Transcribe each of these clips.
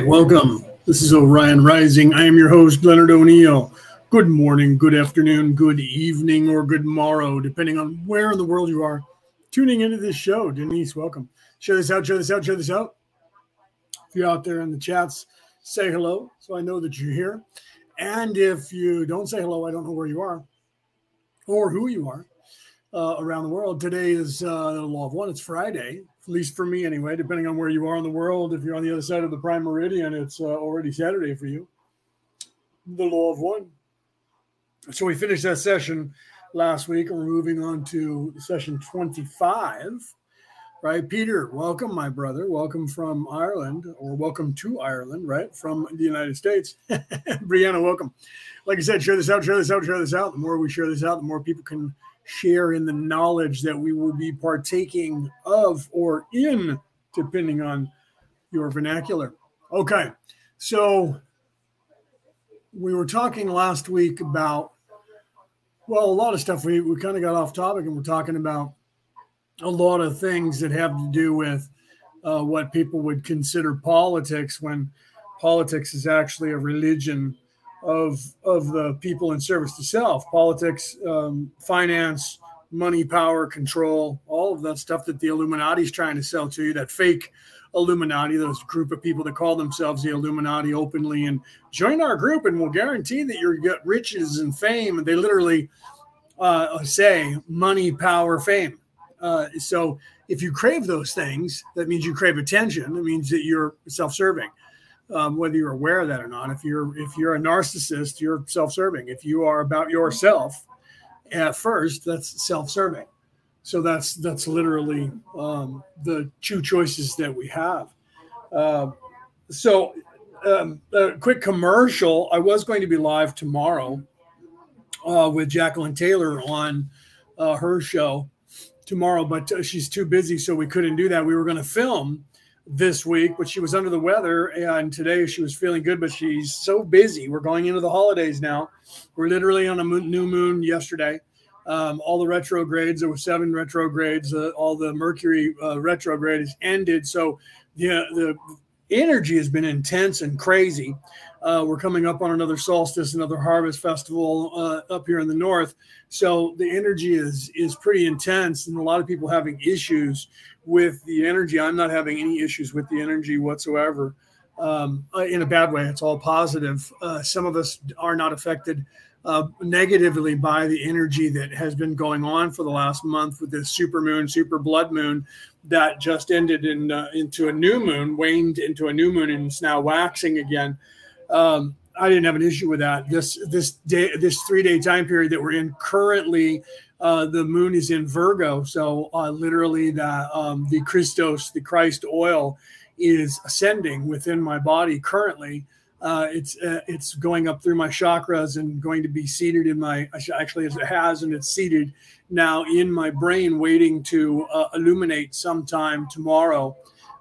Right, welcome. This is Orion Rising. I am your host, Leonard O'Neill. Good morning, good afternoon, good evening, or good morrow, depending on where in the world you are tuning into this show. Denise, welcome. Share this out, share this out, share this out. If you're out there in the chats, say hello so I know that you're here. And if you don't say hello, I don't know where you are or who you are uh, around the world. Today is uh, the Law of One. It's Friday, at least for me anyway, depending on where you are in the world. If you're on the other side of the prime meridian, it's uh, already Saturday for you. The Law of One. So we finished that session last week, and we're moving on to session 25. Right, Peter, welcome, my brother. Welcome from Ireland, or welcome to Ireland, right, from the United States. Brianna, welcome. Like I said, share this out, share this out, share this out. The more we share this out, the more people can share in the knowledge that we will be partaking of or in, depending on your vernacular. Okay, so we were talking last week about, well, a lot of stuff. We, we kind of got off topic and we're talking about a lot of things that have to do with uh, what people would consider politics when politics is actually a religion of of the people in service to self politics um, finance money power control all of that stuff that the illuminati is trying to sell to you that fake illuminati those group of people that call themselves the illuminati openly and join our group and we'll guarantee that you'll get riches and fame. And they literally uh, say money power fame. Uh, so if you crave those things that means you crave attention. It means that you're self-serving um, whether you're aware of that or not. If you're if you're a narcissist, you're self-serving. If you are about yourself at first, that's self-serving. So that's that's literally um, the two choices that we have. Uh, so, um, a quick commercial. I was going to be live tomorrow uh, with Jacqueline Taylor on uh, her show tomorrow, but uh, she's too busy, so we couldn't do that. We were going to film this week, but she was under the weather. And today she was feeling good, but she's so busy. We're going into the holidays now. We're literally on a moon, new moon yesterday. Um, all the retrogrades, there were seven retrogrades. Uh, all the Mercury uh, retrograde is ended. So the, the energy has been intense and crazy. Uh, we're coming up on another solstice, another harvest festival uh, up here in the north. So the energy is is pretty intense, and a lot of people having issues with the energy. I'm not having any issues with the energy whatsoever um, uh, in a bad way. It's all positive. Uh, some of us are not affected uh, negatively by the energy that has been going on for the last month with this super moon, super blood moon that just ended in, uh, into a new moon, waned into a new moon, and it's now waxing again. Um, I didn't have an issue with that. This this day, this three day time period that we're in currently uh, the moon is in Virgo, so uh, literally the um, the Christos, the Christ oil, is ascending within my body currently. Uh, it's uh, it's going up through my chakras and going to be seated in my actually as it has and it's seated now in my brain, waiting to uh, illuminate sometime tomorrow.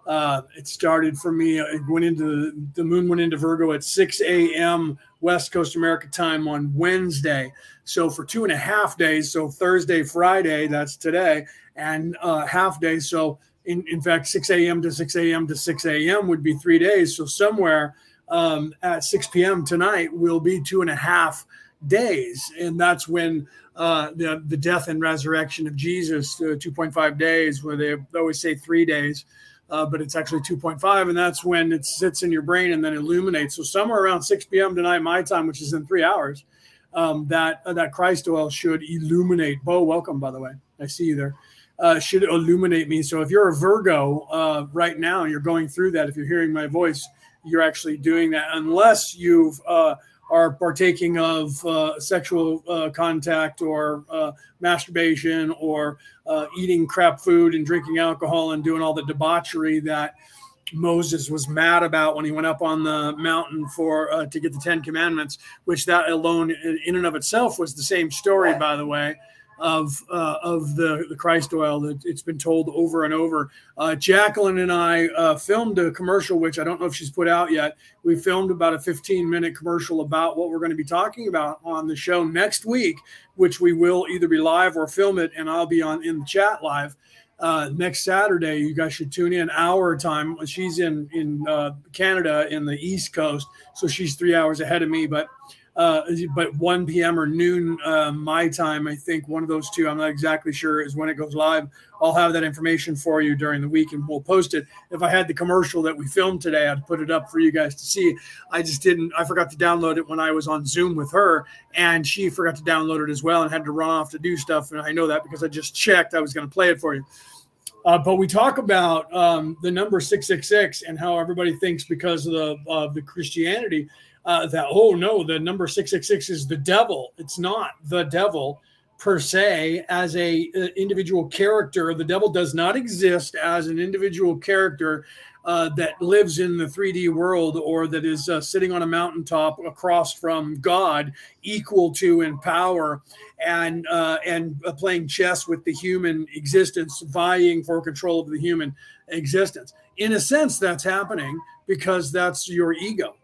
Uh, it started for me. It went into the moon went into Virgo at 6 a.m. West Coast America time on Wednesday. So for two and a half days, so Thursday, Friday, that's today, and uh, half day. So in, in fact, 6 a.m. to 6 a.m. to 6 a.m. would be three days. So somewhere um, at 6 p.m. tonight will be two and a half days, and that's when uh, the the death and resurrection of Jesus, uh, 2.5 days, where they always say three days uh, but it's actually 2.5, and that's when it sits in your brain and then illuminates. So somewhere around 6 p.m. tonight, my time, which is in three hours, um, that uh, that Christ oil should illuminate. Bo, welcome by the way. I see you there. Uh, should illuminate me. So if you're a Virgo uh, right now you're going through that, if you're hearing my voice, you're actually doing that, unless you've uh, are partaking of uh, sexual uh, contact or uh, masturbation or uh, eating crap food and drinking alcohol and doing all the debauchery that Moses was mad about when he went up on the mountain for uh, to get the Ten Commandments, which that alone in and of itself was the same story, by the way of uh, of the the Christ oil. That it's been told over and over. Uh, Jacqueline and I uh, filmed a commercial, which I don't know if she's put out yet. We filmed about a 15 minute commercial about what we're going to be talking about on the show next week, which we will either be live or film it, and I'll be on in the chat live. uh, next Saturday, you guys should tune in our time. She's in in uh, Canada in the East Coast, so she's three hours ahead of me. But uh, but 1 p.m. or noon uh, my time, I think one of those two, I'm not exactly sure, is when it goes live. I'll have that information for you during the week and we'll post it. If I had the commercial that we filmed today, I'd put it up for you guys to see. I just didn't, I forgot to download it when I was on Zoom with her and she forgot to download it as well and had to run off to do stuff. And I know that because I just checked, I was going to play it for you. Uh, but we talk about um, the number 666 and how everybody thinks because of the, uh, the Christianity uh, that oh no the number 666 is the devil. It's not the devil per se. As a, a individual character the devil does not exist as an individual character uh, that lives in the 3D world or that is uh, sitting on a mountaintop across from God, equal to in power, and uh, and uh, playing chess with the human existence, vying for control of the human existence. In a sense, that's happening because that's your ego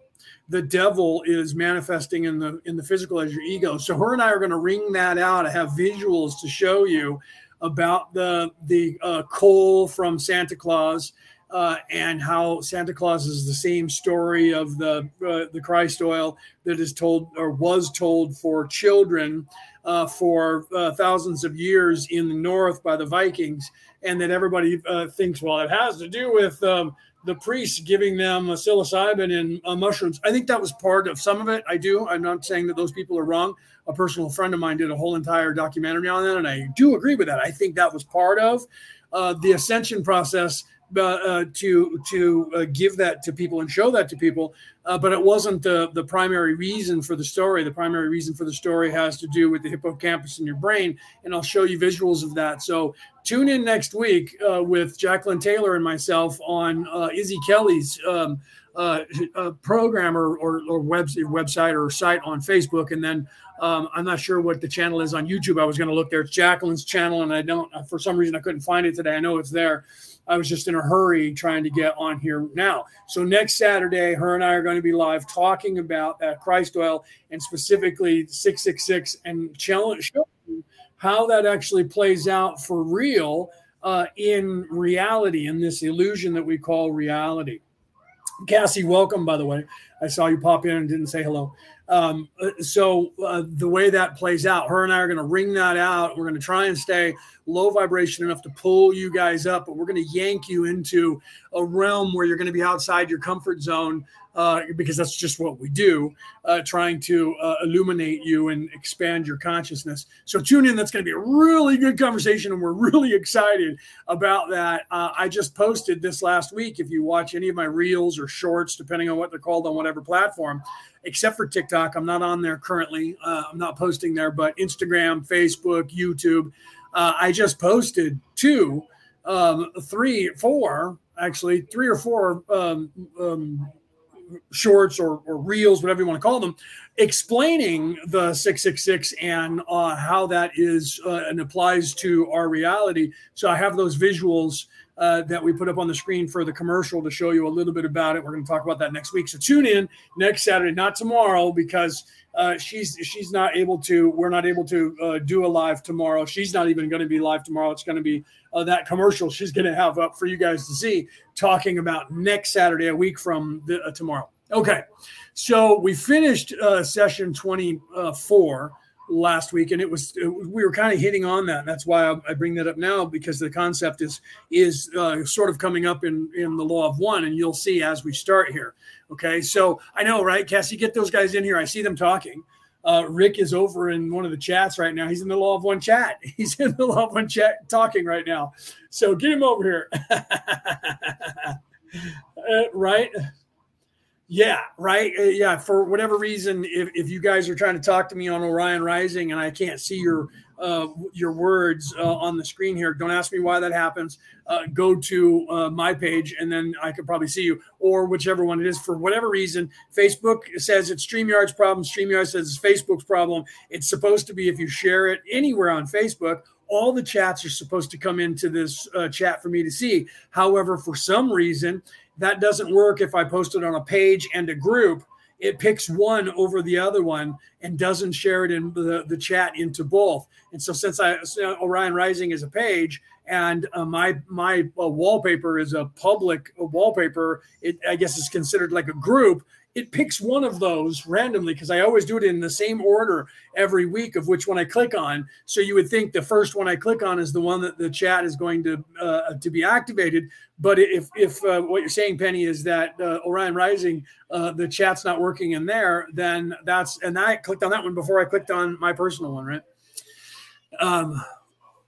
the devil is manifesting in the in the physical as your ego. So her and I are going to ring that out. I have visuals to show you about the the uh, coal from Santa Claus uh, and how Santa Claus is the same story of the uh, the Christ oil that is told or was told for children uh, for uh, thousands of years in the north by the Vikings, and that everybody uh, thinks well it has to do with um, the priests giving them psilocybin and uh, mushrooms. I think that was part of some of it. I do. I'm not saying that those people are wrong. A personal friend of mine did a whole entire documentary on that, and I do agree with that. I think that was part of uh, the ascension process uh, to to uh, give that to people and show that to people. Uh, but it wasn't the the primary reason for the story. The primary reason for the story has to do with the hippocampus in your brain, and I'll show you visuals of that. So tune in next week uh, with Jacqueline Taylor and myself on uh, Izzy Kelly's. Um, program or, or, or web, website or site on Facebook, and then um, I'm not sure what the channel is on YouTube. I was going to look there. It's Jacqueline's channel, and I don't for some reason I couldn't find it today. I know it's there. I was just in a hurry trying to get on here now. So next Saturday, her and I are going to be live talking about that Christ oil and specifically 666 and challenge how that actually plays out for real uh, in reality, in this illusion that we call reality. Cassie, welcome, by the way. I saw you pop in and didn't say hello. Um, uh, so uh, the way that plays out, her and I are going to ring that out. We're going to try and stay low vibration enough to pull you guys up, but we're going to yank you into a realm where you're going to be outside your comfort zone uh, because that's just what we do, uh, trying to uh, illuminate you and expand your consciousness. So tune in. That's going to be a really good conversation, and we're really excited about that. Uh, I just posted this last week. If you watch any of my reels or shorts, depending on what they're called on whatever platform, except for TikTok, I'm not on there currently. Uh, I'm not posting there, but Instagram, Facebook, YouTube. Uh, I just posted two, um, three, four, actually, three or four um, um, shorts or, or, reels, whatever you want to call them, explaining the 666 and uh, how that is uh, and applies to our reality. So I have those visuals uh, that we put up on the screen for the commercial to show you a little bit about it. We're going to talk about that next week. So tune in next Saturday, not tomorrow, because uh, she's she's not able to. We're not able to uh, do a live tomorrow. She's not even going to be live tomorrow. It's going to be uh, that commercial she's going to have up for you guys to see, talking about next Saturday, a week from the, uh, tomorrow. Okay, so we finished uh, session twenty four last week and it was we were kind of hitting on that. That's why I, I, bring that up now because the concept is is uh, sort of coming up in in the law of one and you'll see as we start here. Okay so i know right cassie? Get those guys in here. I see them talking uh, rick is over in one of the chats right now. He's in the law of one chat. He's in the law of one chat talking right now. So get him over here. Uh, right? Yeah, right. Uh, yeah, for whatever reason, if, if you guys are trying to talk to me on Orion Rising and I can't see your uh, your words uh, on the screen here, don't ask me why that happens. Uh, go to uh, my page and then I could probably see you, or whichever one it is. For whatever reason, Facebook says it's StreamYard's problem. StreamYard says it's Facebook's problem. It's supposed to be if you share it anywhere on Facebook all the chats are supposed to come into this uh, chat for me to see. However, for some reason, that doesn't work if I post it on a page and a group. It picks one over the other one and doesn't share it in the, the chat into both. And so since I Orion Rising is a page and uh, my my uh, wallpaper is a public wallpaper, it I guess is considered like a group it picks one of those randomly because I always do it in the same order every week of which one I click on. So you would think the first one I click on is the one that the chat is going to uh, to be activated. But if if uh, what you're saying, Penny, is that uh, Orion Rising, uh, the chat's not working in there, then that's and I clicked on that one before I clicked on my personal one, right? Um,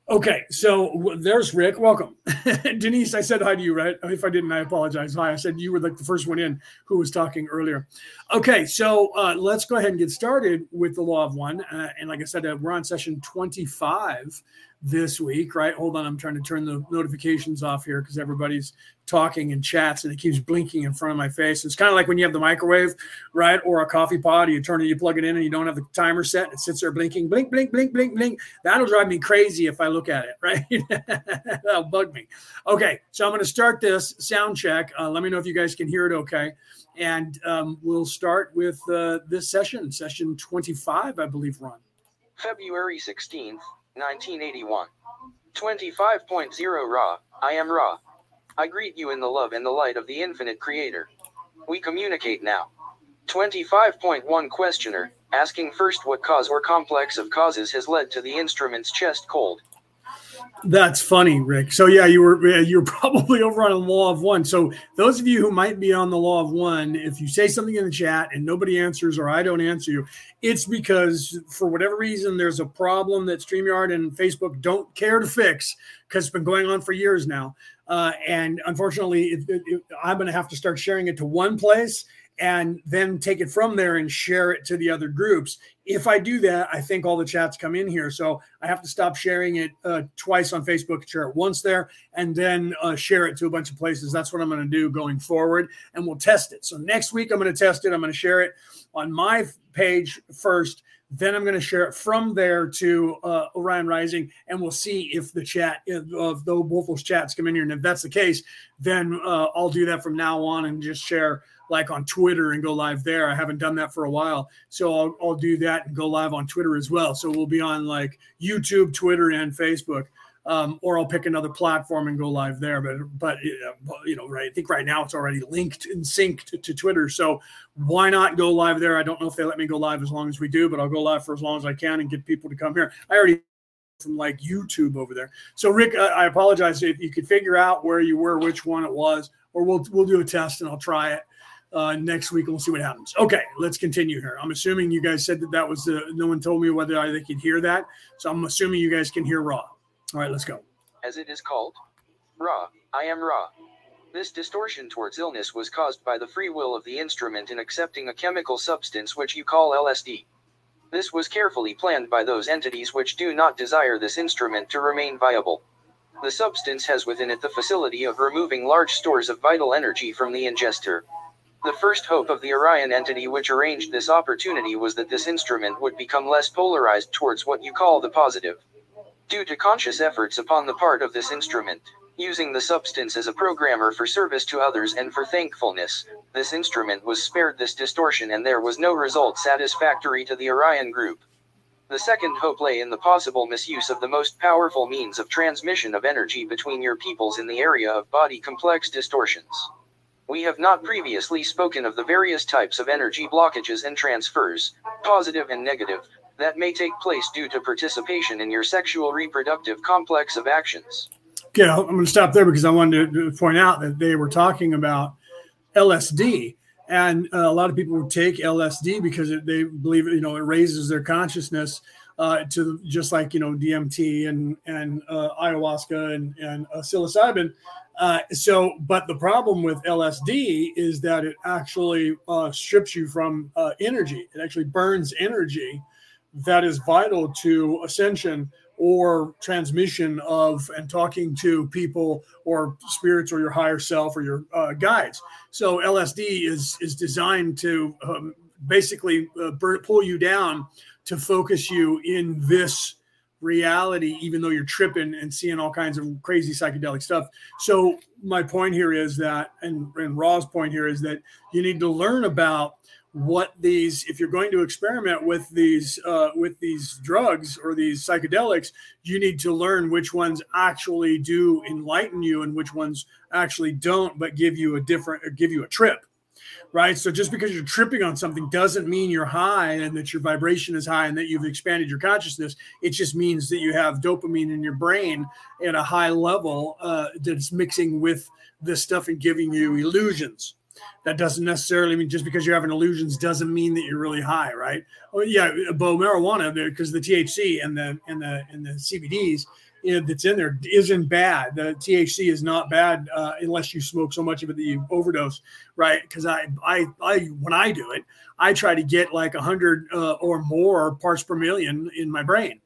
Okay, so there's Rick. Welcome, Denise. I said hi to you, right? If I didn't, I apologize. Hi, I said you were like the first one in who was talking earlier. Okay, so uh, let's go ahead and get started with the law of one. Uh, and like I said, uh, we're on session 25 this week, right? Hold on, I'm trying to turn the notifications off here because everybody's talking and chats and it keeps blinking in front of my face. It's kind of like when you have the microwave, right? Or a coffee pot, you turn it, you plug it in and you don't have the timer set. It sits there blinking, blink, blink, blink, blink, blink. That'll drive me crazy if I look at it, right? That'll bug me. Okay, so I'm going to start this sound check. Uh, let me know if you guys can hear it okay. And um, we'll start with uh, this session, session 25, I believe, Ron. February 16th, 1981. 25.0 Ra, I am Ra. I greet you in the love and the light of the infinite creator. We communicate now. 25.1 Questioner, asking first what cause or complex of causes has led to the instrument's chest cold. That's funny, Rick. So yeah, you were you're probably over on the law of one. So those of you who might be on the law of one, if you say something in the chat and nobody answers or I don't answer you, it's because for whatever reason there's a problem that Streamyard and Facebook don't care to fix because it's been going on for years now. Uh, and unfortunately, it, it, it, I'm going to have to start sharing it to one place and then take it from there and share it to the other groups. If I do that, I think all the chats come in here. So I have to stop sharing it uh, twice on Facebook, share it once there, and then uh, share it to a bunch of places. That's what I'm going to do going forward, and we'll test it. So next week, I'm going to test it. I'm going to share it on my page first. Then I'm going to share it from there to uh, Orion Rising, and we'll see if the chat of the both those chats come in here. And if that's the case, then uh, I'll do that from now on and just share like on Twitter and go live there. I haven't done that for a while. So I'll, I'll do that and go live on Twitter as well. So we'll be on like YouTube, Twitter, and Facebook. Um, or I'll pick another platform and go live there. But but you know, right? I think right now it's already linked and synced to, to, Twitter. So why not go live there? I don't know if they let me go live as long as we do, but I'll go live for as long as I can and get people to come here. I already from like YouTube over there. So Rick, I apologize if you could figure out where you were, which one it was, or we'll we'll do a test and I'll try it uh, next week. We'll see what happens. Okay, let's continue here. I'm assuming you guys said that that was uh, no one told me whether they could hear that, so I'm assuming you guys can hear Ra. All right, let's go. As it is called, Ra. I am Ra. This distortion towards illness was caused by the free will of the instrument in accepting a chemical substance which you call LSD. This was carefully planned by those entities which do not desire this instrument to remain viable. The substance has within it the facility of removing large stores of vital energy from the ingester. The first hope of the Orion entity which arranged this opportunity was that this instrument would become less polarized towards what you call the positive. Due to conscious efforts upon the part of this instrument, using the substance as a programmer for service to others and for thankfulness, this instrument was spared this distortion and there was no result satisfactory to the Orion group. The second hope lay in the possible misuse of the most powerful means of transmission of energy between your peoples in the area of body complex distortions. We have not previously spoken of the various types of energy blockages and transfers, positive and negative, that may take place due to participation in your sexual reproductive complex of actions. Okay, I'm going to stop there because I wanted to point out that they were talking about LSD. And uh, a lot of people take LSD because it, they believe, you know, it raises their consciousness uh, to just like, you know, DMT and, and uh, ayahuasca and, and uh, psilocybin. Uh, so, but the problem with LSD is that it actually uh, strips you from uh, energy. It actually burns energy that is vital to ascension or transmission of and talking to people or spirits or your higher self or your uh, guides. So LSD is is designed to um, basically uh, pull you down to focus you in this reality, even though you're tripping and seeing all kinds of crazy psychedelic stuff. So my point here is that, and, and Ra's point here is that you need to learn about what these if you're going to experiment with these uh, with these drugs or these psychedelics you need to learn which ones actually do enlighten you and which ones actually don't but give you a different give you a trip right? So just because you're tripping on something doesn't mean you're high and that your vibration is high and that you've expanded your consciousness. It just means that you have dopamine in your brain at a high level uh, that's mixing with this stuff and giving you illusions. That doesn't necessarily mean just because you're having illusions doesn't mean that you're really high, right? Oh yeah, but marijuana because the THC and the and the and the CBDs that's in there isn't bad. The THC is not bad uh, unless you smoke so much of it that you overdose, right? Because I I I when I do it, I try to get like a hundred uh, or more parts per million in my brain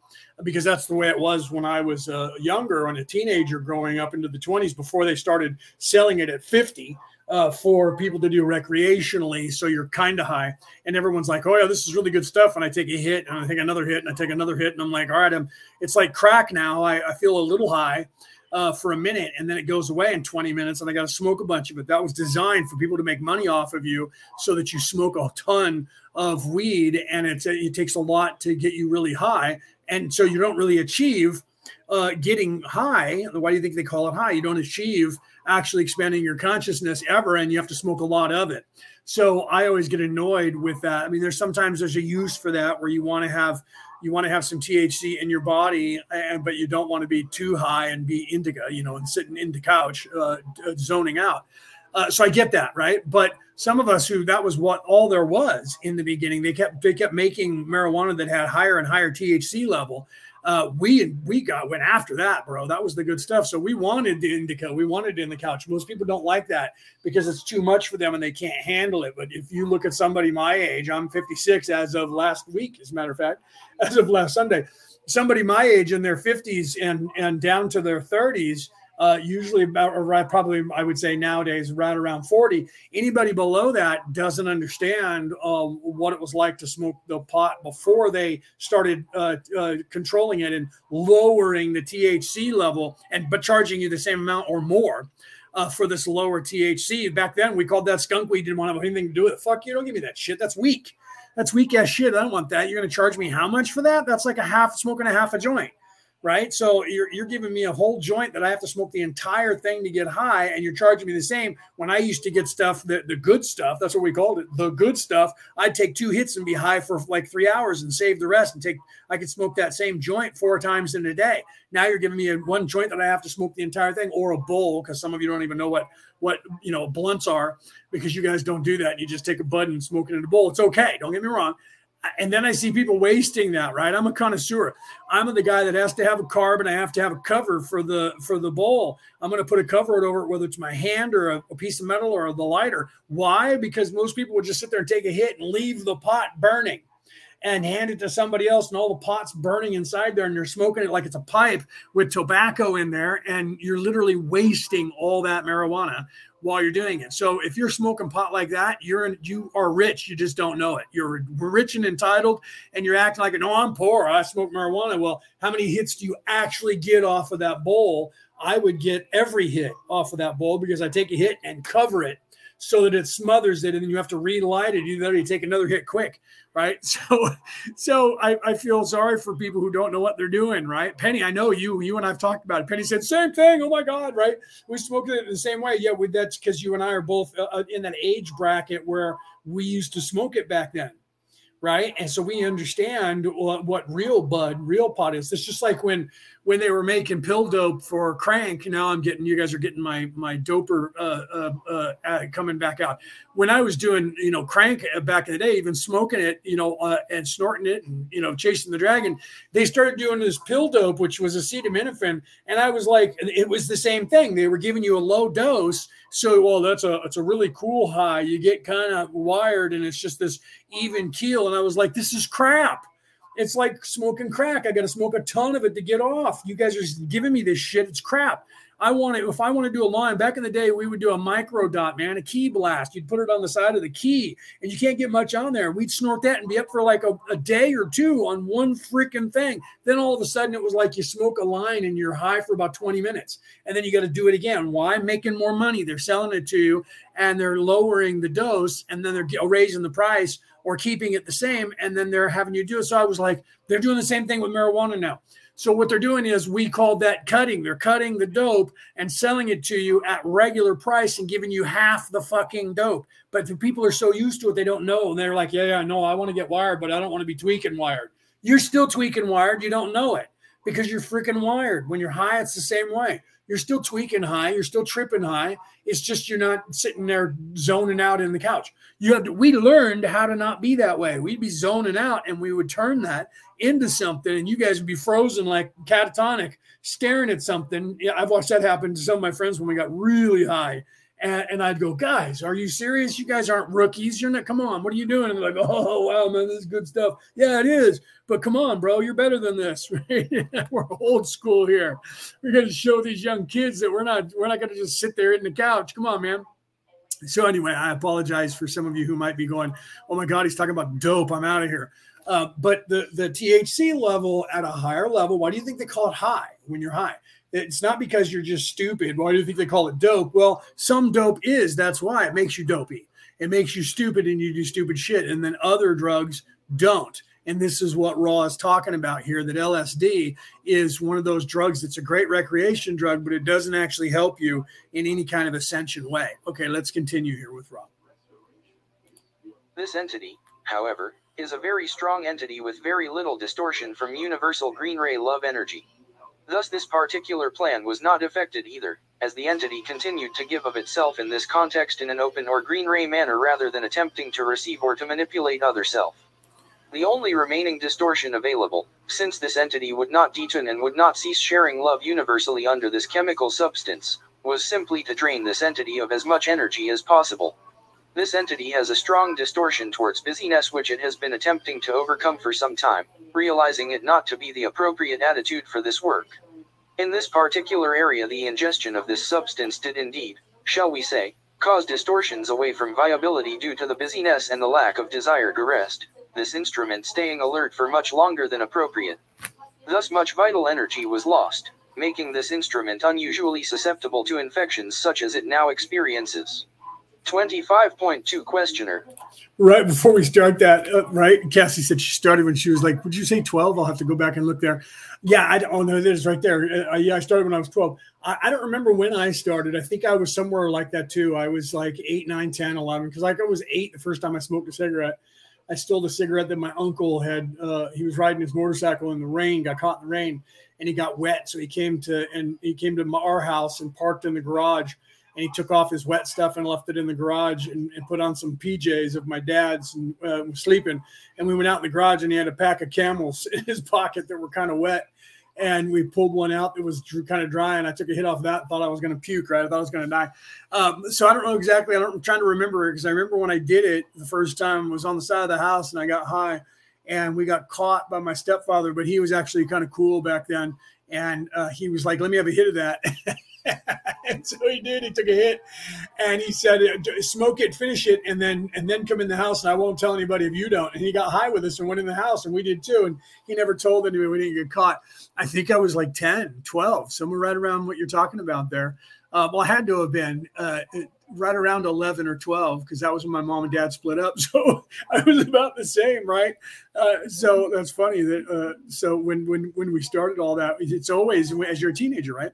because that's the way it was when I was uh, younger and a teenager growing up into the 20s before they started selling it at 50 uh, for people to do recreationally. So you're kind of high, and everyone's like, "Oh yeah, this is really good stuff." And I take a hit, and I take another hit, and I take another hit, and I'm like, "All right, I'm." It's like crack now. I, I feel a little high. Uh, for a minute and then it goes away in 20 minutes and I got to smoke a bunch of it. That was designed for people to make money off of you so that you smoke a ton of weed and it's, it takes a lot to get you really high. And so you don't really achieve uh, getting high. Why do you think they call it high? You don't achieve actually expanding your consciousness ever, and you have to smoke a lot of it. So I always get annoyed with that. I mean, there's sometimes there's a use for that where you want to have you want to have some THC in your body, and but you don't want to be too high and be indica, you know, and sitting in the couch, uh, zoning out. Uh, so I get that, right? But some of us who that was what all there was in the beginning, they kept they kept making marijuana that had higher and higher THC level, uh, we we got went after that, bro. That was the good stuff. So we wanted the indica, we wanted it in the couch. Most people don't like that because it's too much for them and they can't handle it. But if you look at somebody my age, I'm 56 as of last week, as a matter of fact, as of last Sunday. Somebody my age in their 50s and and down to their 30s uh, usually about right, probably I would say nowadays right around 40. Anybody below that doesn't understand uh, what it was like to smoke the pot before they started uh, uh controlling it and lowering the THC level and but charging you the same amount or more. Uh, for this lower THC. Back then, we called that skunk weed. Didn't want to have anything to do with it. Fuck you! Don't give me that shit. That's weak. That's weak ass shit. I don't want that. You're going to charge me how much for that? That's like a half smoking a half a joint right? So you're, you're giving me a whole joint that I have to smoke the entire thing to get high, and you're charging me the same. When I used to get stuff, the, the good stuff, that's what we called it, the good stuff, I'd take two hits and be high for like three hours and save the rest and take, I could smoke that same joint four times in a day. Now you're giving me a one joint that I have to smoke the entire thing or a bowl, because some of you don't even know what, what, you know, blunts are because you guys don't do that. You just take a bud and smoke it in a bowl. It's okay. Don't get me wrong and then I see people wasting that, right? I'm a connoisseur. I'm the guy that has to have a carb and I have to have a cover for the for the bowl. I'm going to put a cover over it, whether it's my hand or a, a, piece of metal or the lighter. Why? Because most people would just sit there and take a hit and leave the pot burning and hand it to somebody else and all the pots burning inside there and you're smoking it like it's a pipe with tobacco in there and you're literally wasting all that marijuana while you're doing it. So if you're smoking pot like that, you're in, you are rich. You just don't know it. You're rich and entitled, and you're acting like, no, I'm poor. I smoke marijuana. Well, how many hits do you actually get off of that bowl? I would get every hit off of that bowl because I take a hit and cover it so that it smothers it, and then you have to relight it. You literally take another hit quick, right? So, so I, I feel sorry for people who don't know what they're doing, right? Penny, I know you, you and I've talked about it. Penny said same thing. Oh my God, right? We smoke it the same way. Yeah, we, that's because you and I are both uh, uh, in that age bracket where we used to smoke it back then right? And so we understand what, what, real bud, real pot is. It's just like when when they were making pill dope for crank. Now I'm getting you guys are getting my my doper uh, uh, uh, coming back out. When I was doing you know crank uh, back in the day, even smoking it, you know, uh, and snorting it, and you know chasing the dragon, they started doing this pill dope, which was acetaminophen, and I was like, it was the same thing. They were giving you a low dose. So, well, that's a it's a really cool high. You get kind of wired, and it's just this even keel. And I was like, this is crap it's like smoking crack. I got to smoke a ton of it to get off. You guys are giving me this shit. It's crap. I want to, if I want to do a line, back in the day, we would do a micro dot, man, a key blast. You'd put it on the side of the key and you can't get much on there. We'd snort that and be up for like a, a day or two on one freaking thing. Then all of a sudden it was like you smoke a line and you're high for about 20 minutes. And then you got to do it again. Why? Making more money. They're selling it to you and they're lowering the dose and then they're raising the price or keeping it the same. And then they're having you do it. So I was like, they're doing the same thing with marijuana now. So what they're doing is we call that cutting. They're cutting the dope and selling it to you at regular price and giving you half the fucking dope. But the people are so used to it, they don't know. And they're like, yeah, yeah, no, I want to get wired, but I don't want to be tweaking wired. You're still tweaking wired. You don't know it because you're freaking wired. When you're high, it's the same way. You're still tweaking high. You're still tripping high. It's just you're not sitting there zoning out in the couch. You have to. We learned how to not be that way. We'd be zoning out, and we would turn that into something, and you guys would be frozen like catatonic, staring at something. Yeah, I've watched that happen to some of my friends when we got really high. And, and, I'd go, guys, are you serious? You guys aren't rookies. You're not. Come on, what are you doing? And they're like, oh wow, man, this is good stuff. Yeah, it is. But come on, bro, you're better than this. we're old school here. We're going to show these young kids that we're not. We're not going to just sit there in the couch. Come on, man. So anyway, I apologize for some of you who might be going, oh my god, he's talking about dope. I'm out of here. Uh, but the the THC level at a higher level, why do you think they call it high when you're high? It's not because you're just stupid. Why do you think they call it dope? Well, some dope is. That's why it makes you dopey. It makes you stupid and you do stupid shit. And then other drugs don't. And this is what Ra is talking about here that LSD is one of those drugs that's a great recreation drug, but it doesn't actually help you in any kind of ascension way. Okay, let's continue here with Ra. This entity, however, is a very strong entity with very little distortion from universal green ray love energy. Thus, this particular plan was not affected either, as the entity continued to give of itself in this context in an open or green ray manner rather than attempting to receive or to manipulate other self. The only remaining distortion available, since this entity would not detune and would not cease sharing love universally under this chemical substance, was simply to drain this entity of as much energy as possible. This entity has a strong distortion towards busyness which it has been attempting to overcome for some time, realizing it not to be the appropriate attitude for this work. In this particular area, the ingestion of this substance did indeed, shall we say, cause distortions away from viability due to the busyness and the lack of desire to rest, this instrument staying alert for much longer than appropriate. Thus, much vital energy was lost, making this instrument unusually susceptible to infections such as it now experiences. 25.2 questioner. Right before we start that, uh, right? Cassie said she started when she was like, would you say 12? I'll have to go back and look there. Yeah, I don't oh, know. There's right there. Uh, yeah, I started when I was 12. I, I, don't remember when I started. I think I was somewhere like that too. I was like 8, 9, 10, 11. Because like I was 8 the first time I smoked a cigarette. I stole the cigarette that my uncle had. Uh, he was riding his motorcycle in the rain, got caught in the rain, and he got wet. So he came to and he came to our house and parked in the garage and he took off his wet stuff and left it in the garage and, and put on some PJs of my dad's and uh, sleeping. And we went out in the garage and he had a pack of camels in his pocket that were kind of wet. And we pulled one out that was kind of dry, and I took a hit off that. Thought I was going to puke. Right, I thought I was going to die. Um, so I don't know exactly. I I'm trying to remember because I remember when I did it the first time was on the side of the house, and I got high, and we got caught by my stepfather. But he was actually kind of cool back then, and uh, he was like, "Let me have a hit of that." and so he did. He took a hit, and he said, uh, "Smoke it, finish it, and then and then come in the house, and I won't tell anybody if you don't." And he got high with us and went in the house, and we did too. And he never told anybody we didn't get caught. I think I was like 10, 12, somewhere right around what you're talking about there. Uh, well, I had to have been uh, right around 11 or 12 because that was when my mom and dad split up. So I was about the same, right? Uh, so that's funny that uh, so when when when we started all that, it's always as you're a teenager, right?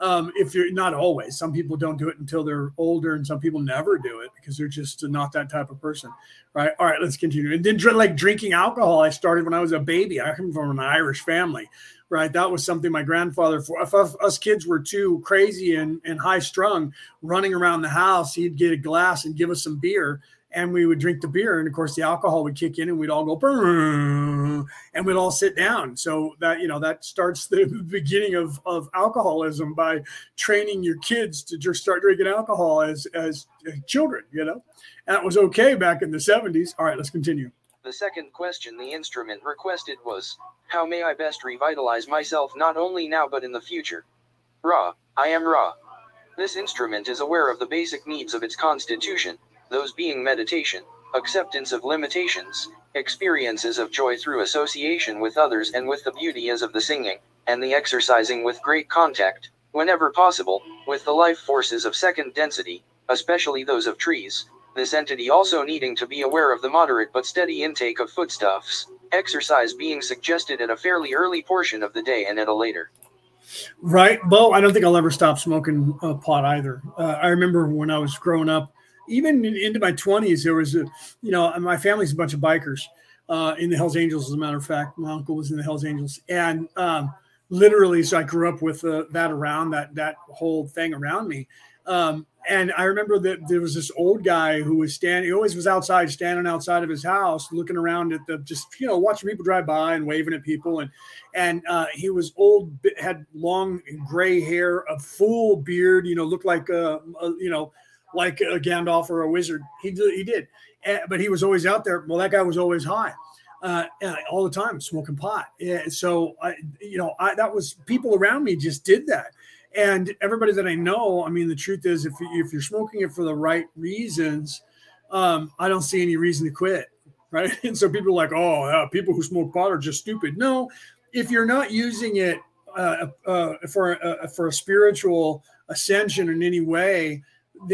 Um, if you're not always. Some people don't do it until they're older and some people never do it because they're just not that type of person right? All right let's continue. And then like drinking alcohol i started when i was a baby. I come from an irish family right? That was something my grandfather for if us kids were too crazy and, and high strung running around the house he'd get a glass and give us some beer and we would drink the beer and of course the alcohol would kick in and we'd all go and we'd all sit down. So that you know that starts the beginning of, of alcoholism by training your kids to just start drinking alcohol as as children you know? And that was okay back in the 70s all right let's continue. The second question the instrument requested was how may i best revitalize myself not only now but in the future? Ra, I am Ra. This instrument is aware of the basic needs of its constitution, those being meditation, acceptance of limitations, experiences of joy through association with others and with the beauty as of the singing, and the exercising with great contact, whenever possible, with the life forces of second density, especially those of trees, this entity also needing to be aware of the moderate but steady intake of foodstuffs, exercise being suggested at a fairly early portion of the day and at a later. Right. Well, I don't think I'll ever stop smoking uh, pot either. Uh, I remember when I was growing up, even in, into my 20s, there was a, you know, my family's a bunch of bikers uh, in the Hells Angels, as a matter of fact. My uncle was in the Hells Angels. And um, literally, so I grew up with uh, that around, that, that whole thing around me. Um, and I remember that there was this old guy who was standing, he always was outside, standing outside of his house, looking around at the just, you know, watching people drive by and waving at people. And, and uh, he was old, had long gray hair, a full beard, you know, looked like, a, a you know, like a Gandalf or a wizard. He, he did. But he was always out there. Well, that guy was always high. Uh, all the time smoking pot. Yeah, so I, you know, I, that was people around me just did that and everybody that I know, I mean, the truth is, if if you're smoking it for the right reasons, um, I don't see any reason to quit, right? And so people are like, oh, uh, people who smoke pot are just stupid. No, if you're not using it uh, uh, for for a spiritual ascension in any way,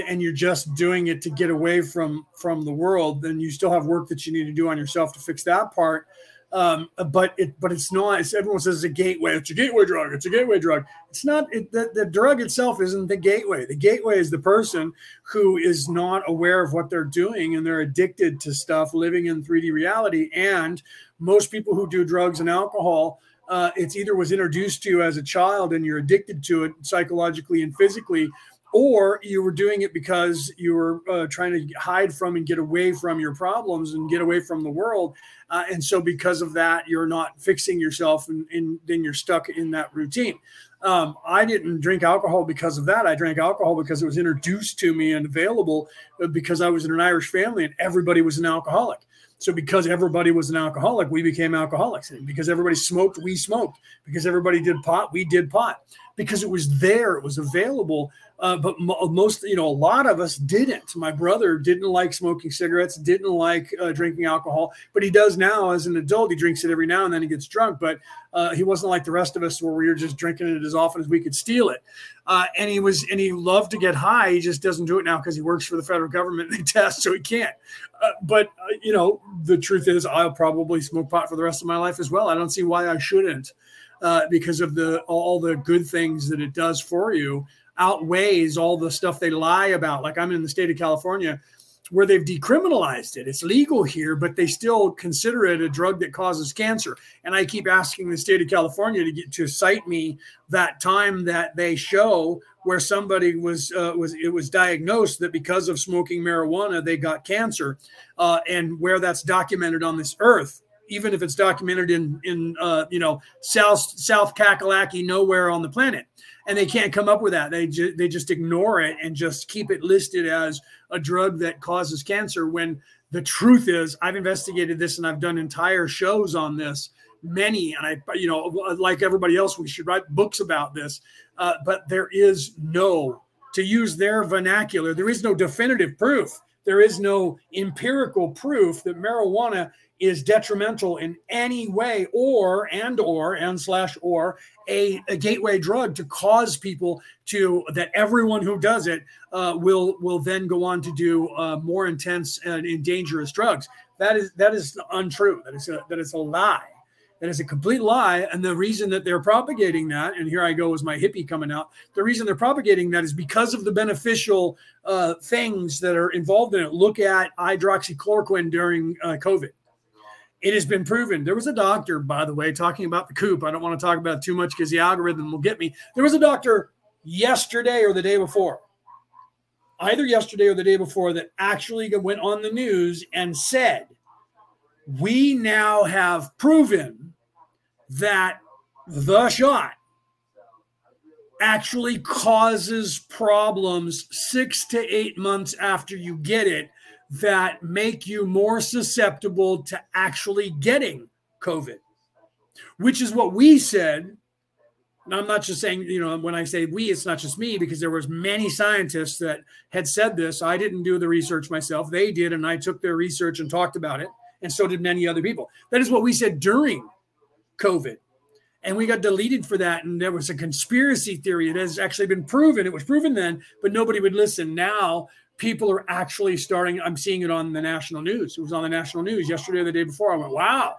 and you're just doing it to get away from from the world, then you still have work that you need to do on yourself to fix that part. Um, but it, but it's not. It's, everyone says it's a gateway. It's a gateway drug. It's a gateway drug. It's not. It, the, the drug itself isn't the gateway. The gateway is the person who is not aware of what they're doing and they're addicted to stuff, living in 3D reality. And most people who do drugs and alcohol, uh, it's either was introduced to you as a child and you're addicted to it psychologically and physically, or you were doing it because you were uh, trying to hide from and get away from your problems and get away from the world. Uh, and so, because of that, you're not fixing yourself, and, and then you're stuck in that routine. Um, I didn't drink alcohol because of that. I drank alcohol because it was introduced to me and available uh, because I was in an Irish family and everybody was an alcoholic. So because everybody was an alcoholic, we became alcoholics. And because everybody smoked, we smoked. Because everybody did pot, we did pot. Because it was there, it was available. Uh, but most, you know, a lot of us didn't. My brother didn't like smoking cigarettes, didn't like uh, drinking alcohol, but he does now as an adult. He drinks it every now and then. He gets drunk, but uh, he wasn't like the rest of us where we were just drinking it as often as we could steal it. Uh, and he was, and he loved to get high. He just doesn't do it now because he works for the federal government. And they test, so he can't. Uh, but uh, you know, the truth is, I'll probably smoke pot for the rest of my life as well. I don't see why I shouldn't. because of the all the good things that it does for you, outweighs all the stuff they lie about. Like I'm in the state of California where they've decriminalized it. It's legal here, but they still consider it a drug that causes cancer. And I keep asking the state of California to get to cite me that time that they show where somebody was uh, was it was diagnosed that because of smoking marijuana they got cancer, uh, and where that's documented on this earth. Even if it's documented in in uh, you know South South Kakalaki nowhere on the planet, and they can't come up with that. They ju- they just ignore it and just keep it listed as a drug that causes cancer. When the truth is, I've investigated this and I've done entire shows on this, many, and I you know like everybody else, we should write books about this. Uh, but there is no, to use their vernacular, there is no definitive proof. There is no empirical proof that marijuana is detrimental in any way or and or and slash or a, a gateway drug to cause people to that everyone who does it uh, will will then go on to do uh, more intense and, and dangerous drugs. That is that is untrue. That is a, that is a lie. That is a complete lie. And the reason that they're propagating that and here i go as my hippie coming out the reason they're propagating that is because of the beneficial uh, things that are involved in it. Look at hydroxychloroquine during uh, covid it has been proven. There was a doctor, by the way, talking about the coop. I don't want to talk about too much because the algorithm will get me. There was a doctor yesterday or the day before, either yesterday or the day before, that actually went on the news and said, We now have proven that the shot actually causes problems six to eight months after you get it that make you more susceptible to actually getting COVID, which is what we said and I'm not just saying, you know, when I say we, it's not just me because there was many scientists that had said this. I didn't do the research myself. They did, and I took their research and talked about it, and so did many other people. That is what we said during COVID. And we got deleted for that. And there was a conspiracy theory. It has actually been proven. It was proven then, but nobody would listen. Now people are actually starting. I'm seeing it on the national news. It was on the national news yesterday or the day before. I went, wow,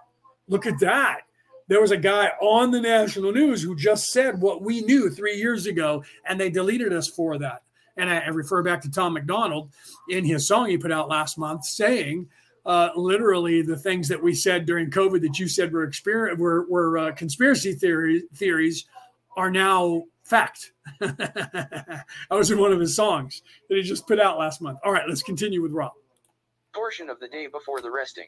look at that there was a guy on the national news who just said what we knew three years ago, and they deleted us for that. And I, I refer back to Tom MacDonald in his song he put out last month, saying uh, literally the things that we said during COVID that you said were experience were, were uh, conspiracy theory, theories are now fact. I was in one of his songs that he just put out last month. All right, let's continue with Rob. Portion of the day before the resting.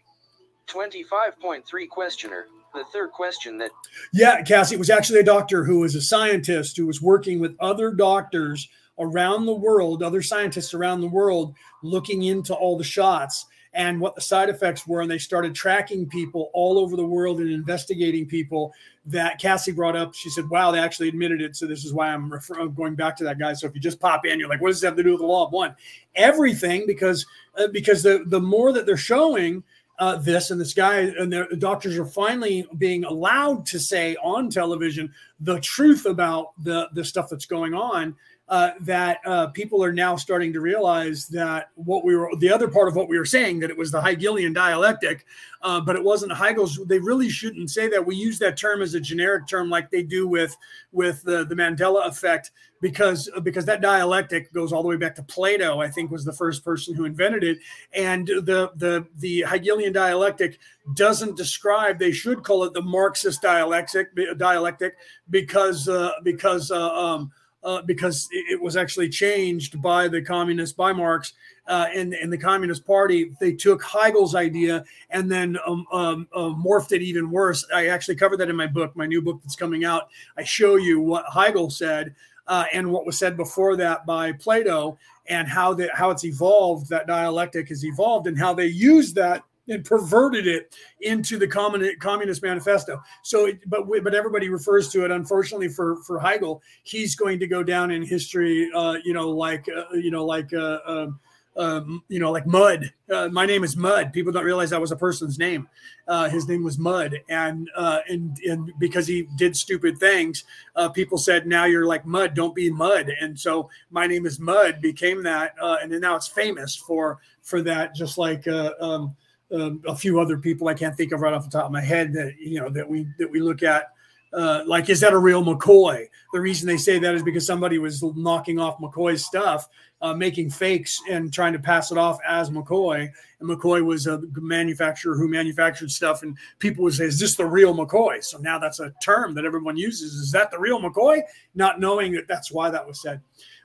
25.3 questioner the third question that yeah cassie it was actually a doctor who was a scientist who was working with other doctors around the world other scientists around the world looking into all the shots and what the side effects were and they started tracking people all over the world and investigating people that cassie brought up. She said wow they actually admitted it. So this is why i'm refer- going back to that guy. So if you just pop in you're like what does this have to do with the law of one? Everything because uh, because the the more that they're showing uh, this, and this guy and the doctors are finally being allowed to say on television the truth about the the stuff that's going on. Uh, that uh, people are now starting to realize that what we were, the other part of what we were saying, that it was the Hegelian dialectic, uh, but it wasn't Hegel's. They really shouldn't say that. We use that term as a generic term, like they do with with the, the Mandela effect, because because that dialectic goes all the way back to Plato. I think was the first person who invented it, and the the the Hegelian dialectic doesn't describe. They should call it the Marxist dialectic dialectic because uh, because uh, um, uh, because it was actually changed by the communist, by Marx uh, and, and the Communist Party. They took Hegel's idea and then um, um, uh, morphed it even worse. I actually covered that in my book, my new book that's coming out. I show you what Hegel said uh, and what was said before that by Plato and how that how it's evolved. That dialectic has evolved and how they use that and perverted it into the Communist Manifesto. So, it, but but everybody refers to it. Unfortunately for for Hegel, he's going to go down in history. Uh, you know, like uh, you know, like. Uh, um, um, you know, like Mud. Uh, my name is Mud. People don't realize that was a person's name. Uh, his name was Mud, and uh, and and because he did stupid things, uh, people said, "Now you're like Mud. Don't be Mud." And so my name is Mud became that, uh, and then now it's famous for for that. Just like uh, um, um, a few other people I can't think of right off the top of my head that you know that we that we look at. Uh, like, is that a real McCoy? The reason they say that is because somebody was knocking off McCoy's stuff, uh, making fakes and trying to pass it off as McCoy. And McCoy was a manufacturer who manufactured stuff, and people would say, "Is this the real McCoy?" So now that's a term that everyone uses. Is that the real McCoy? Not knowing that that's why that was said.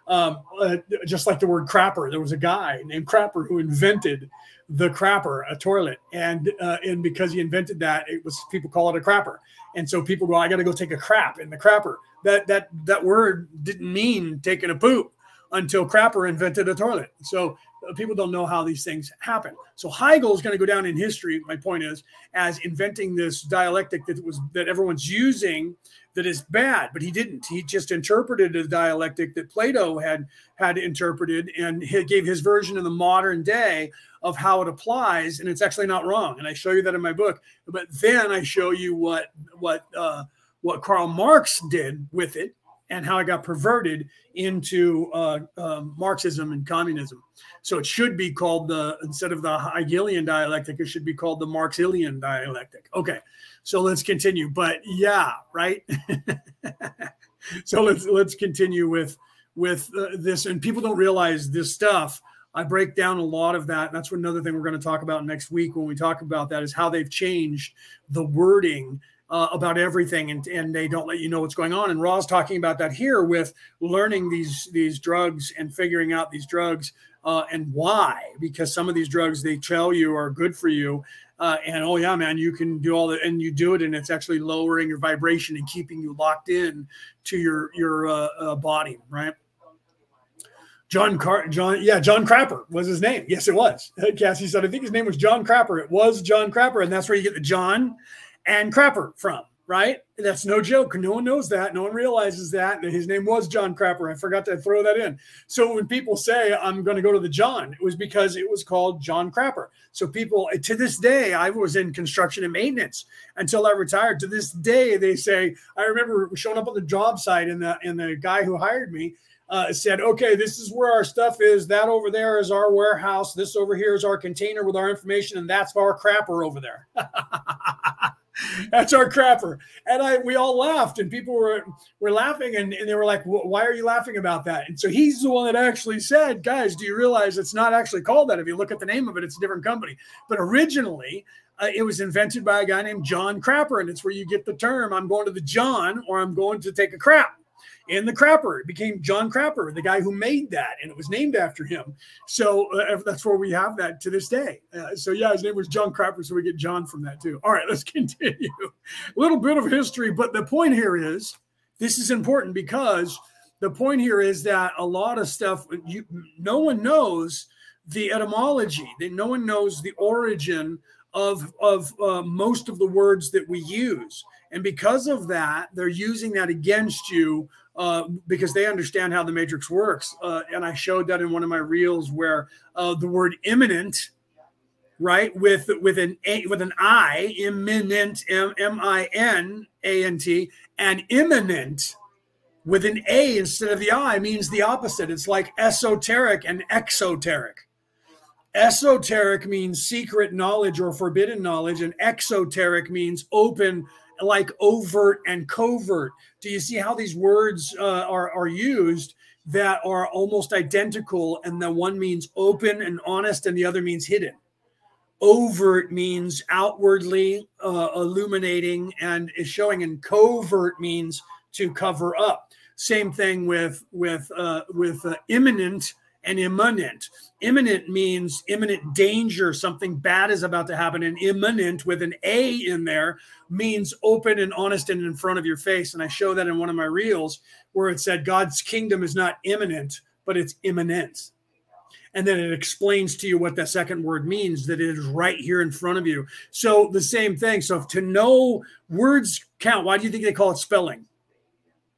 Um, uh, just like the word crapper, there was a guy named Crapper who invented the crapper, a toilet, and uh, and because he invented that, it was people call it a crapper, and so people go, I got to go take a crap in the crapper. That that that word didn't mean taking a poop until Crapper invented a toilet. So uh, people don't know how these things happen. So Hegel is going to go down in history. My point is, as inventing this dialectic that was that everyone's using that is bad, but he didn't. He just interpreted a dialectic that Plato had had interpreted, and he gave his version in the modern day of how it applies, and it's actually not wrong. And I show you that in my book. But then I show you what what uh, what Karl Marx did with it and how it got perverted into uh, uh, Marxism and communism. So it should be called the instead of the Hegelian dialectic, it should be called the Marxilian dialectic. Okay, so let's continue. But yeah, right. so let's let's continue with with uh, this. And people don't realize this stuff I break down a lot of that. That's another thing we're going to talk about next week when we talk about that is how they've changed the wording uh, about everything and, and they don't let you know what's going on. And Ra's talking about that here with learning these these drugs and figuring out these drugs uh, and why. Because some of these drugs they tell you are good for you. Uh, and oh yeah, man, you can do all that, and you do it, and it's actually lowering your vibration and keeping you locked in to your your uh, uh, body, right? John Car John, yeah, John Crapper was his name. Yes, it was. Uh, Cassie said, I think his name was John Crapper. It was John Crapper, and that's where you get the John and Crapper from. right? That's no joke. No one knows that. No one realizes that. His name was John Crapper. I forgot to throw that in. So when people say I'm going to go to the John, it was because it was called John Crapper. So people uh, to this day, I was in construction and maintenance until I retired. To this day, they say I remember showing up on the job site and the and the guy who hired me uh, said, okay, this is where our stuff is. That over there is our warehouse. This over here is our container with our information, and that's our crapper over there. that's our crapper. And I, we all laughed, and people were were laughing, and, and they were like, "Why are you laughing about that?" And so he's the one that actually said, "Guys, do you realize it's not actually called that? If you look at the name of it, it's a different company. But originally, uh, it was invented by a guy named John Crapper, and it's where you get the term "I'm going to the John" or "I'm going to take a crap." In the Crapper. It became John Crapper, the guy who made that, and it was named after him. So uh, that's where we have that to this day. Uh, so yeah, his name was John Crapper, so we get John from that too. All right, let's continue. A little bit of history, but the point here is this is important because the point here is that a lot of stuff you no one knows the etymology. That no one knows the origin of of uh, most of the words that we use. And because of that, they're using that against you uh, because they understand how the matrix works. Uh, and I showed that in one of my reels where uh, the word imminent, right, with with an a, with an I, imminent, M M I N A N T, and immanent with an A instead of the I means the opposite. It's like esoteric and exoteric. Esoteric means secret knowledge or forbidden knowledge, and exoteric means open like overt and covert. Do you see how these words uh, are, are used that are almost identical? And the one means open and honest, and the other means hidden. Overt means outwardly uh, illuminating and is showing, and covert means to cover up. Same thing with with uh, with uh, imminent and imminent. Imminent means imminent danger, something bad is about to happen. And immanent with an A in there means open and honest and in front of your face. And I show that in one of my reels where it said God's kingdom is not imminent, but it's immanent. And then it explains to you what that second word means, that it is right here in front of you. So the same thing. So to know words count, why do you think they call it spelling?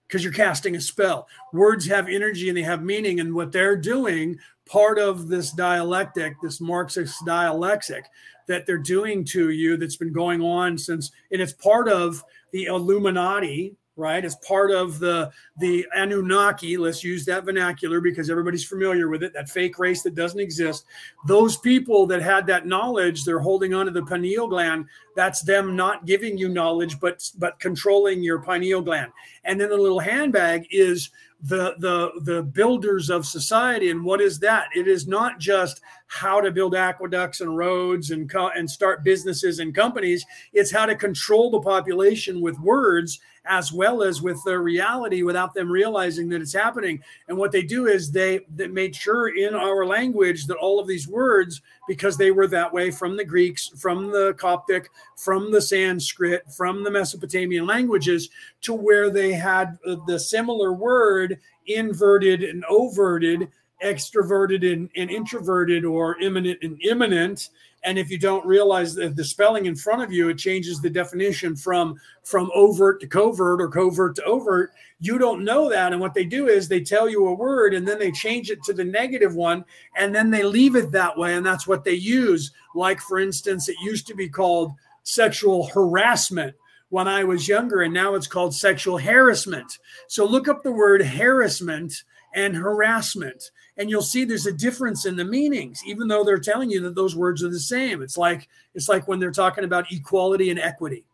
Because you're casting a spell. Words have energy and they have meaning. And what they're doing, part of this dialectic, this Marxist dialectic that they're doing to you that's been going on since, and it's part of the Illuminati, right? As part of the the Anunnaki, let's use that vernacular because everybody's familiar with it, that fake race that doesn't exist. Those people that had that knowledge, they're holding onto the pineal gland. That's them not giving you knowledge, but but controlling your pineal gland. And then the little handbag is the the the builders of society and what is that it is not just how to build aqueducts and roads and co- and start businesses and companies it's how to control the population with words as well as with their reality without them realizing that it's happening. And what they do is they, they made sure in our language that all of these words, because they were that way from the Greeks, from the Coptic, from the Sanskrit, from the Mesopotamian languages, to where they had the similar word inverted and overted extroverted and, and, introverted or imminent and imminent and if you don't realize that the spelling in front of you it changes the definition from from overt to covert or covert to overt you don't know that. And what they do is they tell you a word and then they change it to the negative one and then they leave it that way. And that's what they use. Like for instance it used to be called sexual harassment when I was younger, and now it's called sexual harassment. So look up the word harassment and harassment and you'll see there's a difference in the meanings even though they're telling you that those words are the same. It's like it's like when they're talking about equality and equity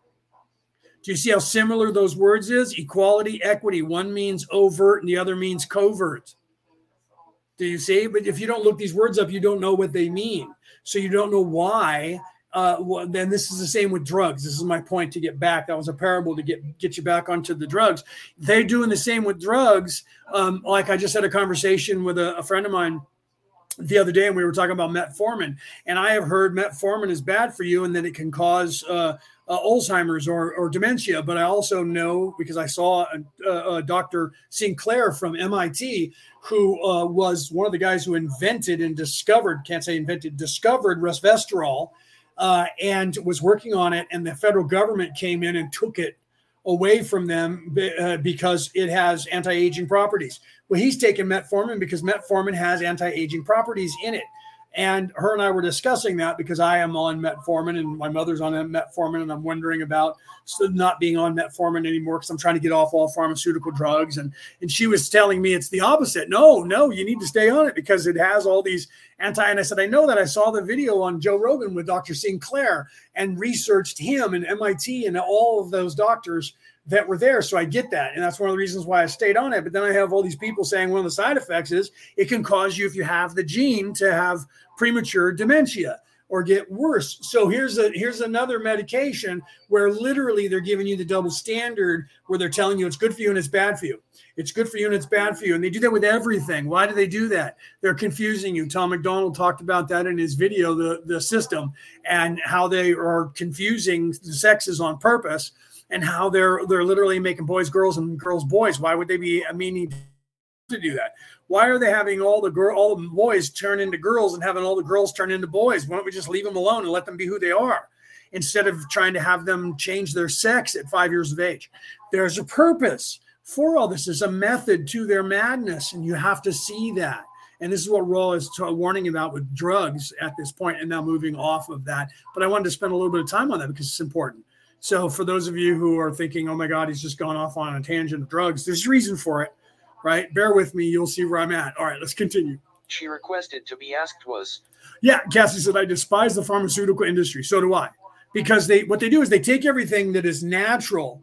do you see how similar those words is equality equity one means overt and the other means covert do you see but if you don't look these words up you don't know what they mean so you don't know why uh, well, then this is the same with drugs. This is my point to get back. That was a parable to get get you back onto the drugs. They're doing the same with drugs. Um, like I just had a conversation with a, a friend of mine the other day and we were talking about metformin and i have heard metformin is bad for you and that it can cause uh, uh, alzheimer's or, or, dementia but i also know because i saw a, a, dr sinclair from mit who uh, was one of the guys who invented and discovered can't say invented discovered resveratrol uh, and was working on it. And the federal government came in and took it away from them uh, because it has anti-aging properties. Well, he's taken metformin because metformin has anti-aging properties in it. And her and I were discussing that because I am on metformin and my mother's on metformin, and I'm wondering about not being on metformin anymore because I'm trying to get off all pharmaceutical drugs. And and she was telling me it's the opposite. No, no, you need to stay on it because it has all these anti. And I said I know that. I saw the video on Joe Rogan with Dr. Sinclair and researched him and MIT and all of those doctors that were there. So I get that. And that's one of the reasons why I stayed on it. But then I have all these people saying one of the side effects is it can cause you, if you have the gene, to have premature dementia or get worse. So here's a here's another medication where literally they're giving you the double standard where they're telling you it's good for you and it's bad for you. It's good for you and it's bad for you. And they do that with everything. Why do they do that? They're confusing you. Tom MacDonald talked about that in his video, the, the system, and how they are confusing the sexes on purpose and how they're they're literally making boys girls and girls boys. Why would they be meaning to do that? Why are they having all the girl all the boys turn into girls and having all the girls turn into boys? Why don't we just leave them alone and let them be who they are instead of trying to have them change their sex at five years of age? There's a purpose for all this. There's a method to their madness, and you have to see that. And this is what Ra is warning about with drugs at this point, and now moving off of that. But I wanted to spend a little bit of time on that because it's important. So, for those of you who are thinking, oh my God, he's just gone off on a tangent of drugs, there's a reason for it, right? Bear with me. You'll see where I'm at. All right, let's continue. She requested to be asked was. Yeah, Cassie said, I despise the pharmaceutical industry. So do I. Because they what they do is they take everything that is natural.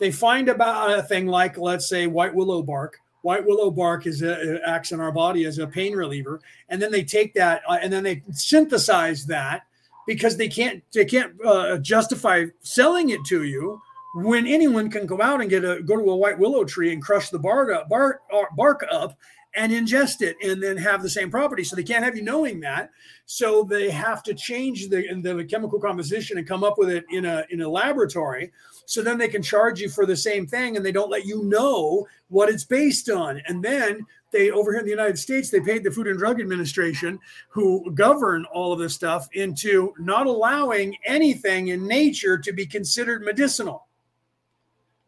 They find about a thing like, let's say, white willow bark. White willow bark is a, acts in our body as a pain reliever, and then they take that uh, and then they synthesize that because they can't they can't uh, justify selling it to you when anyone can go out and get a go to a white willow tree and crush the bark up, bark, uh, bark up and ingest it and then have the same property. So they can't have you knowing that. So they have to change the, the chemical composition and come up with it in a in a laboratory. So then they can charge you for the same thing and they don't let you know what it's based on. And then they over here in the United States, they paid the Food and Drug Administration, who govern all of this stuff, into not allowing anything in nature to be considered medicinal.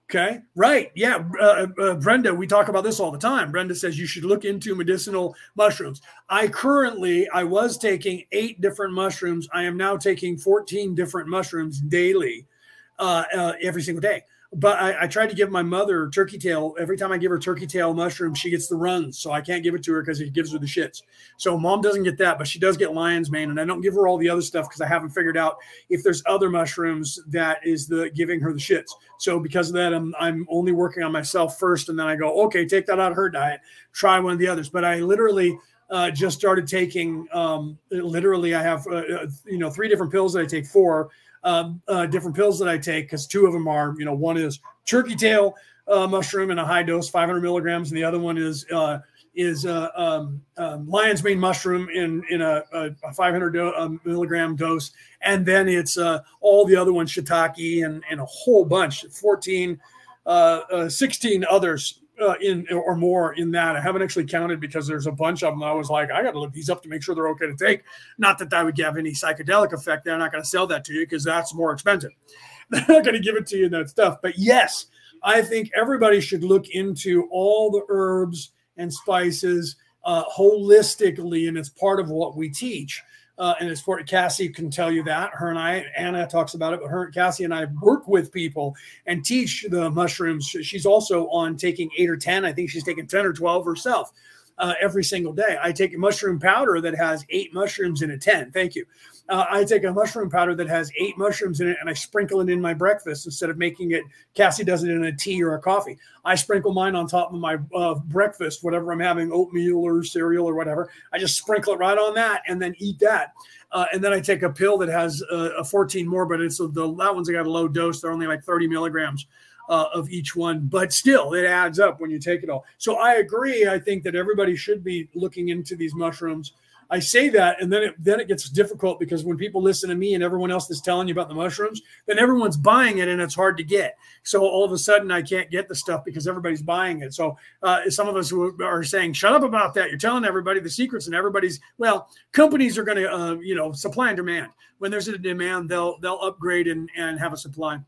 Okay, right. Yeah. Uh, uh, Brenda, we talk about this all the time. Brenda says you should look into medicinal mushrooms. I currently, I was taking eight different mushrooms. I am now taking 14 different mushrooms daily, uh, uh every single day but I, I, tried to give my mother turkey tail. Every time I give her turkey tail mushroom, she gets the runs. So I can't give it to her because it gives her the shits. So mom doesn't get that, but she does get lion's mane. And I don't give her all the other stuff because I haven't figured out if there's other mushrooms that is the giving her the shits. So because of that, I'm I'm only working on myself first, and then I go, okay, take that out of her diet, try one of the others. But I literally uh, just started taking. Um, literally, I have uh, uh you know three different pills that I take. Four um, uh, different pills that I take because two of them are, you know, one is turkey tail uh, mushroom in a high dose, 500 milligrams, and the other one is uh, is uh, um, um, lion's mane mushroom in in a, a 500 do- a milligram dose, and then it's uh, all the other ones, shiitake and and a whole bunch, 14, uh, uh, 16 others uh, in or more in that. I haven't actually counted because there's a bunch of them. I was like, I got to look these up to make sure they're okay to take. Not that that would have any psychedelic effect. They're not going to sell that to you because that's more expensive. They're not going to give it to you in that stuff. But yes, I think everybody should look into all the herbs and spices uh, holistically, and it's part of what we teach. Uh, and it's for Cassie can tell you that. Her and I, Anna talks about it, but her, and Cassie and I work with people and teach the mushrooms. She's also on taking eight or 10. I think she's taking 10 or 12 herself uh, every single day. I take a mushroom powder that has eight mushrooms in a 10. Thank you. Uh, I take a mushroom powder that has eight mushrooms in it and I sprinkle it in my breakfast instead of making it. Cassie does it in a tea or a coffee. I sprinkle mine on top of my uh, breakfast, whatever I'm having, oatmeal or cereal or whatever. I just sprinkle it right on that and then eat that. Uh, and then I take a pill that has uh, a 14 more, but it's the that one's got a low dose. They're only like 30 milligrams uh, of each one, but still it adds up when you take it all. So I agree. I think that everybody should be looking into these mushrooms. I say that, and then it, then it gets difficult because when people listen to me and everyone else is telling you about the mushrooms, then everyone's buying it and it's hard to get. So all of a sudden, I can't get the stuff because everybody's buying it. So uh, some of us are saying, "Shut up about that! You're telling everybody the secrets," and everybody's well, companies are going to, uh, you know, supply and demand. When there's a demand, they'll they'll upgrade and and have a supply.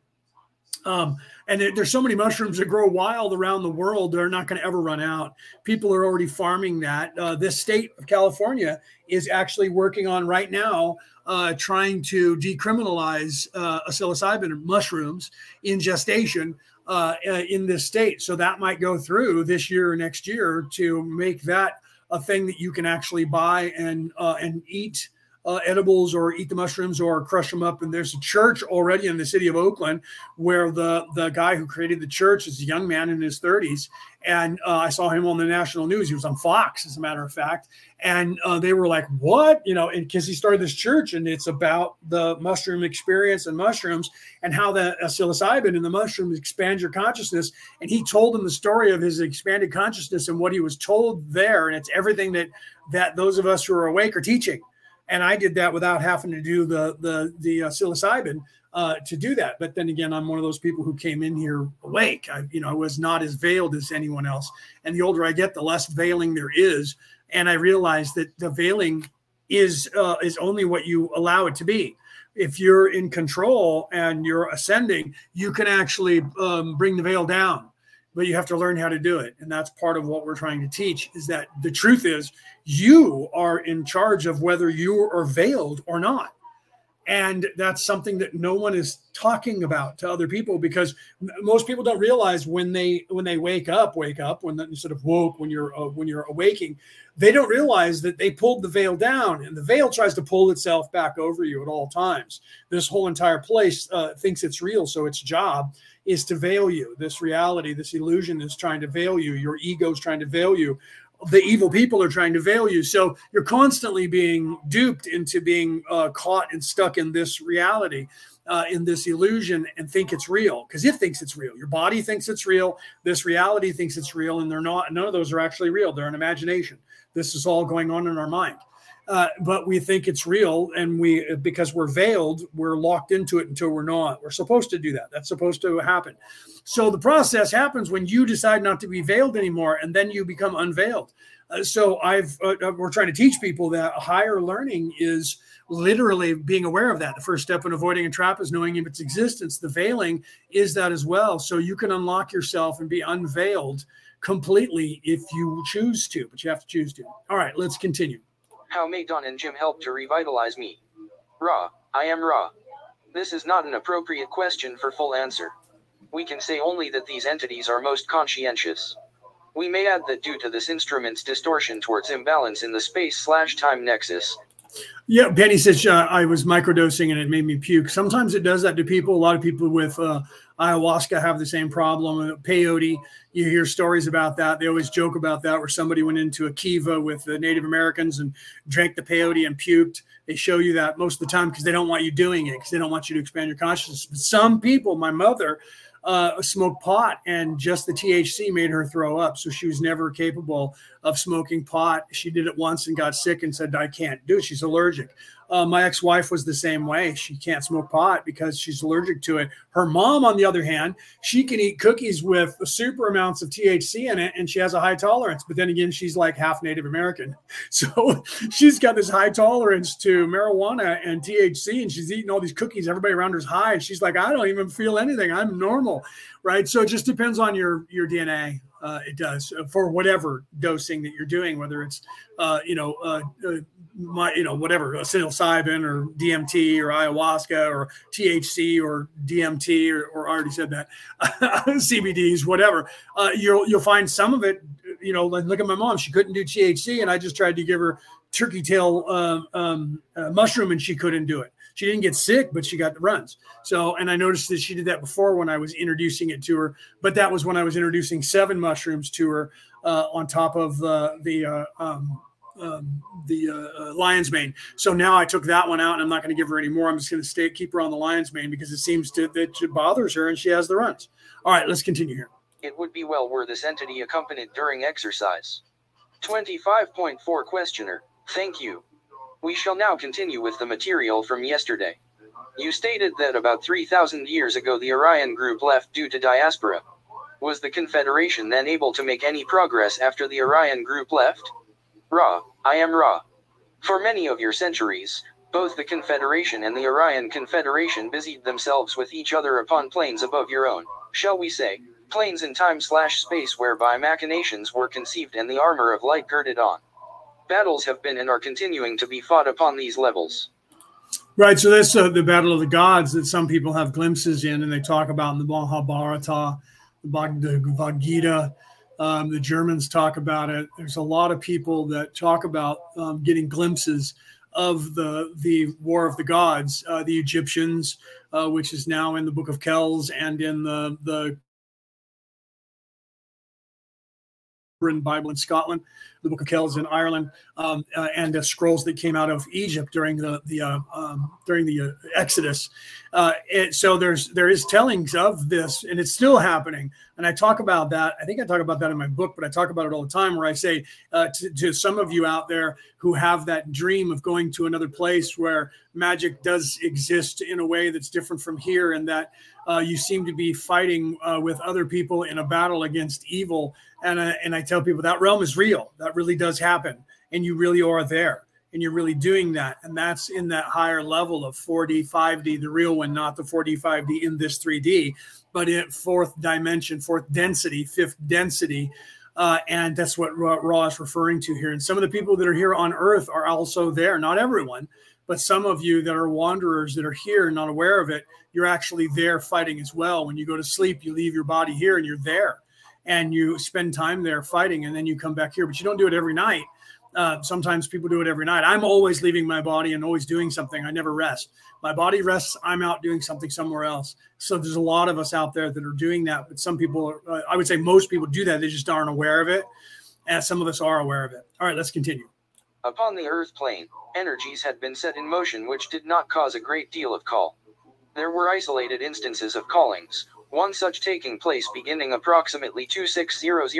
Um, and there's so many mushrooms that grow wild around the world they're not going to ever run out. People are already farming that. Uh, this state of california is actually working on right now uh, trying to decriminalize uh, psilocybin mushrooms in gestation uh, uh, in this state. So that might go through this year or next year to make that a thing that you can actually buy and uh, and eat uh, edibles or eat the mushrooms or crush them up. And there's a church already in the city of Oakland where the the guy who created the church is a young man in his 30s, and uh, I saw him on the national news. He was on Fox, as a matter of fact, and uh, they were like, "What?" You know, because he started this church, and it's about the mushroom experience and mushrooms and how the psilocybin and the mushrooms expand your consciousness. And he told them the story of his expanded consciousness and what he was told there, and it's everything that that those of us who are awake are teaching and I did that without having to do the the the uh, psilocybin uh, to do that. But then again, I'm one of those people who came in here awake. I, you know, I was not as veiled as anyone else. And the older I get, the less veiling there is. And I realized that the veiling is uh, is only what you allow it to be. If you're in control and you're ascending, you can actually um, bring the veil down but you have to learn how to do it. And that's part of what we're trying to teach is that the truth is you are in charge of whether you are veiled or not. And that's something that no one is talking about to other people because most people don't realize when they when they wake up wake up when you sort of woke when you're uh, when you're awaking they don't realize that they pulled the veil down and the veil tries to pull itself back over you at all times. This whole entire place uh, thinks it's real so its job is to veil you. This reality, this illusion is trying to veil you. Your ego is trying to veil you. The evil people are trying to veil you. So you're constantly being duped into being uh, caught and stuck in this reality. Uh, in this illusion and think it's real because it thinks it's real. Your body thinks it's real. This reality thinks it's real, and they're not. None of those are actually real. They're an imagination. This is all going on in our mind. Uh, but we think it's real and we because we're veiled we're locked into it until we're not. We're supposed to do that. That's supposed to happen. So the process happens when you decide not to be veiled anymore and then you become unveiled. Uh, so i've uh, uh we're trying to teach people that higher learning is literally being aware of that. The first step in avoiding a trap is knowing its existence. The veiling is that as well. So you can unlock yourself and be unveiled completely if you choose to but you have to choose to. All right let's continue how may Don and Jim help to revitalize me? Ra, I am Ra. This is not an appropriate question for full answer. We can say only that these entities are most conscientious. We may add that due to this instrument's distortion towards imbalance in the space slash time nexus, yeah, Penny says uh, I was microdosing and it made me puke. Sometimes it does that to people. A lot of people with uh, ayahuasca have the same problem. Peyote, you hear stories about that. They always joke about that, where somebody went into a kiva with the Native Americans and drank the peyote and puked. They show you that most of the time because they don't want you doing it because they don't want you to expand your consciousness. But some people, my mother, uh, smoked pot, and just the THC made her throw up. So she was never capable of smoking pot. She did it once and got sick and said, I can't do it. She's allergic. Uh, my ex wife was the same way. She can't smoke pot because she's allergic to it. Her mom, on the other hand, she can eat cookies with super amounts of THC in it and she has a high tolerance. But then again, she's like half Native American. So she's got this high tolerance to marijuana and THC and she's eating all these cookies. Everybody around her's high. And she's like, I don't even feel anything. I'm normal. Right. So it just depends on your, your DNA. Uh, it does uh, for whatever dosing that you're doing, whether it's, uh, you know, uh, uh my, you know, whatever, psilocybin or DMT or ayahuasca or THC or DMT or, or I already said that, CBDs, whatever. Uh, you'll you'll find some of it. You know, like look at my mom; she couldn't do THC, and I just tried to give her turkey tail um, um, uh, mushroom, and she couldn't do it. She didn't get sick, but she got the runs. So, and I noticed that she did that before when I was introducing it to her, but that was when I was introducing seven mushrooms to her uh, on top of the the uh, um, um, the uh, uh, lion's mane. So now I took that one out, and I'm not going to give her any more. I'm just going to stay keep her on the lion's mane because it seems to that it bothers her, and she has the runs. All right, let's continue here. It would be well were this entity accompanied during exercise. 25.4 Questioner. Thank you. We shall now continue with the material from yesterday. You stated that about 3,000 years ago the Orion group left due to diaspora. Was the Confederation then able to make any progress after the Orion group left? Ra, I am Ra. For many of your centuries, Both the Confederation and the Orion Confederation busied themselves with each other upon planes above your own, shall we say, planes in time slash space whereby machinations were conceived and the armor of light girded on. Battles have been and are continuing to be fought upon these levels. Right, so that's uh, the battle of the gods that some people have glimpses in, and they talk about in the Mahabharata, the Bhagavad Gita. Um, the Germans talk about it. There's a lot of people that talk about um, getting glimpses of the the War of the Gods. Uh, the Egyptians, uh, which is now in the Book of Kells and in the the Bible in Scotland the Book of Kells in Ireland, um, uh, and the scrolls that came out of Egypt during the the uh, um, during the uh, Exodus. Uh, it, so there's there is tellings of this, and it's still happening. And I talk about that. I think I talk about that in my book, but I talk about it all the time. Where I say uh, to, to some of you out there who have that dream of going to another place where magic does exist in a way that's different from here, and that uh, you seem to be fighting uh, with other people in a battle against evil. And, uh, and I tell people that realm is real. That really does happen. And you really are there and you're really doing that. And that's in that higher level of 4D, 5D, the real one, not the 4D, 5D in this 3D, but in fourth dimension, fourth density, fifth density. Uh, and that's what Ra is referring to here. And some of the people that are here on Earth are also there. Not everyone, but some of you that are wanderers that are here and not aware of it, you're actually there fighting as well. When you go to sleep, you leave your body here and you're there and you spend time there fighting and then you come back here, but you don't do it every night. Uh, sometimes people do it every night. I'm always leaving my body and always doing something. I never rest. My body rests. I'm out doing something somewhere else. So there's a lot of us out there that are doing that. But some people, uh, I would say most people do that. They just aren't aware of it. And some of us are aware of it. All right, let's continue. Upon the earth plane, energies had been set in motion which did not cause a great deal of call. There were isolated instances of callings, one such taking place beginning approximately 2600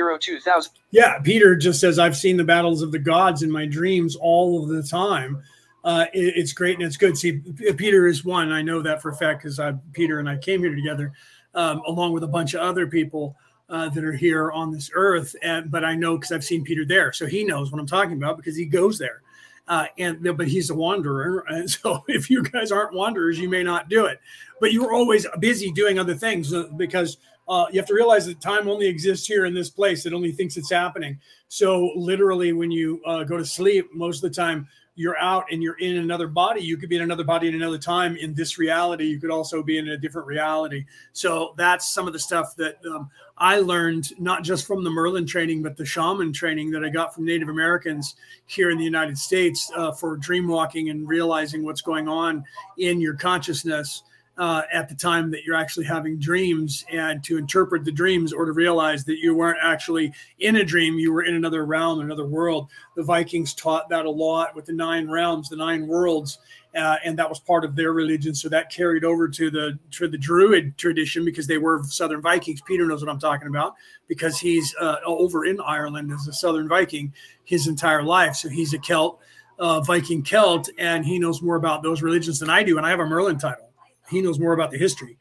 Yeah, Peter just says, I've seen the battles of the gods in my dreams all of the time. Uh, it, it's great and it's good. See, Peter is one. I know that for a fact because Peter and I came here together um, along with a bunch of other people uh, that are here on this earth. And but I know because I've seen Peter there, so he knows what I'm talking about because he goes there. Uh, and but he's a wanderer, and so if you guys aren't wanderers, you may not do it. But you're always busy doing other things uh, because uh, you have to realize that time only exists here in this place. It only thinks it's happening. So literally, when you uh, go to sleep, most of the time you're out and you're in another body. You could be in another body in another time in this reality. You could also be in a different reality. So that's some of the stuff that um, I learned, not just from the Merlin training, but the shaman training that I got from Native Americans here in the United States uh, for dream walking and realizing what's going on in your consciousness uh, at the time that you're actually having dreams and to interpret the dreams or to realize that you weren't actually in a dream, you were in another realm, another world. The Vikings taught that a lot with the nine realms, the nine worlds. Uh, and that was part of their religion. So that carried over to the to the Druid tradition because they were Southern Vikings. Peter knows what I'm talking about because he's uh, over in Ireland as a Southern Viking his entire life. So he's a Celt, uh, Viking Celt, and he knows more about those religions than I do. And I have a Merlin title he knows more about the history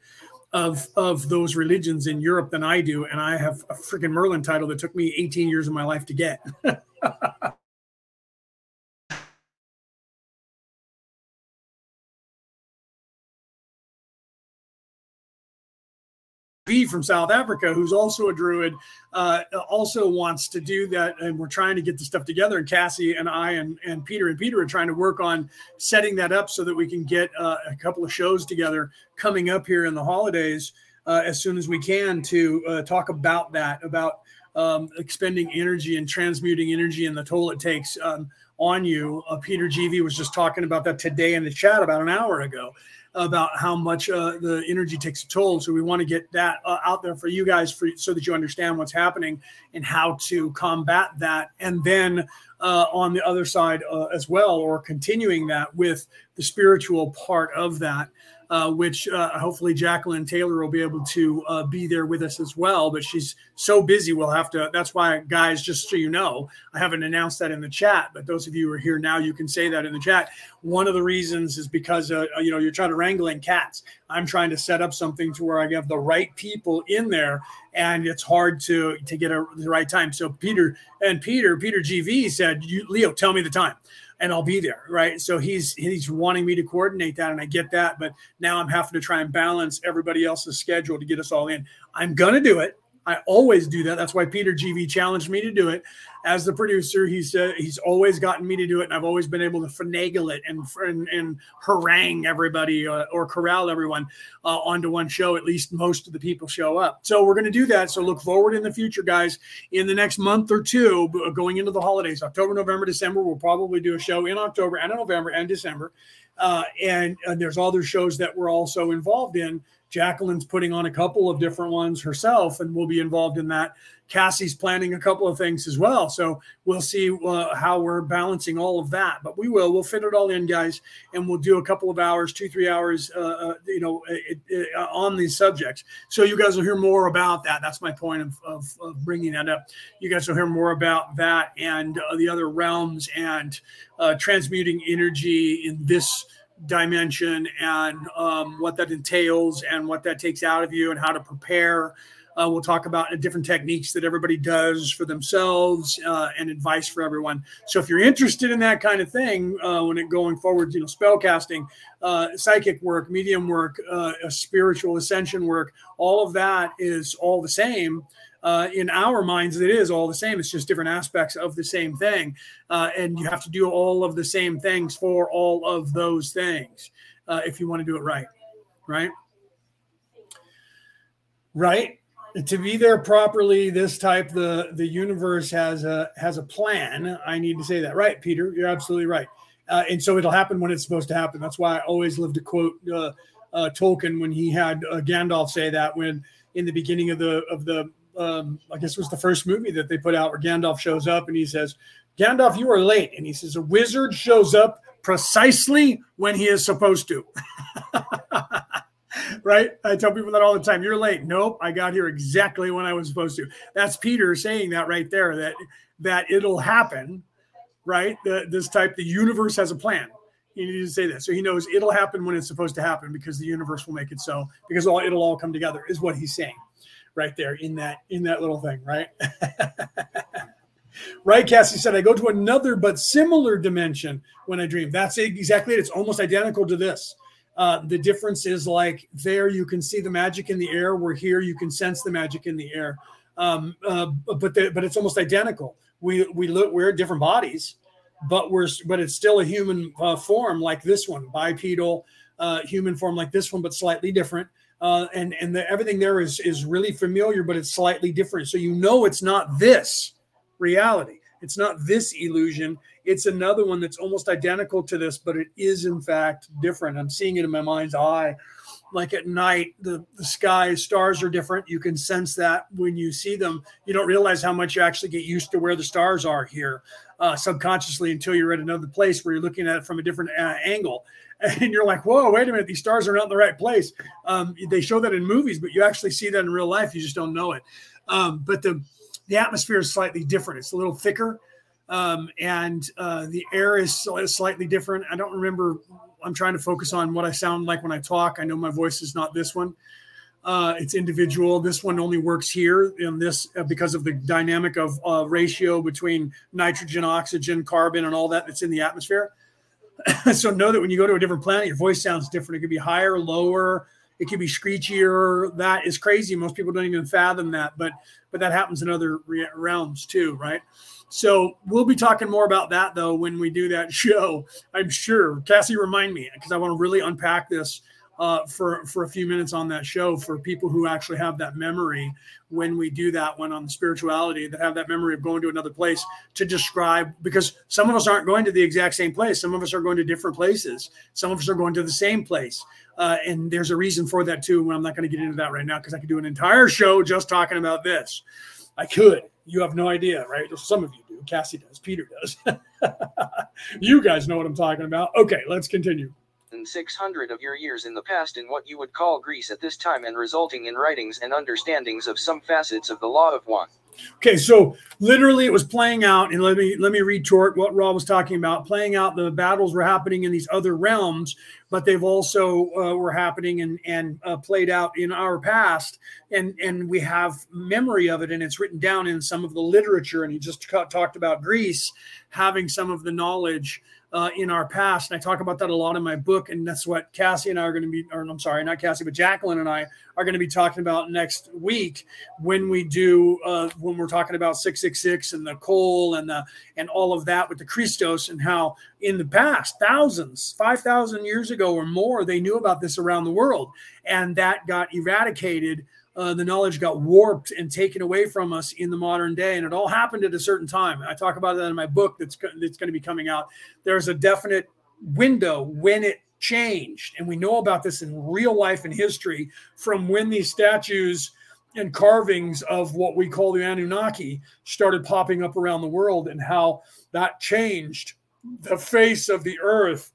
of of those religions in Europe than I do, and I have a freaking Merlin title that took me 18 years of my life to get. B from South Africa, who's also a druid, uh, also wants to do that. And we're trying to get the stuff together. And Cassie and I and, and Peter and Peter are trying to work on setting that up so that we can get uh, a couple of shows together coming up here in the holidays uh, as soon as we can to uh, talk about that, about um, expending energy and transmuting energy and the toll it takes um, on you. Uh, Peter GV was just talking about that today in the chat about an hour ago about how much uh, the energy takes a toll. So we want to get that uh, out there for you guys, for so that you understand what's happening and how to combat that. And then uh, on the other side uh, as well, or continuing that with the spiritual part of that uh, which uh, hopefully Jacqueline Taylor will be able to uh, be there with us as well. But she's so busy, we'll have to. That's why, guys, just so you know, I haven't announced that in the chat, but those of you who are here now, you can say that in the chat. One of the reasons is because uh, you know you're trying to wrangle in cats. I'm trying to set up something to where I have the right people in there, and it's hard to to get a, the right time. So Peter and Peter, Peter GV said, "Leo, tell me the time." And I'll be there, right? So he's he's wanting me to coordinate that, and I get that, but now I'm having to try and balance everybody else's schedule to get us all in. I'm gonna do it. I always do that. That's why Peter GV challenged me to do it. As the producer, he's uh, he's always gotten me to do it, and I've always been able to finagle it and and, and harangue everybody uh, or corral everyone uh, onto one show. At least most of the people show up. So we're going to do that. So look forward in the future, guys. In the next month or two, going into the holidays, October, November, December, we'll probably do a show in October and in November and December. Uh, and, and there's other shows that we're also involved in Jacqueline's putting on a couple of different ones herself, and we'll be involved in that. Cassie's planning a couple of things as well. So we'll see uh, how we're balancing all of that. But we will. We'll fit it all in, guys, and we'll do a couple of hours, two, three hours, uh, uh, you know, it, it, uh, on these subjects. So you guys will hear more about that. That's my point of, of, of bringing that up. You guys will hear more about that and uh, the other realms and uh, transmuting energy in this dimension and um, what that entails and what that takes out of you and how to prepare. Uh, we'll talk about different techniques that everybody does for themselves uh, and advice for everyone. So if you're interested in that kind of thing, uh, when it going forward, you know, spell casting, uh, psychic work, medium work, uh, spiritual ascension work, all of that is all the same uh, in our minds it is all the same. It's just different aspects of the same thing. Uh, and you have to do all of the same things for all of those things uh, if you want to do it right right? Right? To be there properly this type the the universe has a has a plan. I need to say that. Right peter you're absolutely right. Uh, and so it'll happen when it's supposed to happen. That's why i always love to quote uh, uh, tolkien when he had gandalf say that when in the beginning of the of the um, I guess it was the first movie that they put out where Gandalf shows up and he says, Gandalf, you are late. And he says, a wizard shows up precisely when he is supposed to. right? I tell people that all the time. You're late. Nope, I got here exactly when I was supposed to. That's Peter saying that right there. That that it'll happen, right? The, this type, the universe has a plan. He need to say that. So he knows it'll happen when it's supposed to happen because the universe will make it so. Because all it'll all come together is what he's saying right there in that in that little thing, right? right, Cassie said, I go to another but similar dimension when I dream. That's exactly it. It's almost identical to this. Uh, the difference is like there you can see the magic in the air, where here you can sense the magic in the air. Um, uh, but the, but it's almost identical. We we look we're different bodies, but we're but it's still a human uh, form like this one, bipedal uh, human form like this one, but slightly different uh, and and the, everything there is is really familiar, but it's slightly different. So you know it's not this reality. It's not this illusion. It's another one that's almost identical to this, but it is in fact different. I'm seeing it in my mind's eye. Like at night, the, the sky, stars are different. You can sense that when you see them. You don't realize how much you actually get used to where the stars are here uh, subconsciously until you're at another place where you're looking at it from a different uh, angle and you're like, whoa, wait a minute, these stars are not in the right place. Um, they show that in movies, but you actually see that in real life. You just don't know it. Um, but the the atmosphere is slightly different. It's a little thicker, um, and uh, the air is slightly different. I don't remember. I'm trying to focus on what I sound like when I talk. I know my voice is not this one. Uh, it's individual. This one only works here in this uh, because of the dynamic of uh, ratio between nitrogen, oxygen, carbon, and all that that's in the atmosphere. so know that when you go to a different planet, your voice sounds different. It could be higher, lower. It could be screechier. That is crazy. Most people don't even fathom that, but but that happens in other re- realms too, right? So we'll be talking more about that though when we do that show. I'm sure. Cassie, remind me because I want to really unpack this uh, for for a few minutes on that show for people who actually have that memory when we do that one on the spirituality that have that memory of going to another place to describe because some of us aren't going to the exact same place. Some of us are going to different places. Some of us are going to the same place. Uh, and there's a reason for that too and i'm not going to get into that right now because i could do an entire show just talking about this. I could. You have no idea right? Some of you do. Cassie does. Peter does. You guys know what i'm talking about. Okay let's continue than 600 of your years in the past in what you would call Greece at this time and resulting in writings and understandings of some facets of the law of one. Okay, so literally it was playing out, and let me let me retort what Rob was talking about. Playing out, the battles were happening in these other realms, but they've also uh, were happening and and uh, played out in our past, and and we have memory of it, and it's written down in some of the literature. And he just talked about Greece having some of the knowledge uh, in our past. And I talk about that a lot in my book. And that's what Cassie and I are going to be, or I'm sorry, not Cassie, but Jacqueline and I are going to be talking about next week when we do, uh, when we're talking about 666 and the coal and the, and all of that with the Christos and how in the past, thousands, 5,000 years ago or more, they knew about this around the world. And that got eradicated uh, the knowledge got warped and taken away from us in the modern day. And it all happened at a certain time. I talk about that in my book that's, that's going to be coming out. There's a definite window when it changed. And we know about this in real life and history from when these statues and carvings of what we call the Anunnaki started popping up around the world and how that changed the face of the earth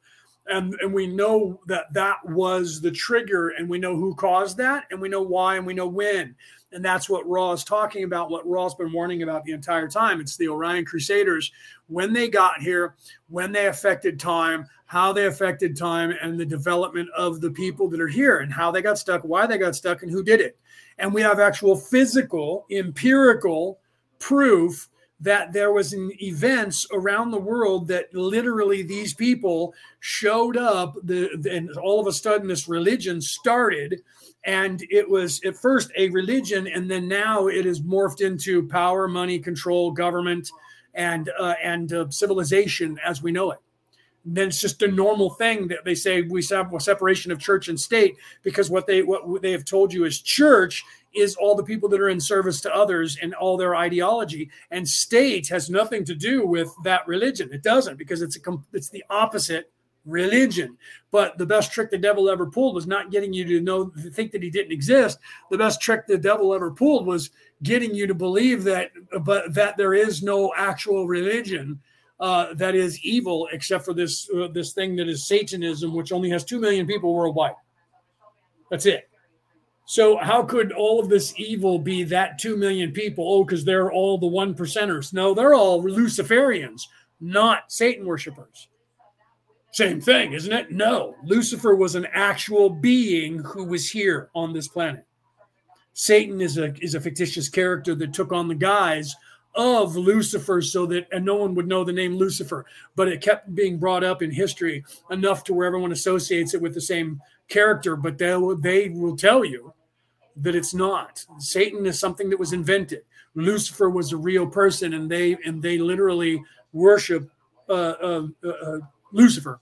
and and we know that that was the trigger and we know who caused that and we know why and we know when. And that's what Ra is talking about what Ra's been warning about the entire time. It's the Orion Crusaders when they got here when they affected time how they affected time and the development of the people that are here and how they got stuck why they got stuck and who did it. And we have actual physical empirical proof that there was an events around the world that literally these people showed up the, and all of a sudden this religion started. And it was at first a religion and then now it is morphed into power money control government and uh, and uh, civilization as we know it. And then it's just a normal thing that they say we have separation of church and state because what they what they have told you is church is all the people that are in service to others and all their ideology. And state has nothing to do with that religion. It doesn't because it's a it's the opposite religion. But the best trick the devil ever pulled was not getting you to know to think that he didn't exist. The best trick the devil ever pulled was getting you to believe that but that there is no actual religion uh, that is evil except for this uh, this thing that is satanism which only has 2 million people worldwide. That's it so how could all of this evil be that 2 million people? Oh, because they're all the one percenters. No, they're all Luciferians, not Satan worshippers. Same thing, isn't it? No, Lucifer was an actual being who was here on this planet. Satan is a is a fictitious character that took on the guise of Lucifer so that and no one would know the name Lucifer, but it kept being brought up in history enough to where everyone associates it with the same character, but they will, they will tell you that it's not. Satan is something that was invented. Lucifer was a real person, and they and they literally worship uh, uh, uh, uh Lucifer.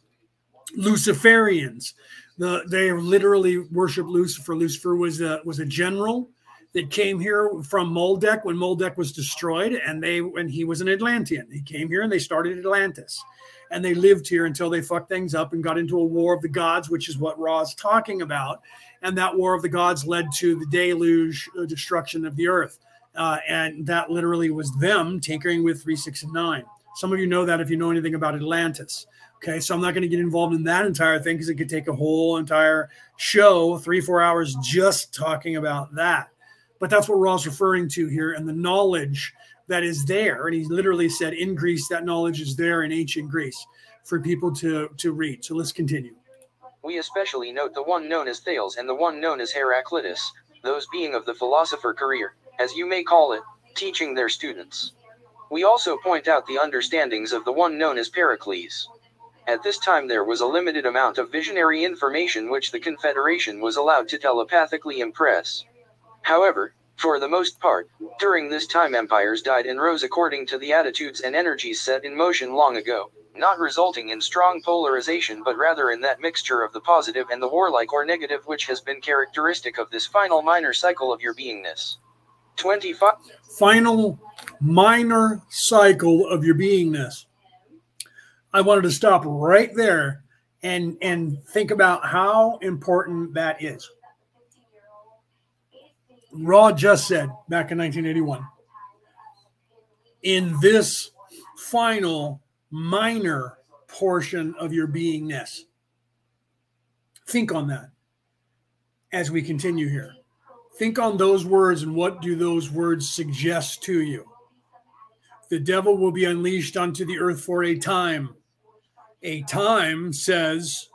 Luciferians, the, they literally worship Lucifer. Lucifer was a was a general that came here from Maldek when Maldek was destroyed, and they when he was an Atlantean. He came here and they started Atlantis and they lived here until they fucked things up and got into a war of the gods, which is what Ra's talking about. And that war of the gods led to the deluge uh, destruction of the earth. Uh, and that literally was them tinkering with three, six, and nine. Some of you know that if you know anything about Atlantis. Okay, so I'm not going to get involved in that entire thing because it could take a whole entire show, three, four hours just talking about that. But that's what Ra's referring to here and the knowledge that is there. And he literally said, in Greece, that knowledge is there in ancient Greece for people to, to read. So let's continue. We especially note the one known as Thales and the one known as Heraclitus, those being of the philosopher career, as you may call it, teaching their students. We also point out the understandings of the one known as Pericles. At this time, there was a limited amount of visionary information which the Confederation was allowed to telepathically impress. However, for the most part, during this time empires died and rose according to the attitudes and energies set in motion long ago, not resulting in strong polarization but rather in that mixture of the positive and the warlike or negative which has been characteristic of this final minor cycle of your beingness. 25 final minor cycle of your beingness. I wanted to stop right there and and think about how important that is. Ra just said back in 1981 in this final minor portion of your beingness. Think on that as we continue here. Think on those words and what do those words suggest to you? The devil will be unleashed onto the earth for a time. A time says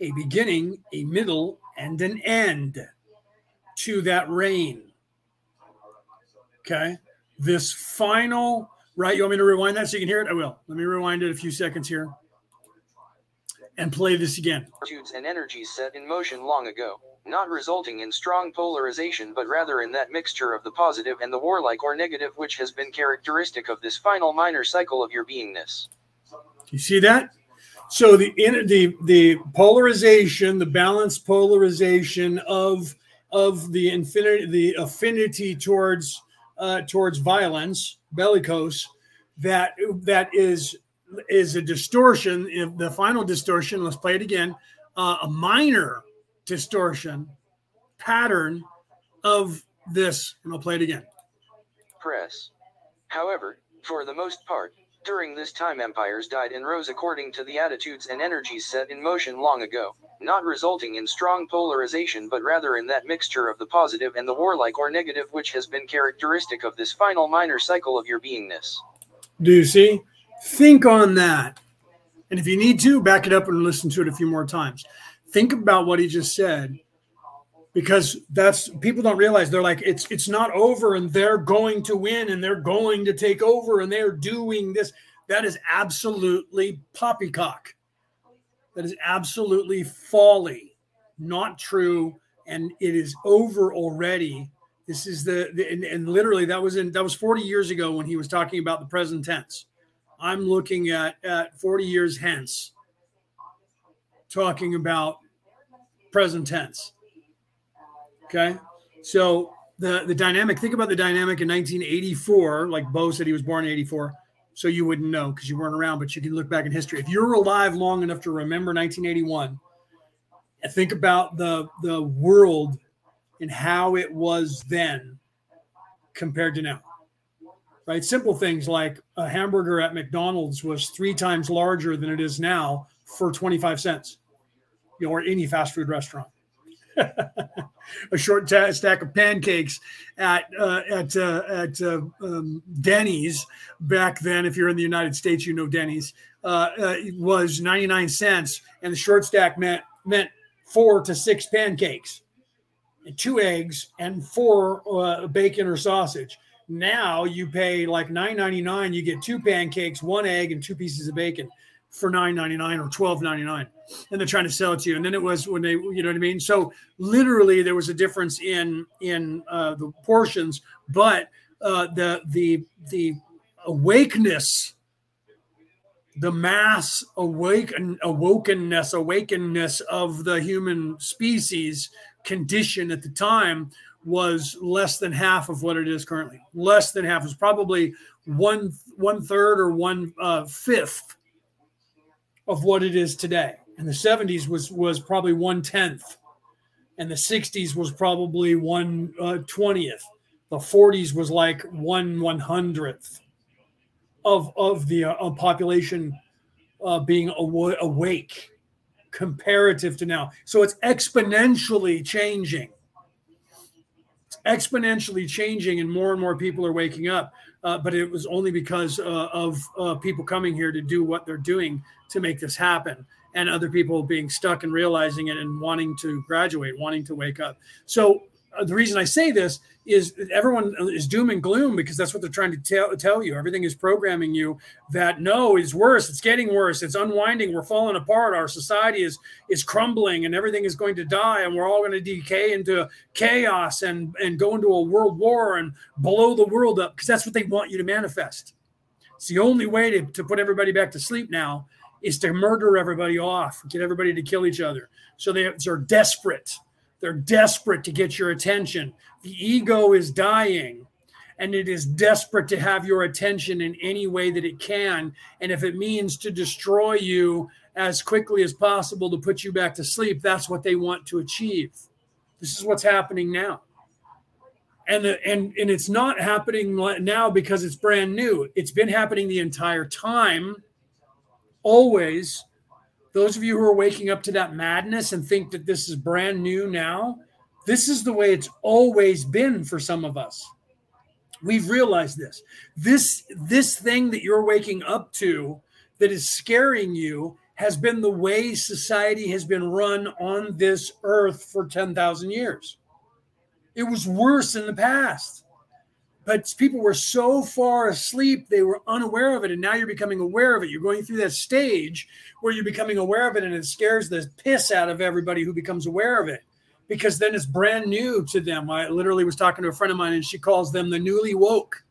a beginning, a middle, and an end to that reign. Okay. This final, right? You want me to rewind that so you can hear it? I will. Let me rewind it a few seconds here. and play this again. Attitudes and energies set in motion long ago, not resulting in strong polarization, but rather in that mixture of the positive and the warlike or negative which has been characteristic of this final minor cycle of your beingness. You see that? So the in, the the polarization, the balanced polarization of of the infinity, the affinity towards uh, towards violence, bellicose, that that is is a distortion. The final distortion, let's play it again, uh, a minor distortion pattern of this, and I'll play it again. Press. However, for the most part, during this time empires died and rose according to the attitudes and energies set in motion long ago, not resulting in strong polarization but rather in that mixture of the positive and the warlike or negative which has been characteristic of this final minor cycle of your beingness. Do you see? Think on that. And if you need to, back it up and listen to it a few more times. Think about what he just said because that's people don't realize they're like it's it's not over and they're going to win and they're going to take over and they're doing this that is absolutely poppycock that is absolutely folly not true and it is over already this is the, the and, and literally that was in that was 40 years ago when he was talking about the present tense i'm looking at at 40 years hence talking about present tense Okay. So the the dynamic, think about the dynamic in 1984, like Bo said he was born in 84. So you wouldn't know because you weren't around, but you can look back in history. If you're alive long enough to remember 1981, think about the the world and how it was then compared to now. Right? Simple things like a hamburger at McDonald's was three times larger than it is now for 25 cents, you know, or any fast food restaurant. a short t- stack of pancakes at uh, at uh, at uh, um, Denny's back then. If you're in the United States, you know Denny's uh, uh, was 99 cents, and the short stack meant meant four to six pancakes, two eggs, and four uh, bacon or sausage. Now you pay like 9.99, you get two pancakes, one egg, and two pieces of bacon for 9.99 or 12.99 and they're trying to sell it to you. And then it was when they you know what i mean? So literally there was a difference in in uh, the portions but uh, the the the awakeness the mass awaken awokenness awakenness of the human species condition at the time was less than half of what it is currently. Less than half. Is probably one one third or one uh, fifth of what it is today. And the 70s was was probably one tenth, and the 60s was probably one uh, twentieth. The 40s was like one one hundredth of of the uh, population uh, being aw- awake comparative to now. So it's exponentially changing. It's exponentially changing, and more and more people are waking up. Uh, but it was only because uh, of uh, people coming here to do what they're doing to make this happen and other people being stuck and realizing it and wanting to graduate wanting to wake up. So Uh, the reason i say this is everyone is doom and gloom because that's what they're trying to tell, tell you. Everything is programming you that no it's worse. It's getting worse. It's unwinding. We're falling apart. Our society is is crumbling and everything is going to die and we're all going to decay into chaos and and go into a world war and blow the world up because that's what they want you to manifest. It's the only way to, to put everybody back to sleep now is to murder everybody off, get everybody to kill each other. So they, they're desperate. They're desperate to get your attention. The ego is dying and it is desperate to have your attention in any way that it can. And if it means to destroy you as quickly as possible to put you back to sleep, that's what they want to achieve. This is what's happening now. And, the, and and it's not happening now because it's brand new. It's been happening the entire time always those of you who are waking up to that madness and think that this is brand new now, this is the way it's always been for some of us. We've realized this. This this thing that you're waking up to that is scaring you has been the way society has been run on this earth for 10,000 years. It was worse in the past. But people were so far asleep they were unaware of it and now you're becoming aware of it. You're going through that stage where you're becoming aware of it and it scares the piss out of everybody who becomes aware of it because then it's brand new to them. I literally was talking to a friend of mine and she calls them the newly woke.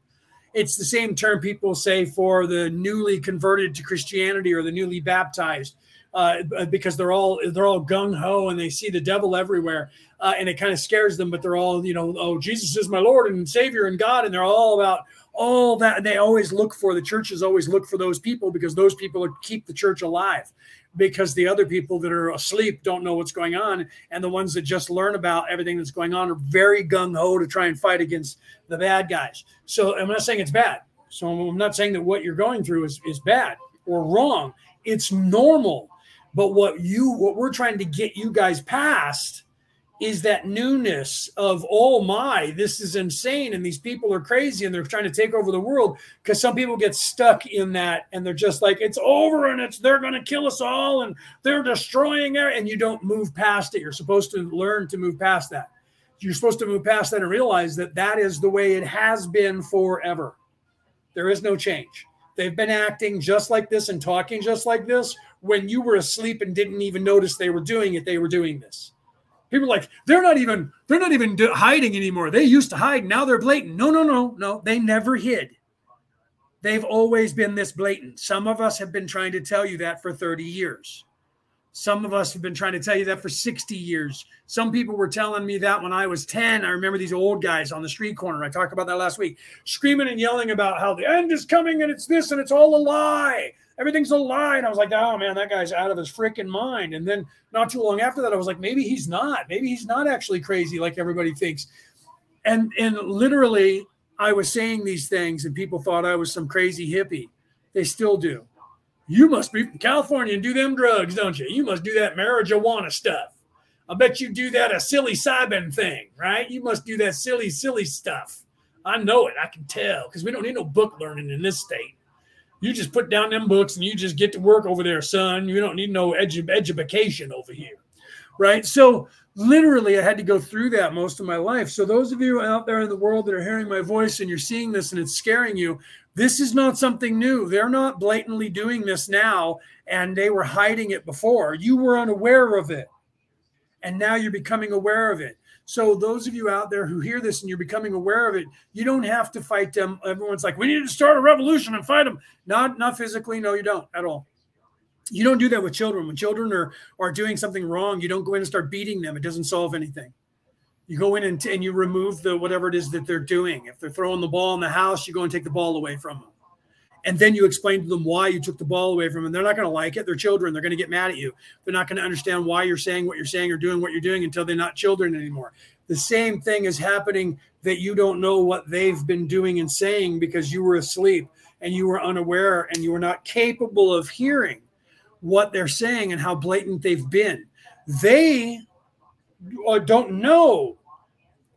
It's the same term people say for the newly converted to christianity or the newly baptized uh, because they're all they're all gung ho and they see the devil everywhere, uh, and it kind of scares them. But they're all you know, oh Jesus is my Lord and Savior and God, and they're all about all that. And they always look for the churches always look for those people because those people keep the church alive. Because the other people that are asleep don't know what's going on, and the ones that just learn about everything that's going on are very gung ho to try and fight against the bad guys. So I'm not saying it's bad. So I'm not saying that what you're going through is, is bad or wrong. It's normal but what you what we're trying to get you guys past is that newness of oh my this is insane and these people are crazy and they're trying to take over the world because some people get stuck in that and they're just like it's over and it's they're going to kill us all and they're destroying it and you don't move past it. You're supposed to learn to move past that. You're supposed to move past that and realize that that is the way it has been forever. There is no change. They've been acting just like this and talking just like this when you were asleep and didn't even notice they were doing it, they were doing this. People like, they're not even, they're not even hiding anymore. They used to hide. Now they're blatant. No, no, no, no. They never hid. They've always been this blatant. Some of us have been trying to tell you that for 30 years. Some of us have been trying to tell you that for 60 years. Some people were telling me that when I was 10. I remember these old guys on the street corner. I talked about that last week, screaming and yelling about how the end is coming and it's this and it's all a lie everything's a lie. And I was like, oh man, that guy's out of his freaking mind. And then not too long after that, I was like, maybe he's not. Maybe he's not actually crazy like everybody thinks. And and literally, I was saying these things, and people thought I was some crazy hippie. They still do. You must be from California and do them drugs, don't you? You must do that marijuana stuff. I bet you do that a silly Simon thing, right? You must do that silly, silly stuff. I know it. I can tell because we don't need no book learning in this state. You just put down them books and you just get to work over there, son. You don't need no edu- education over here. Right. So literally I had to go through that most of my life. So those of you out there in the world that are hearing my voice and you're seeing this and it's scaring you, this is not something new. They're not blatantly doing this now and they were hiding it before. You were unaware of it. And now you're becoming aware of it. So those of you out there who hear this and you're becoming aware of it, you don't have to fight them. Everyone's like, we need to start a revolution and fight them. Not not physically, no, you don't at all. You don't do that with children. When children are are doing something wrong, you don't go in and start beating them. It doesn't solve anything. You go in and, and you remove the whatever it is that they're doing. If they're throwing the ball in the house, you go and take the ball away from them and then you explain to them why you took the ball away from them. They're not going to like it. They're children. They're going to get mad at you. They're not going to understand why you're saying what you're saying or doing what you're doing until they're not children anymore. The same thing is happening that you don't know what they've been doing and saying because you were asleep and you were unaware and you were not capable of hearing what they're saying and how blatant they've been. They uh, don't know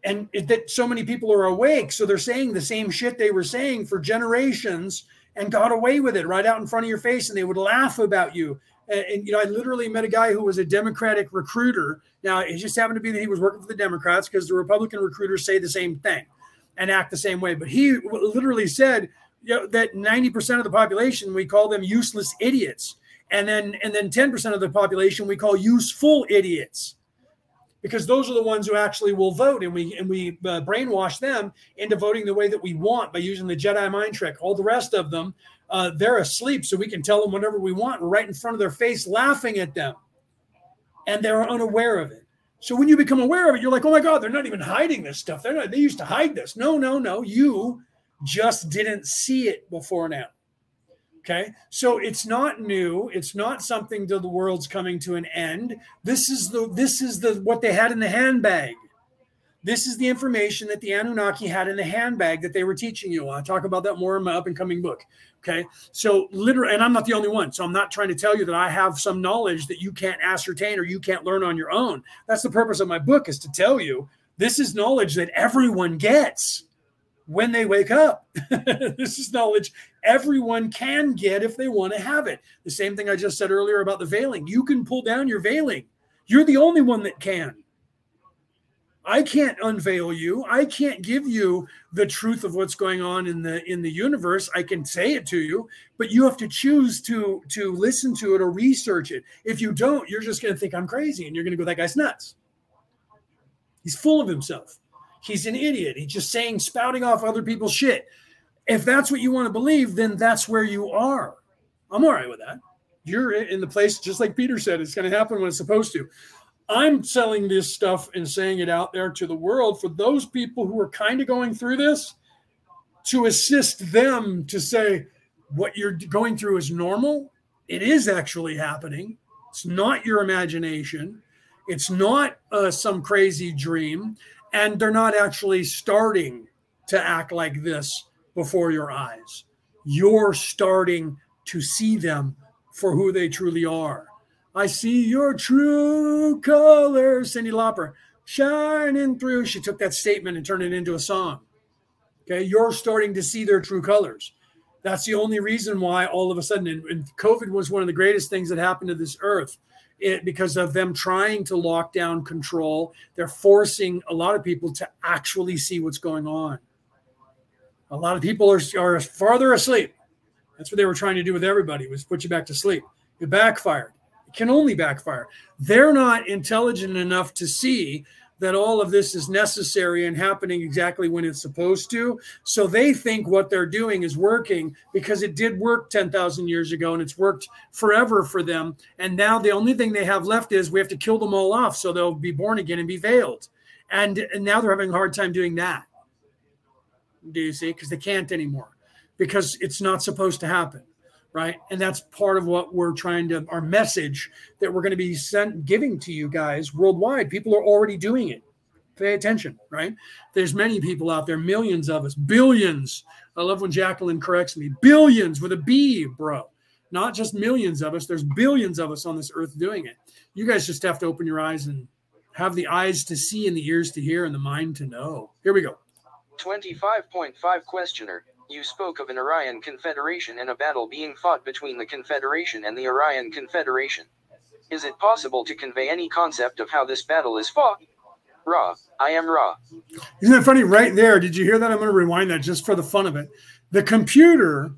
and that so many people are awake so they're saying the same shit they were saying for generations and got away with it right out in front of your face and they would laugh about you. And, and, you know i literally met a guy who was a democratic recruiter. Now it just happened to be that he was working for the democrats because the republican recruiters say the same thing and act the same way. But he literally said you know, that 90% of the population we call them useless idiots. And then and then 10% of the population we call useful idiots because those are the ones who actually will vote and we and we uh, brainwash them into voting the way that we want by using the jedi mind trick. All the rest of them uh, they're asleep so we can tell them whatever we want right in front of their face laughing at them. And they're unaware of it. So when you become aware of it you're like oh my god they're not even hiding this stuff. They're not they used to hide this. No no no. You just didn't see it before now Okay. So it's not new. It's not something that the world's coming to an end. This is the this is the what they had in the handbag. This is the information that the Anunnaki had in the handbag that they were teaching you. I'll talk about that more in my up and coming book. Okay. So literally, and I'm not the only one. So I'm not trying to tell you that I have some knowledge that you can't ascertain or you can't learn on your own. That's the purpose of my book is to tell you this is knowledge that everyone gets when they wake up. this is knowledge everyone can get if they want to have it. The same thing I just said earlier about the veiling. You can pull down your veiling. You're the only one that can. I can't unveil you. I can't give you the truth of what's going on in the in the universe. I can say it to you, but you have to choose to to listen to it or research it. If you don't, you're just going to think I'm crazy and you're going to go that guy's nuts. He's full of himself. He's an idiot. He's just saying spouting off other people's shit. If that's what you want to believe, then that's where you are. I'm all right with that. You're in the place just like Peter said it's going to happen when it's supposed to. I'm selling this stuff and saying it out there to the world for those people who are kind of going through this to assist them to say what you're going through is normal. It is actually happening. It's not your imagination. It's not uh, some crazy dream. And they're not actually starting to act like this before your eyes. You're starting to see them for who they truly are. I see your true colors, Cyndi Lauper, shining through. She took that statement and turned it into a song. Okay, you're starting to see their true colors. That's the only reason why all of a sudden, and, and COVID was one of the greatest things that happened to this earth. It, because of them trying to lock down control, they're forcing a lot of people to actually see what's going on. A lot of people are, are farther asleep. That's what they were trying to do with everybody was put you back to sleep. It backfired It can only backfire. They're not intelligent enough to see that all of this is necessary and happening exactly when it's supposed to. So they think what they're doing is working because it did work 10,000 years ago and it's worked forever for them. And now the only thing they have left is we have to kill them all off so they'll be born again and be veiled. And, and now they're having a hard time doing that. Do you see? Because they can't anymore because it's not supposed to happen right? And that's part of what we're trying to our message that we're going to be sent giving to you guys worldwide. People are already doing it. Pay attention right? There's many people out there millions of us billions. I love when jacqueline corrects me billions with a b bro. Not just millions of us there's billions of us on this earth doing it. You guys just have to open your eyes and have the eyes to see and the ears to hear and the mind to know. Here we go. 25.5 questioner you spoke of an Orion Confederation and a battle being fought between the Confederation and the Orion Confederation. Is it possible to convey any concept of how this battle is fought? Ra, I am Ra. Isn't that funny? Right there. Did you hear that? I'm going to rewind that just for the fun of it. The computer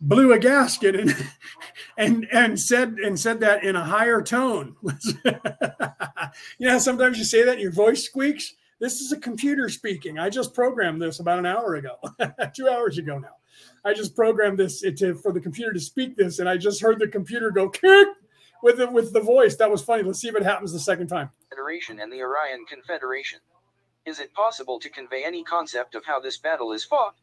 blew a gasket and and and said and said that in a higher tone. you know, sometimes you say that and your voice squeaks. This is a computer speaking. I just programmed this about an hour ago, two hours ago now. I just programmed this to, for the computer to speak this, and I just heard the computer go kick with it with the voice. That was funny. Let's see if it happens the second time. Federation and the Orion Confederation. Is it possible to convey any concept of how this battle is fought?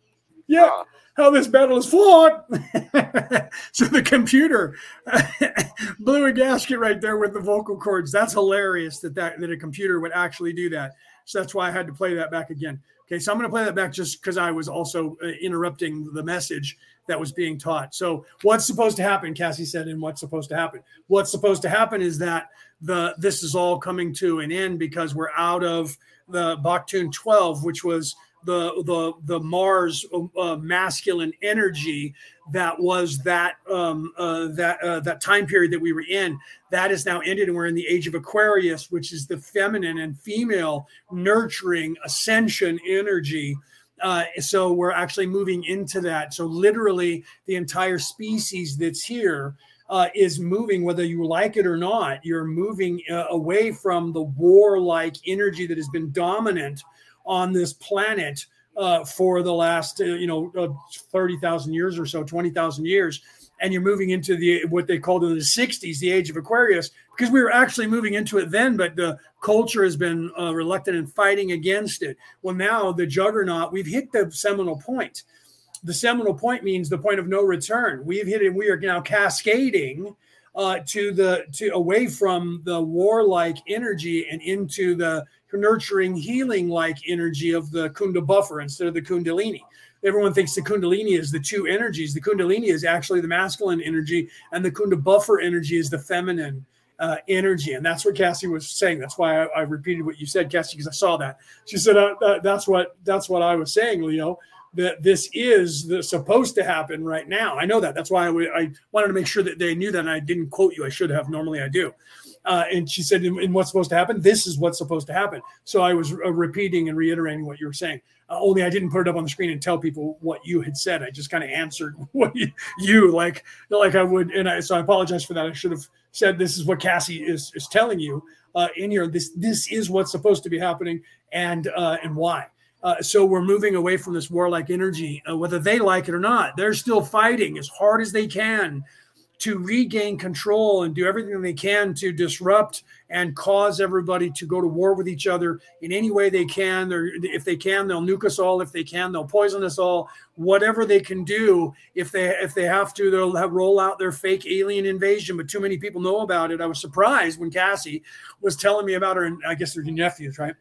Yeah, uh, how this battle is fought. so the computer blew a gasket right there with the vocal cords. That's hilarious that, that that a computer would actually do that. So that's why I had to play that back again. Okay, so I'm going to play that back just because I was also uh, interrupting the message that was being taught. So what's supposed to happen? Cassie said, and what's supposed to happen? What's supposed to happen is that the this is all coming to an end because we're out of the Baktun 12, which was the the the Mars uh, masculine energy that was that um, uh, that uh, that time period that we were in. That is now ended, and we're in the age of Aquarius, which is the feminine and female nurturing ascension energy. Uh, so we're actually moving into that. So literally, the entire species that's here uh, is moving, whether you like it or not. You're moving uh, away from the warlike energy that has been dominant on this planet uh, for the last, uh, you know, uh, 30,000 years or so, 20,000 years. And you're moving into the what they called in the 60s, the age of Aquarius, because we were actually moving into it then, but the culture has been uh, reluctant and fighting against it. Well, now the juggernaut, we've hit the seminal point. The seminal point means the point of no return. We've hit it. We are now cascading uh, to the to away from the warlike energy and into the nurturing, healing like energy of the Kundabuffer instead of the Kundalini. Everyone thinks the Kundalini is the two energies. The Kundalini is actually the masculine energy, and the Kundabuffer energy is the feminine uh, energy. And that's what Cassie was saying. That's why I, I repeated what you said, Cassie, because I saw that. She said uh, uh, that's what that's what I was saying, Leo. That this is the, supposed to happen right now. I know that. That's why I, I wanted to make sure that they knew that. And I didn't quote you. I should have. Normally, I do Uh, and she said, and, what's supposed to happen? This is what's supposed to happen. So I was uh, repeating and reiterating what you were saying. Uh, only I didn't put it up on the screen and tell people what you had said. I just kind of answered what you, you, like like I would, and I so I apologize for that. I should have said this is what Cassie is is telling you uh, in here. This this is what's supposed to be happening, and uh, and why. Uh, so we're moving away from this warlike energy, uh, whether they like it or not. They're still fighting as hard as they can to regain control and do everything they can to disrupt and cause everybody to go to war with each other in any way they can. If they can, they'll nuke us all. If they can, they'll poison us all. Whatever they can do, if they if they have to, they'll have, roll out their fake alien invasion. But too many people know about it. I was surprised when Cassie was telling me about her, and I guess they're nephews, right?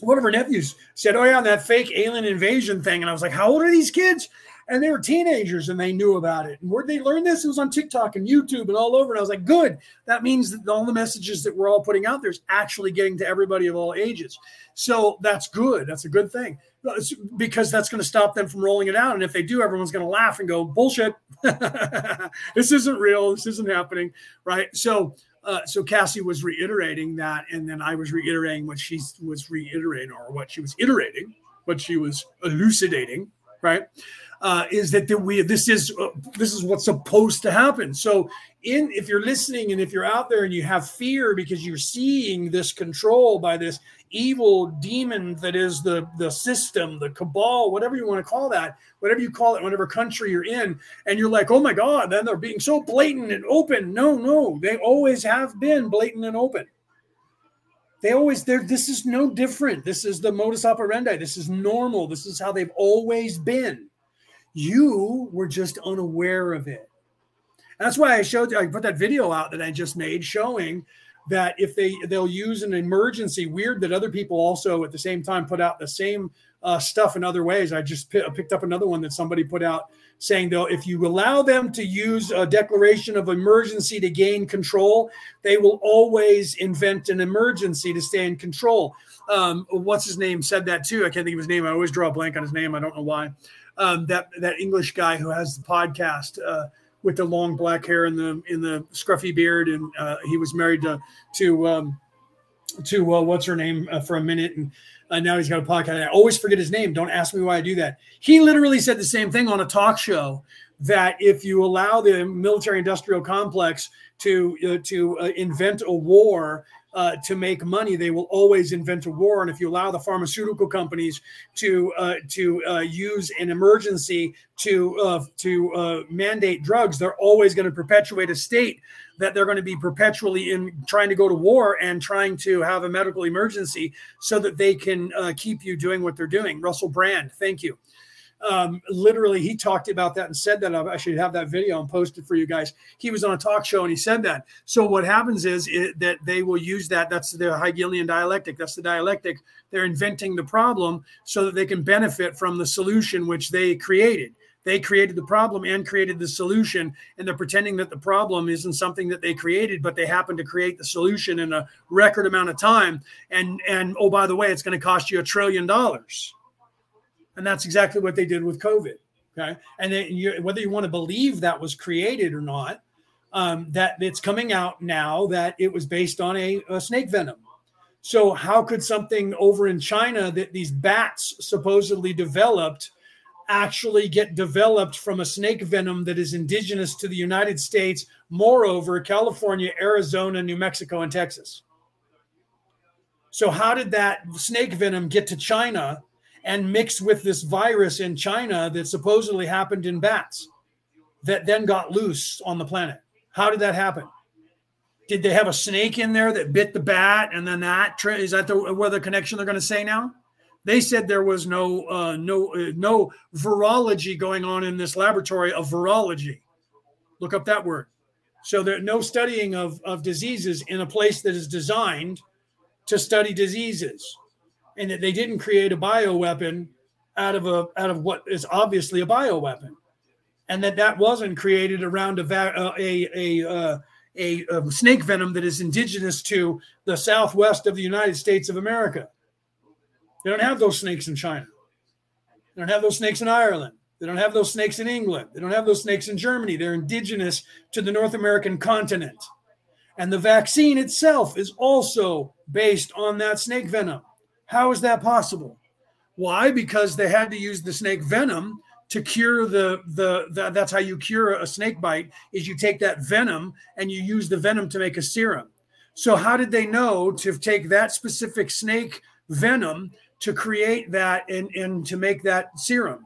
One of her nephews said, "Oh yeah, that fake alien invasion thing," and I was like, "How old are these kids?" And they were teenagers and they knew about it. And where'd they learn this? It was on TikTok and YouTube and all over. And I was like, good. That means that all the messages that we're all putting out there is actually getting to everybody of all ages. So that's good. That's a good thing because that's going to stop them from rolling it out. And if they do, everyone's going to laugh and go, bullshit. this isn't real. This isn't happening. Right. So, uh, so Cassie was reiterating that, and then I was reiterating what she was reiterating, or what she was iterating, what she was elucidating, right? Uh, is that, that we this is uh, this is what's supposed to happen. So in if you're listening and if you're out there and you have fear because you're seeing this control by this evil demon that is the the system, the cabal, whatever you want to call that, whatever you call it, whatever country you're in, and you're like, oh my god, then they're being so blatant and open. No, no, they always have been blatant and open. They always there this is no different. This is the modus operandi. This is normal. This is how they've always been you were just unaware of it. That's why I showed I put that video out that I just made showing that if they they'll use an emergency weird that other people also at the same time put out the same uh, stuff in other ways. I just p- picked up another one that somebody put out saying though if you allow them to use a declaration of emergency to gain control, they will always invent an emergency to stay in control. Um, what's his name said that too. I can't think of his name. I always draw a blank on his name. I don't know why um, that that English guy who has the podcast uh, with the long black hair and the in the scruffy beard, and uh, he was married to to um, to uh, what's her name uh, for a minute, and uh, now he's got a podcast. I always forget his name. Don't ask me why I do that. He literally said the same thing on a talk show that if you allow the military industrial complex to uh, to invent a war uh, to make money, they will always invent a war. And if you allow the pharmaceutical companies to uh, to uh, use an emergency to uh, to uh, mandate drugs, they're always going to perpetuate a state that they're going to be perpetually in trying to go to war and trying to have a medical emergency so that they can uh, keep you doing what they're doing. Russell Brand, thank you um, literally he talked about that and said that. I should have that video and post it for you guys. He was on a talk show and he said that. So what happens is it, that they will use that. That's the hegelian dialectic. That's the dialectic. They're inventing the problem so that they can benefit from the solution which they created. They created the problem and created the solution and they're pretending that the problem isn't something that they created but they happen to create the solution in a record amount of time. And and oh by the way it's going to cost you a trillion dollars and that's exactly what they did with COVID. Okay. And then you, whether you want to believe that was created or not, um, that it's coming out now that it was based on a, a snake venom. So, how could something over in China that these bats supposedly developed actually get developed from a snake venom that is indigenous to the United States, moreover, California, Arizona, New Mexico, and Texas? So, how did that snake venom get to China and mixed with this virus in China that supposedly happened in bats that then got loose on the planet. How did that happen? Did they have a snake in there that bit the bat and then that is that the where the connection they're going to say now? They said there was no uh, no uh, no virology going on in this laboratory of virology. Look up that word. So there's no studying of, of diseases in a place that is designed to study diseases and that they didn't create a bioweapon out of a out of what is obviously a bioweapon, and that that wasn't created around a uh, a a, uh, a, a snake venom that is indigenous to the southwest of the United States of America. They don't have those snakes in China. They don't have those snakes in Ireland. They don't have those snakes in England. They don't have those snakes in Germany. They're indigenous to the North American continent. And the vaccine itself is also based on that snake venom. How is that possible? Why? Because they had to use the snake venom to cure the, the, the that's how you cure a snake bite is you take that venom and you use the venom to make a serum. So how did they know to take that specific snake venom to create that and, and to make that serum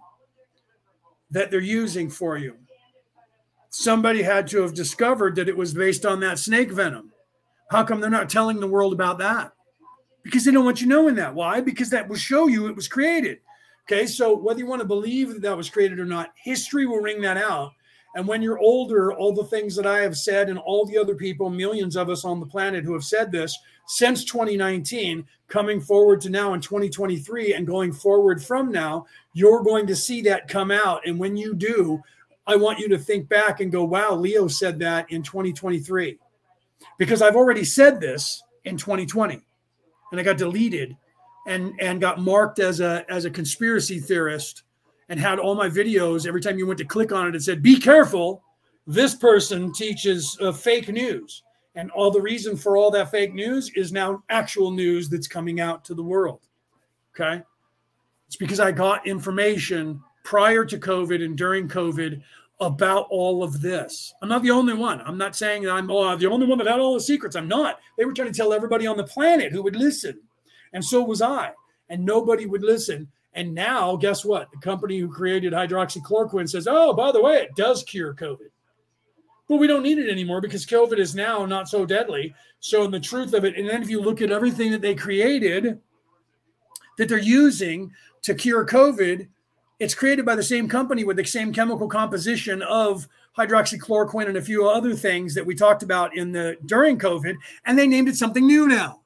that they're using for you? Somebody had to have discovered that it was based on that snake venom. How come they're not telling the world about that? Because they don't want you knowing that. Why? Because that will show you it was created. Okay, so whether you want to believe that that was created or not, history will ring that out. And when you're older, all the things that I have said and all the other people, millions of us on the planet who have said this since 2019, coming forward to now in 2023 and going forward from now, you're going to see that come out. And when you do, I want you to think back and go, wow, Leo said that in 2023. Because I've already said this in 2020 and I got deleted and and got marked as a as a conspiracy theorist and had all my videos every time you went to click on it it said be careful. This person teaches uh, fake news. And all the reason for all that fake news is now actual news that's coming out to the world okay? It's because i got information prior to covid and during covid about all of this i'm not the only one i'm not saying that i'm oh, the only one that had all the secrets i'm not they were trying to tell everybody on the planet who would listen and so was I. And nobody would listen. And now, guess what? The company who created hydroxychloroquine says, oh, by the way, it does cure COVID. But we don't need it anymore because COVID is now not so deadly. So, in the truth of it, and then if you look at everything that they created that they're using to cure COVID, it's created by the same company with the same chemical composition of hydroxychloroquine and a few other things that we talked about in the during COVID, and they named it something new now.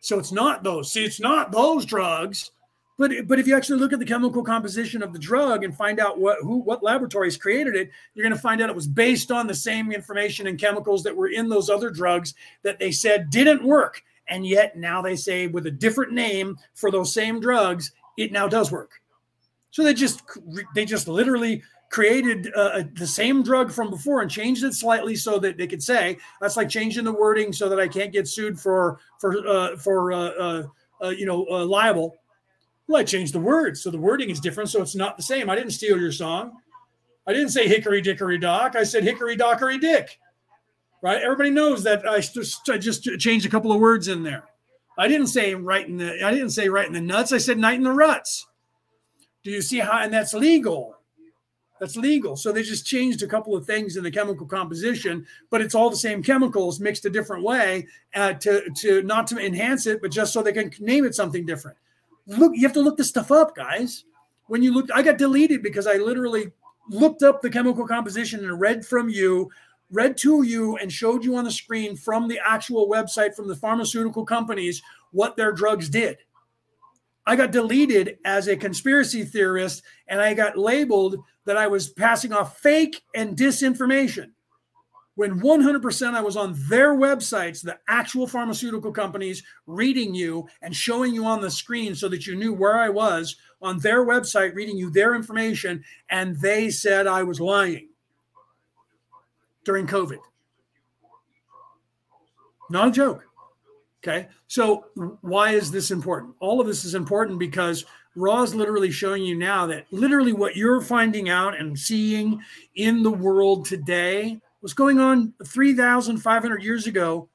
So it's not those. See, it's not those drugs. But but if you actually look at the chemical composition of the drug and find out what who what laboratories created it, you're going to find out it was based on the same information and chemicals that were in those other drugs that they said didn't work. And yet now they say with a different name for those same drugs, it now does work. So they just they just literally created uh, uh, the same drug from before and changed it slightly so that they could say that's like changing the wording so that I can't get sued for for uh, for uh, uh, uh you know liable. Well, I changed the words so the wording is different, so it's not the same. I didn't steal your song. I didn't say hickory dickory dock. I said hickory dockery dick. Right? Everybody knows that I just I just changed a couple of words in there. I didn't say right in the I didn't say right in the nuts. I said night in the ruts. Do you see how? And that's legal that's legal. So they just changed a couple of things in the chemical composition, but it's all the same chemicals mixed a different way uh, to to not to enhance it, but just so they can name it something different. Look, you have to look this stuff up, guys. When you look, I got deleted because I literally looked up the chemical composition and read from you, read to you, and showed you on the screen from the actual website from the pharmaceutical companies what their drugs did. I got deleted as a conspiracy theorist and I got labeled that I was passing off fake and disinformation. When 100% I was on their websites, the actual pharmaceutical companies reading you and showing you on the screen so that you knew where I was on their website, reading you their information, and they said I was lying during COVID. Not a joke. Okay. So why is this important? All of this is important because Ra is literally showing you now that literally what you're finding out and seeing in the world today was going on 3,500 years ago,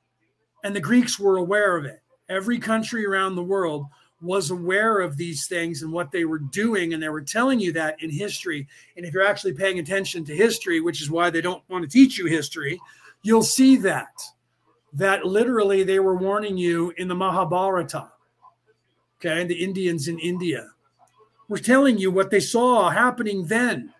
and the Greeks were aware of it. Every country around the world was aware of these things and what they were doing, and they were telling you that in history. And if you're actually paying attention to history, which is why they don't want to teach you history, you'll see that that literally they were warning you in the Mahabharata. Okay, the Indians in India were telling you what they saw happening then,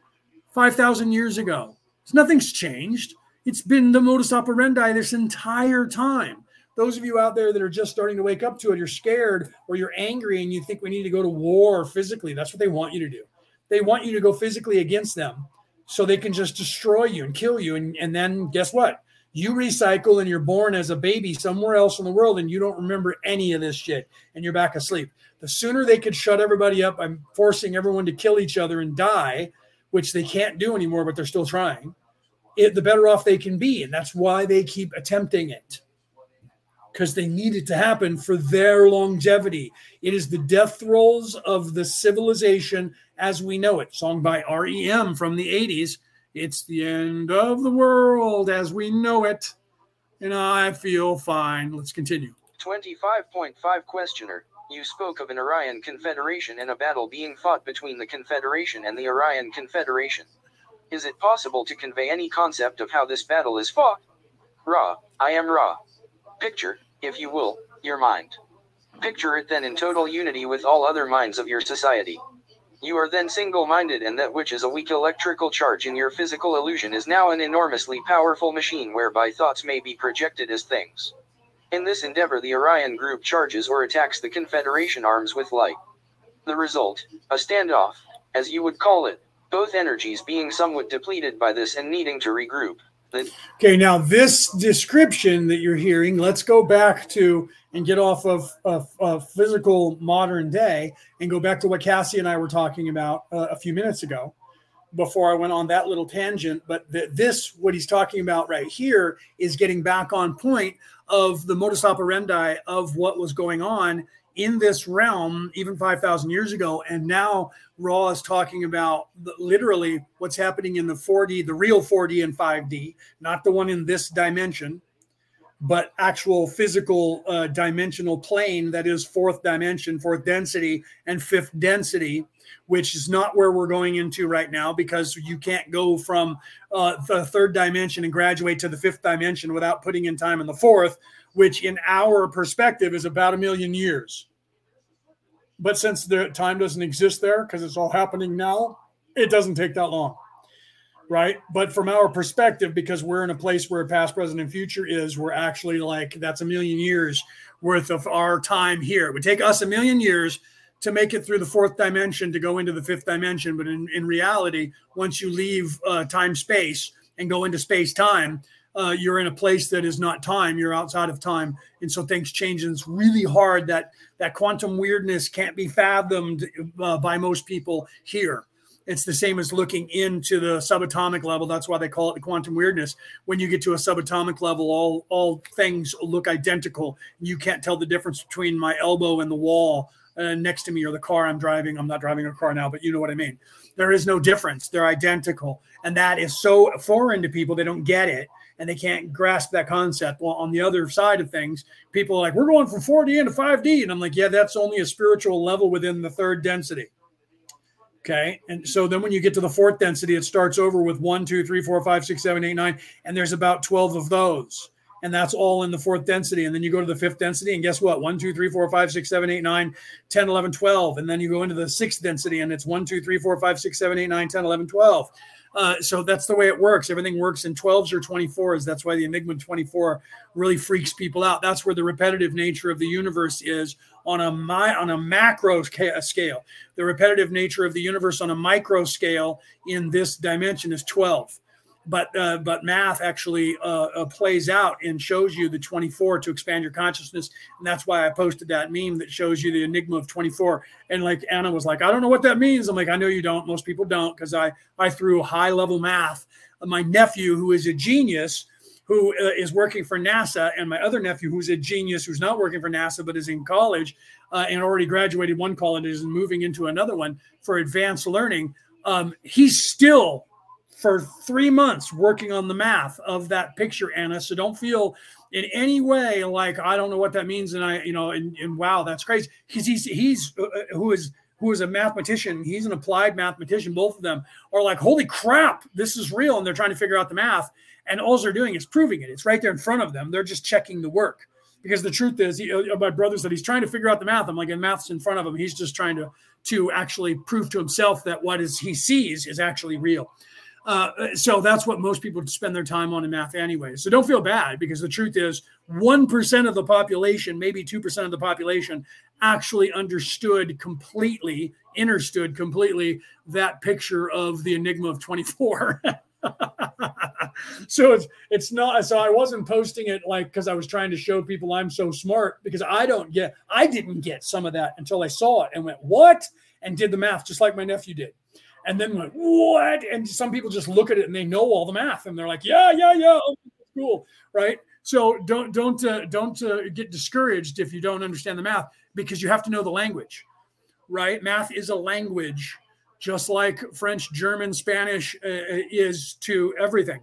5,000 years ago. So nothing's changed. It's been the modus operandi this entire time. Those of you out there that are just starting to wake up to it, you're scared or you're angry and you think we need to go to war physically. That's what they want you to do. They want you to go physically against them so they can just destroy you and kill you. And, and then guess what? You recycle and you're born as a baby somewhere else in the world and you don't remember any of this shit and you're back asleep. The sooner they could shut everybody up by forcing everyone to kill each other and die, which they can't do anymore, but they're still trying, it, the better off they can be. And that's why they keep attempting it because they need it to happen for their longevity. It is the death throes of the civilization as we know it. Song by REM from the 80s. It's the end of the world as we know it. And I feel fine. Let's continue. 25.5 Questioner. You spoke of an Orion Confederation and a battle being fought between the Confederation and the Orion Confederation. Is it possible to convey any concept of how this battle is fought? Ra, I am Ra. Picture, if you will, your mind. Picture it then in total unity with all other minds of your society. You are then single minded, and that which is a weak electrical charge in your physical illusion is now an enormously powerful machine whereby thoughts may be projected as things. In this endeavor, the Orion group charges or attacks the Confederation arms with light. The result, a standoff, as you would call it, both energies being somewhat depleted by this and needing to regroup. Okay, now this description that you're hearing, let's go back to and get off of, a physical modern day and go back to what Cassie and I were talking about uh, a few minutes ago before I went on that little tangent. But th- this, what he's talking about right here, is getting back on point of the modus operandi of what was going on in this realm even 5,000 years ago. And now Ra is talking about the, literally what's happening in the 4D, the real 4D and 5D, not the one in this dimension, but actual physical uh, dimensional plane that is fourth dimension, fourth density, and fifth density. Which is not where we're going into right now because you can't go from uh, the third dimension and graduate to the fifth dimension without putting in time in the fourth which in our perspective is about a million years. But since the time doesn't exist there because it's all happening now, it doesn't take that long. Right. But from our perspective, because we're in a place where past, present, and future is, we're actually like that's a million years worth of our time here. It would take us a million years to make it through the fourth dimension to go into the fifth dimension. But in, in reality, once you leave uh, time space and go into space time, uh, you're in a place that is not time you're outside of time and so things change and it's really hard that that quantum weirdness can't be fathomed uh, by most people here it's the same as looking into the subatomic level. That's why they call it the quantum weirdness. When you get to a subatomic level all all things look identical. You can't tell the difference between my elbow and the wall uh, next to me or the car i'm driving. I'm not driving a car now but you know what i mean. There is no difference. They're identical. And that is so foreign to people. They don't get it and they can't grasp that concept. Well, on the other side of things, people are like, we're going from 4D into 5D. And I'm like, yeah, that's only a spiritual level within the third density. Okay. And so then when you get to the fourth density, it starts over with one, two, three, four, five, six, seven, eight, nine. And there's about 12 of those. And that's all in the fourth density. And then you go to the fifth density, and guess what? One, two, three, four, five, six, seven, eight, nine, 10, 11, 12. And then you go into the sixth density, and it's one, two, three, four, five, six, seven, eight, nine, 10, 11, 12. Uh, so that's the way it works. Everything works in 12s or 24s. That's why the Enigma 24 really freaks people out. That's where the repetitive nature of the universe is on a mi- on a macro scale. The repetitive nature of the universe on a micro scale in this dimension is 12 but uh, but math actually uh, uh, plays out and shows you the 24 to expand your consciousness. And that's why i posted that meme that shows you the enigma of 24 and like anna was like i don't know what that means. I'm like i know you don't. Most people don't. Because i i threw high level math. My nephew who is a genius who uh, is working for nasa and my other nephew who's a genius who's not working for nasa but is in college uh, and already graduated one college and is moving into another one for advanced learning um, he's still for three months working on the math of that picture, Anna. So don't feel in any way like I don't know what that means, and I, you know, and, and wow, that's crazy because he's he's uh, uh, who is who is a mathematician. He's an applied mathematician. Both of them are like, holy crap, this is real, and they're trying to figure out the math. And all they're doing is proving it. It's right there in front of them. They're just checking the work because the truth is, he, uh, my brother said he's trying to figure out the math. I'm like, and math's in front of him. He's just trying to to actually prove to himself that what is he sees is actually real. Uh, so that's what most people spend their time on in math anyway. So don't feel bad because the truth is 1% of the population, maybe 2% of the population actually understood completely, understood completely that picture of the Enigma of 24. so it's it's not so I wasn't posting it like because I was trying to show people I'm so smart because I don't get I didn't get some of that until I saw it and went what and did the math just like my nephew did and then like what? And some people just look at it and they know all the math, and they're like, yeah, yeah, yeah, oh, cool, right? So don't don't uh, don't uh, get discouraged if you don't understand the math because you have to know the language, right? Math is a language, just like French, German, Spanish uh, is to everything.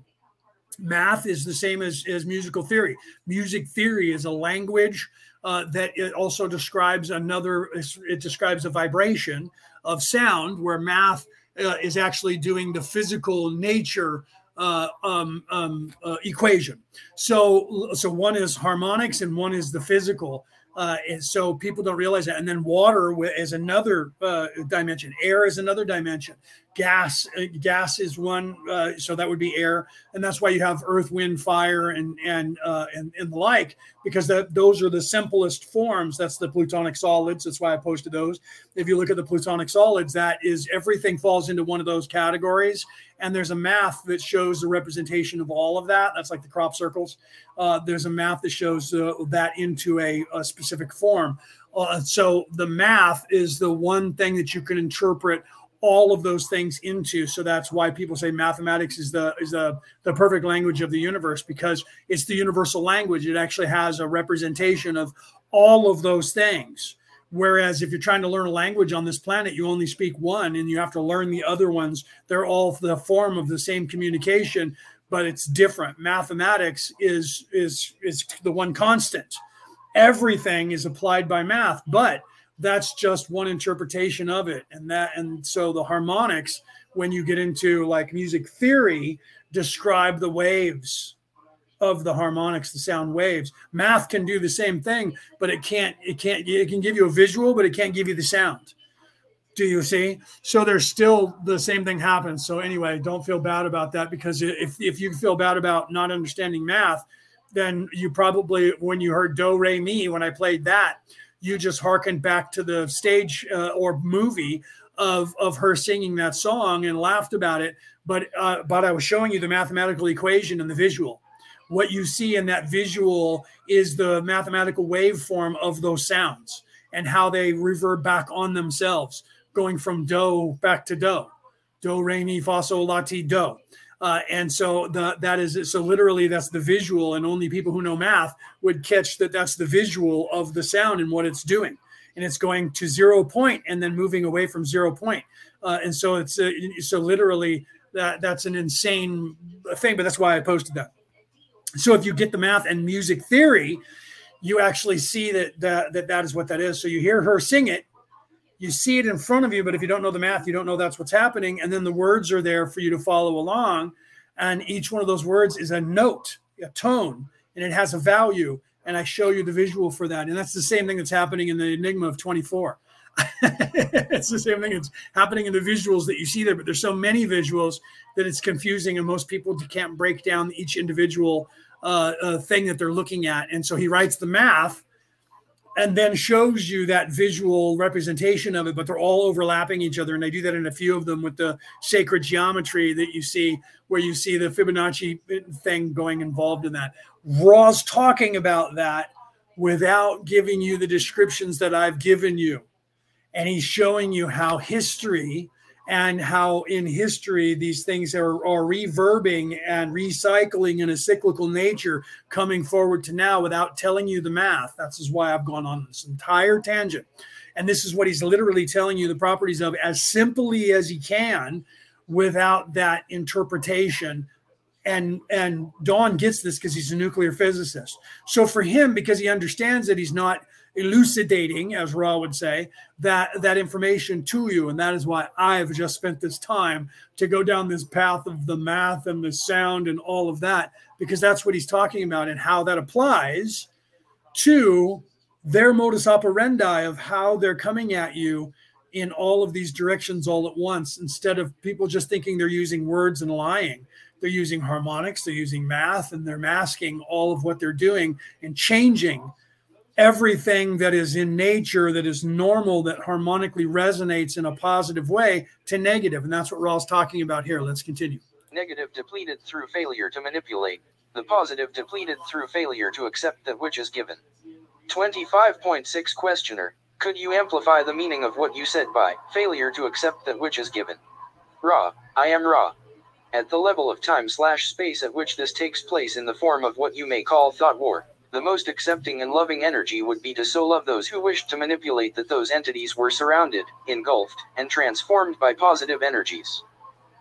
Math is the same as, as musical theory. Music theory is a language uh, that it also describes another. It describes a vibration of sound, where math uh, is actually doing the physical nature uh, um, um, uh, equation. So, so one is harmonics and one is the physical. Uh, so people don't realize that. And then water is another uh, dimension. Air is another dimension gas uh, gas is one uh, so that would be air. And that's why you have earth wind fire and and uh, and, and the like because that those are the simplest forms. That's the platonic solids. That's why i posted those. If you look at the platonic solids that is everything falls into one of those categories. And there's a math that shows the representation of all of that. That's like the crop circles. Uh, there's a math that shows uh, that into a, a specific form. Uh, so the math is the one thing that you can interpret all of those things into so that's why people say mathematics is the is the the perfect language of the universe because it's the universal language. It actually has a representation of all of those things. Whereas if you're trying to learn a language on this planet you only speak one and you have to learn the other ones. They're all the form of the same communication but it's different. Mathematics is is is the one constant. Everything is applied by math but that's just one interpretation of it. And that and so the harmonics when you get into like music theory describe the waves of the harmonics the sound waves. Math can do the same thing but it can't it can't it can give you a visual but it can't give you the sound. Do you see? So there's still the same thing happens. So anyway don't feel bad about that because if, if you feel bad about not understanding math then you probably when you heard do re mi when i played that you just harkened back to the stage uh, or movie of of her singing that song and laughed about it. But uh, but I was showing you the mathematical equation and the visual. What you see in that visual is the mathematical waveform of those sounds and how they revert back on themselves, going from do back to do, do re mi fa sol la ti do. Uh, and so the, that is so literally that's the visual, and only people who know math would catch that that's the visual of the sound and what it's doing. And it's going to zero point and then moving away from zero point. Uh, and so it's uh, so literally that that's an insane thing, but that's why I posted that. So if you get the math and music theory, you actually see that that that, that is what that is. So you hear her sing it, you see it in front of you, but if you don't know the math, you don't know that's what's happening. And then the words are there for you to follow along. And each one of those words is a note, a tone, and it has a value. And I show you the visual for that. And that's the same thing that's happening in the Enigma of 24. it's the same thing that's happening in the visuals that you see there, but there's so many visuals that it's confusing, and most people can't break down each individual uh, uh, thing that they're looking at. And so he writes the math and then shows you that visual representation of it, but they're all overlapping each other. And I do that in a few of them with the sacred geometry that you see, where you see the Fibonacci thing going involved in that. Ra's talking about that without giving you the descriptions that I've given you. And he's showing you how history and how in history these things are, are reverbing and recycling in a cyclical nature coming forward to now without telling you the math. That's why I've gone on this entire tangent. And this is what he's literally telling you the properties of as simply as he can without that interpretation and and Don gets this because he's a nuclear physicist. So for him, because he understands that he's not elucidating, as Ra would say, that that information to you. And that is why I've just spent this time to go down this path of the math and the sound and all of that, because that's what he's talking about and how that applies to their modus operandi of how they're coming at you in all of these directions all at once instead of people just thinking they're using words and lying they're using harmonics they're using math and they're masking all of what they're doing and changing everything that is in nature that is normal that harmonically resonates in a positive way to negative. And that's what Ra's talking about here. Let's continue. Negative depleted through failure to manipulate. The positive depleted through failure to accept that which is given. 25.6 questioner. Could you amplify the meaning of what you said by failure to accept that which is given? Ra, I am Ra. At the level of time slash space at which this takes place in the form of what you may call thought war, the most accepting and loving energy would be to so love those who wished to manipulate that those entities were surrounded, engulfed, and transformed by positive energies.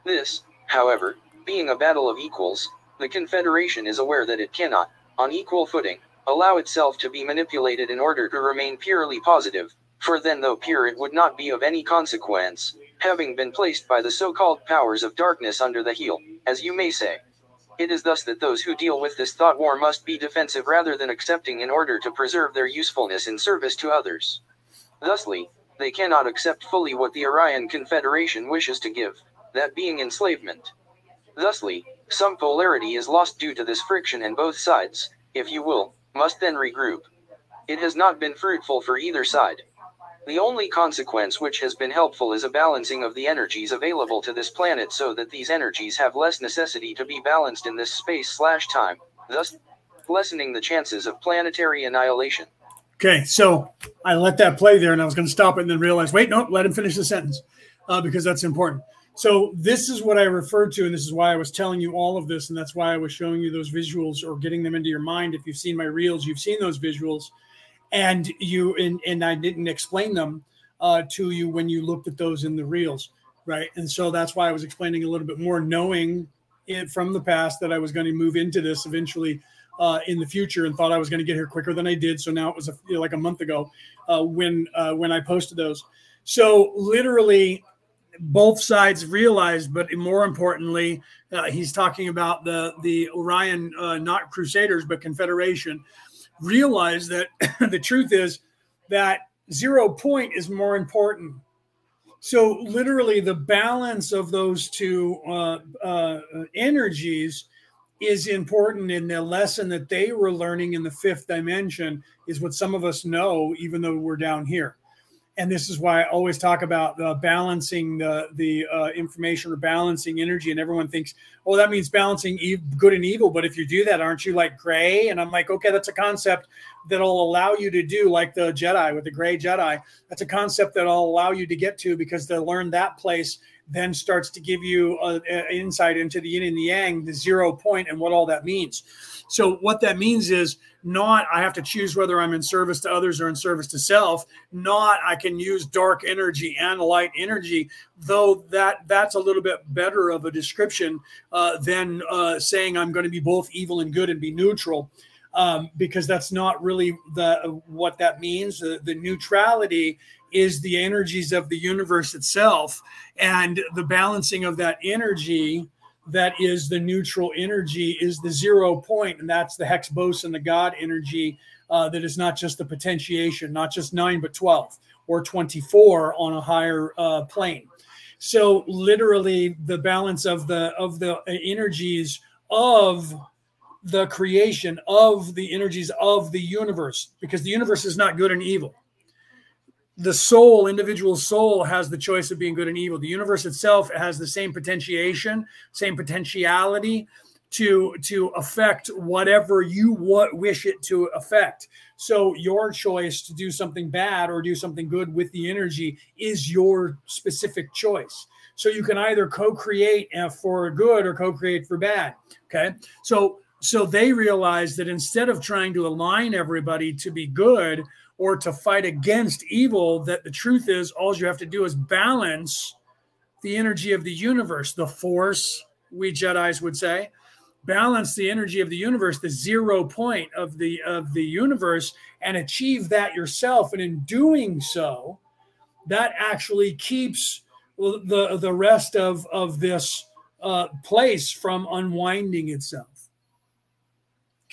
This, however, being a battle of equals, the Confederation is aware that it cannot, on equal footing, allow itself to be manipulated in order to remain purely positive, for then, though pure, it would not be of any consequence, having been placed by the so called powers of darkness under the heel, as you may say. It is thus that those who deal with this thought war must be defensive rather than accepting in order to preserve their usefulness in service to others. Thusly, they cannot accept fully what the Orion Confederation wishes to give, that being enslavement. Thusly, some polarity is lost due to this friction, and both sides, if you will, must then regroup. It has not been fruitful for either side. The only consequence which has been helpful is a balancing of the energies available to this planet so that these energies have less necessity to be balanced in this space slash time, thus lessening the chances of planetary annihilation. Okay, so I let that play there and I was going to stop it and then realize, wait, no, let him finish the sentence uh, because that's important. So this is what I referred to, and this is why I was telling you all of this, and that's why I was showing you those visuals or getting them into your mind. If you've seen my reels, you've seen those visuals and you and, and I didn't explain them uh, to you when you looked at those in the reels, right? And so that's why I was explaining a little bit more, knowing it from the past that I was going to move into this eventually uh, in the future, and thought I was going to get here quicker than I did. So now it was a, you know, like a month ago uh, when uh, when I posted those. So literally, both sides realized, but more importantly, uh, he's talking about the the Orion, uh, not Crusaders, but Confederation realize that the truth is that zero point is more important. So, literally, the balance of those two uh, uh, energies is important in the lesson that they were learning in the fifth dimension, is what some of us know, even though we're down here and this is why I always talk about uh, balancing the the uh, information or balancing energy. And everyone thinks, oh, that means balancing e- good and evil. But if you do that, aren't you like gray? And I'm like, okay, that's a concept that'll allow you to do like the Jedi with the gray Jedi. That's a concept that'll allow you to get to because to learn that place then starts to give you an insight into the yin and the yang, the zero point, and what all that means. So what that means is not I have to choose whether I'm in service to others or in service to self. Not I can use dark energy and light energy, though that that's a little bit better of a description uh, than uh, saying I'm going to be both evil and good and be neutral. Um, because that's not really the what that means. The, the neutrality is the energies of the universe itself, and the balancing of that energy that is the neutral energy is the zero point, and that's the Higgs boson, the God energy uh, that is not just the potentiation, not just nine, but 12 or 24 on a higher uh, plane. So literally the balance of the of the energies of the creation of the energies of the universe because the universe is not good and evil the soul, individual soul, has the choice of being good and evil. The universe itself has the same potentiation, same potentiality to to affect whatever you want, wish it to affect. So your choice to do something bad or do something good with the energy is your specific choice. So you can either co-create uh, for good or co-create for bad. Okay, so so they realize that instead of trying to align everybody to be good or to fight against evil, that the truth is all you have to do is balance the energy of the universe, the force, we Jedi's would say, balance the energy of the universe, the zero point of the of the universe, and achieve that yourself. And in doing so, that actually keeps the the rest of of this uh, place from unwinding itself.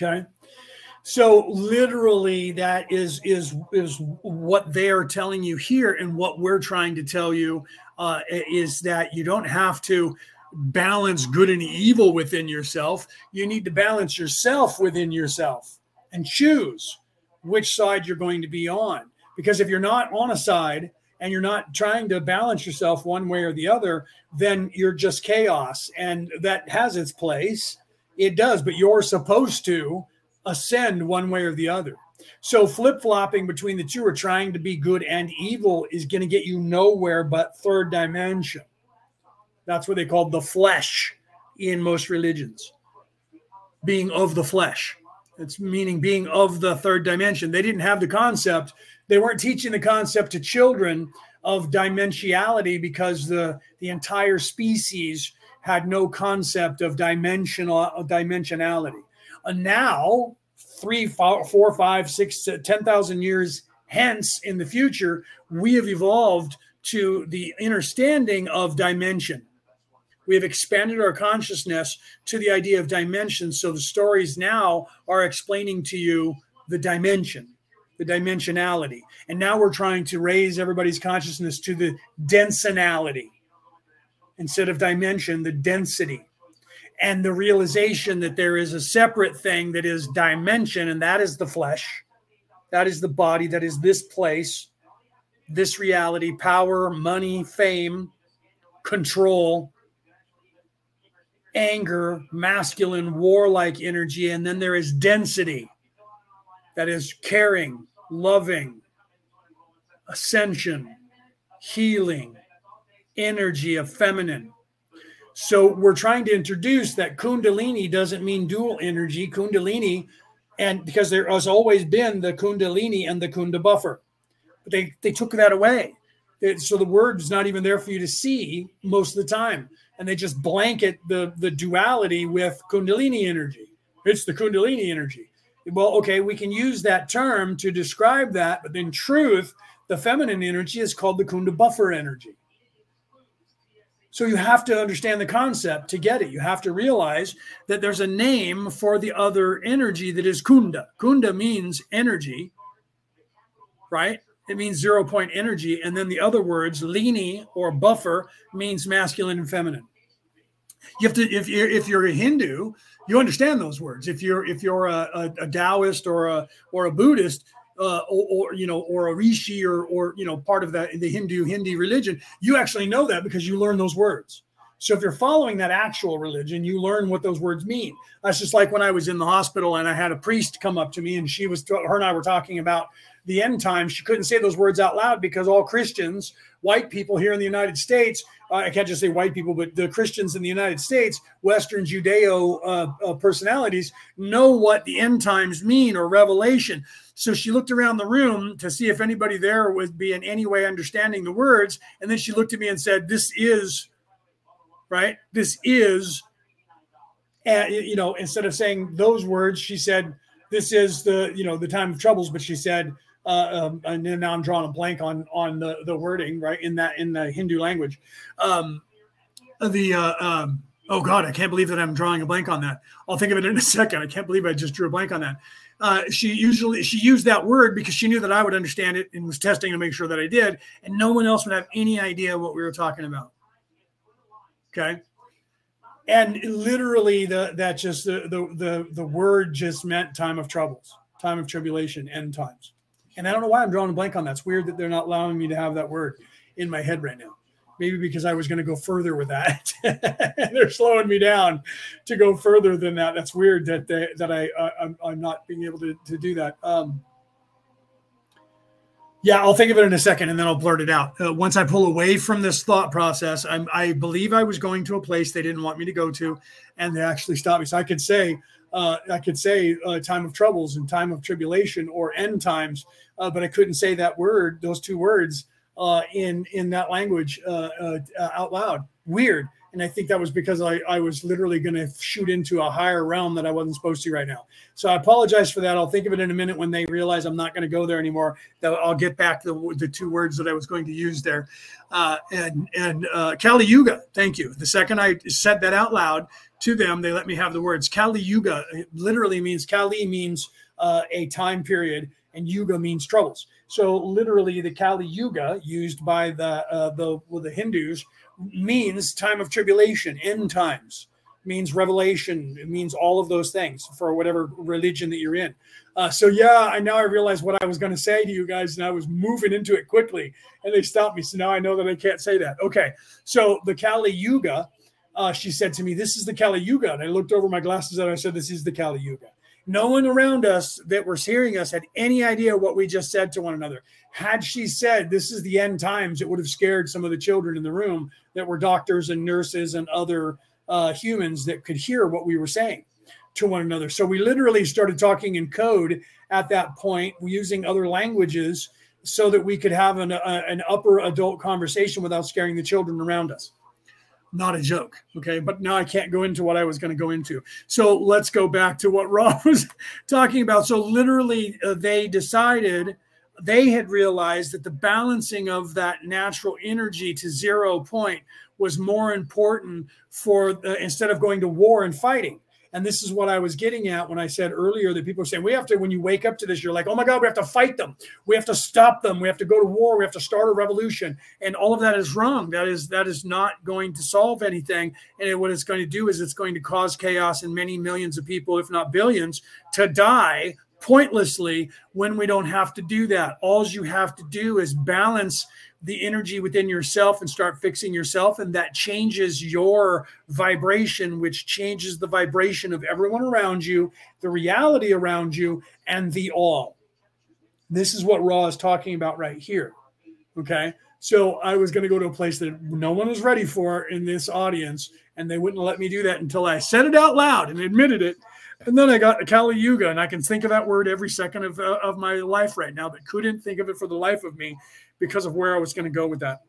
Okay. So literally, that is is is what they are telling you here, and what we're trying to tell you uh, is that you don't have to balance good and evil within yourself. You need to balance yourself within yourself and choose which side you're going to be on. Because if you're not on a side and you're not trying to balance yourself one way or the other, then you're just chaos, and that has its place. It does, but you're supposed to ascend one way or the other. So flip flopping between the two or trying to be good and evil is going to get you nowhere but third dimension. That's what they called the flesh in most religions, being of the flesh. It's meaning being of the third dimension. They didn't have the concept. They weren't teaching the concept to children of dimensionality because the the entire species had no concept of dimensional dimensionality. And now, three, four, five, six, ten thousand years hence in the future, we have evolved to the understanding of dimension. We have expanded our consciousness to the idea of dimension. So the stories now are explaining to you the dimension, the dimensionality. And now we're trying to raise everybody's consciousness to the densinality instead of dimension, the density. And the realization that there is a separate thing that is dimension, and that is the flesh, that is the body, that is this place, this reality, power, money, fame, control, anger, masculine, warlike energy. And then there is density, that is caring, loving, ascension, healing, energy of feminine. So we're trying to introduce that Kundalini doesn't mean dual energy. Kundalini, and because there has always been the Kundalini and the Kundabuffer, but they they took that away. It, so the word's not even there for you to see most of the time, and they just blanket the the duality with Kundalini energy. It's the Kundalini energy. Well, okay, we can use that term to describe that, but in truth, the feminine energy is called the Kundabuffer energy. So you have to understand the concept to get it. You have to realize that there's a name for the other energy that is kunda. Kunda means energy, right? It means zero point energy. And then the other words, lini or buffer, means masculine and feminine. You have to, if you're if you're a Hindu, you understand those words. If you're if you're a, a, a Taoist or a or a Buddhist, uh, or, or, you know, or a rishi, or or you know, part of that the Hindu Hindi religion, you actually know that because you learn those words. So if you're following that actual religion, you learn what those words mean. That's just like when I was in the hospital and I had a priest come up to me and she was her and I were talking about the end times. She couldn't say those words out loud because all Christians, white people here in the United States, uh, I can't just say white people, but the Christians in the United States, Western Judeo uh, uh, personalities, know what the end times mean or revelation. So she looked around the room to see if anybody there would be in any way understanding the words. And then she looked at me and said, This is, right? This is, and, you know, instead of saying those words, she said, This is the, you know, the time of troubles. But she said, uh, um, and now I'm drawing a blank on on the the wording right in that in the Hindu language. Um, the uh, um, oh god, I can't believe that I'm drawing a blank on that. I'll think of it in a second. I can't believe I just drew a blank on that. Uh, she usually she used that word because she knew that I would understand it and was testing to make sure that I did, and no one else would have any idea what we were talking about. Okay, and literally the that just the the the, the word just meant time of troubles, time of tribulation, end times. And I don't know why I'm drawing a blank on that. It's weird that they're not allowing me to have that word in my head right now. Maybe because I was going to go further with that. they're slowing me down to go further than that. That's weird that they, that I uh, I'm, I'm, not being able to, to do that. Um, yeah, I'll think of it in a second and then I'll blurt it out. Uh, once I pull away from this thought process, I'm, I believe I was going to a place they didn't want me to go to, and they actually stopped me. So I could say, uh, I could say uh, time of troubles and time of tribulation or end times uh, but I couldn't say that word, those two words, uh, in in that language uh, uh, out loud. Weird. And I think that was because I, I was literally going to shoot into a higher realm that I wasn't supposed to right now. So I apologize for that. I'll think of it in a minute when they realize I'm not going to go there anymore. That I'll get back the, the two words that I was going to use there. Uh, and and uh, Kali Yuga, thank you. The second I said that out loud to them, they let me have the words. Kali Yuga literally means Kali means uh, a time period and yuga means troubles. So literally, the Kali Yuga used by the uh, the well, the Hindus means time of tribulation, end times, means revelation, it means all of those things for whatever religion that you're in. Uh, so yeah, I now I realize what I was going to say to you guys, and I was moving into it quickly, and they stopped me. So now I know that I can't say that. Okay, so the Kali Yuga. Uh, she said to me, "This is the Kali Yuga," and I looked over my glasses and I said, "This is the Kali Yuga." No one around us that was hearing us had any idea what we just said to one another. Had she said, This is the end times, it would have scared some of the children in the room that were doctors and nurses and other uh, humans that could hear what we were saying to one another. So we literally started talking in code at that point, using other languages so that we could have an, a, an upper adult conversation without scaring the children around us. Not a joke. Okay. But now I can't go into what I was going to go into. So let's go back to what Ra was talking about. So, literally, uh, they decided they had realized that the balancing of that natural energy to zero point was more important for uh, instead of going to war and fighting and this is what I was getting at when I said earlier that people are saying we have to, when you wake up to this, you're like, oh my God, we have to fight them. We have to stop them. We have to go to war. We have to start a revolution. And all of that is wrong. That is that is not going to solve anything. And what it's going to do is it's going to cause chaos and many millions of people, if not billions, to die pointlessly when we don't have to do that. All you have to do is balance the energy within yourself and start fixing yourself. And that changes your vibration, which changes the vibration of everyone around you, the reality around you, and the all. This is what Ra is talking about right here. Okay. So I was going to go to a place that no one was ready for in this audience, and they wouldn't let me do that until I said it out loud and admitted it. And then I got Kali Yuga, and I can think of that word every second of, uh, of my life right now, but couldn't think of it for the life of me because of where I was going to go with that.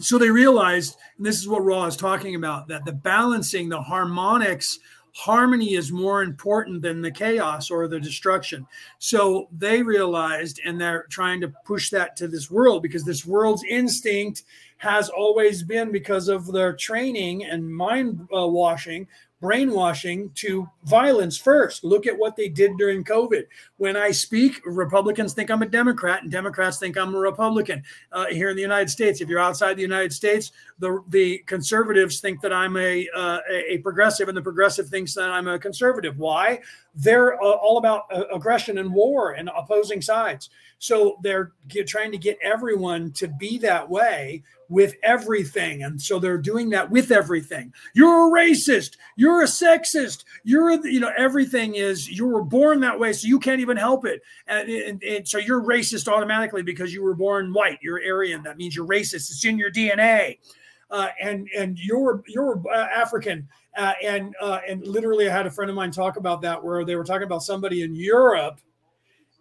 So they realized, and this is what Ra is talking about, that the balancing, the harmonics, harmony is more important than the chaos or the destruction. So they realized, and they're trying to push that to this world because this world's instinct has always been because of their training and mind uh, washing brainwashing to violence first. Look at what they did during COVID. When I speak, Republicans think I'm a Democrat and Democrats think I'm a Republican. Uh, here in the United States, if you're outside the United States, the the conservatives think that I'm a uh, a progressive, and the progressive thinks that I'm a conservative. Why? They're uh, all about uh, aggression and war and opposing sides. So they're get, trying to get everyone to be that way with everything. And so they're doing that with everything. You're a racist. You're a sexist. You're, you know, everything is, you were born that way, so you can't even help it. And, and, and, so you're racist automatically because you were born white. You're Aryan. That means you're racist. It's in your DNA. Uh, and and you're you're uh, African. Uh, and uh, and literally, I had a friend of mine talk about that where they were talking about somebody in Europe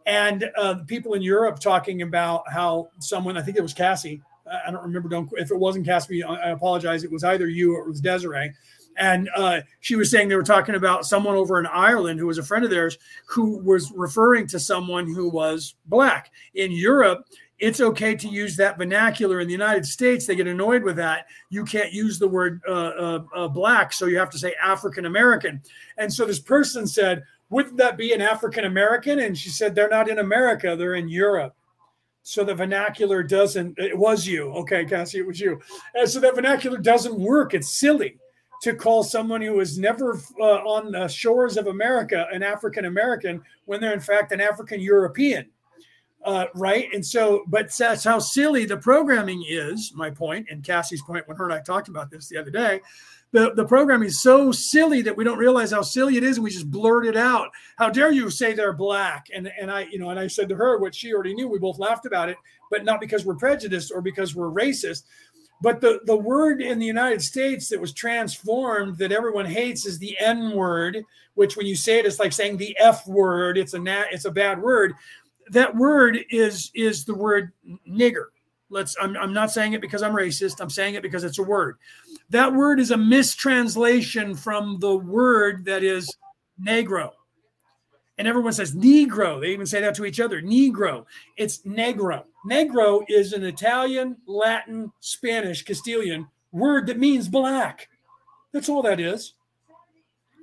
and uh, people in Europe talking about how someone, I think it was Cassie, I don't remember. Don't if it wasn't Cassie, I apologize. It was either you or it was Desiree. And uh, she was saying they were talking about someone over in Ireland who was a friend of theirs who was referring to someone who was black. In Europe, it's okay to use that vernacular. In the United States, they get annoyed with that. You can't use the word uh, uh, uh black, so you have to say African American. And so this person said, Wouldn't that be an African American? And she said, They're not in America, they're in Europe. So the vernacular doesn't it was you. Okay cassie it was you. And so that vernacular doesn't work. It's silly to call someone who was never uh, on the shores of america an african american when they're in fact an african european uh, right? And so but that's how silly the programming is my point and cassie's point when her and i talked about this the other day the, the program is so silly that we don't realize how silly it is and we just blurt it out. How dare you say they're black? And and i you know and i said to her what she already knew. We both laughed about it but not because we're prejudiced or because we're racist. But the the word in the united states that was transformed that everyone hates is the n word which when you say it it's like saying the f word. It's a nat, it's a bad word. That word is is the word nigger. Let's I'm, I'm not saying it because i'm racist. I'm saying it because it's a word that word is a mistranslation from the word that is negro. And everyone says negro. They even say that to each other negro. It's negro. Negro is an italian latin spanish castilian word that means black. That's all that is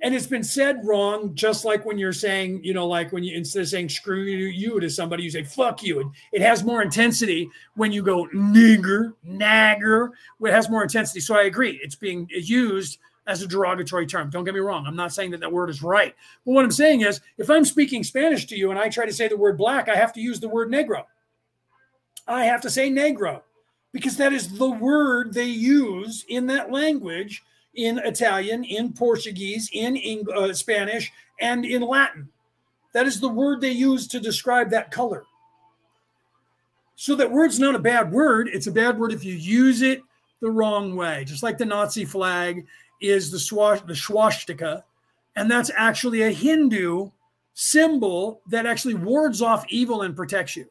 and it's been said wrong, just like when you're saying, you know, like when you instead of saying screw you to somebody, you say fuck you. It has more intensity when you go nigger, nagger. It has more intensity. So I agree. It's being used as a derogatory term. Don't get me wrong. I'm not saying that that word is right. But what I'm saying is, if I'm speaking Spanish to you and I try to say the word black, I have to use the word negro. I have to say negro because that is the word they use in that language in Italian, in Portuguese, in uh, Spanish, and in Latin. That is the word they use to describe that color. So that word's not a bad word. It's a bad word if you use it the wrong way. Just like the Nazi flag is the swash the swastika, and that's actually a Hindu symbol that actually wards off evil and protects you.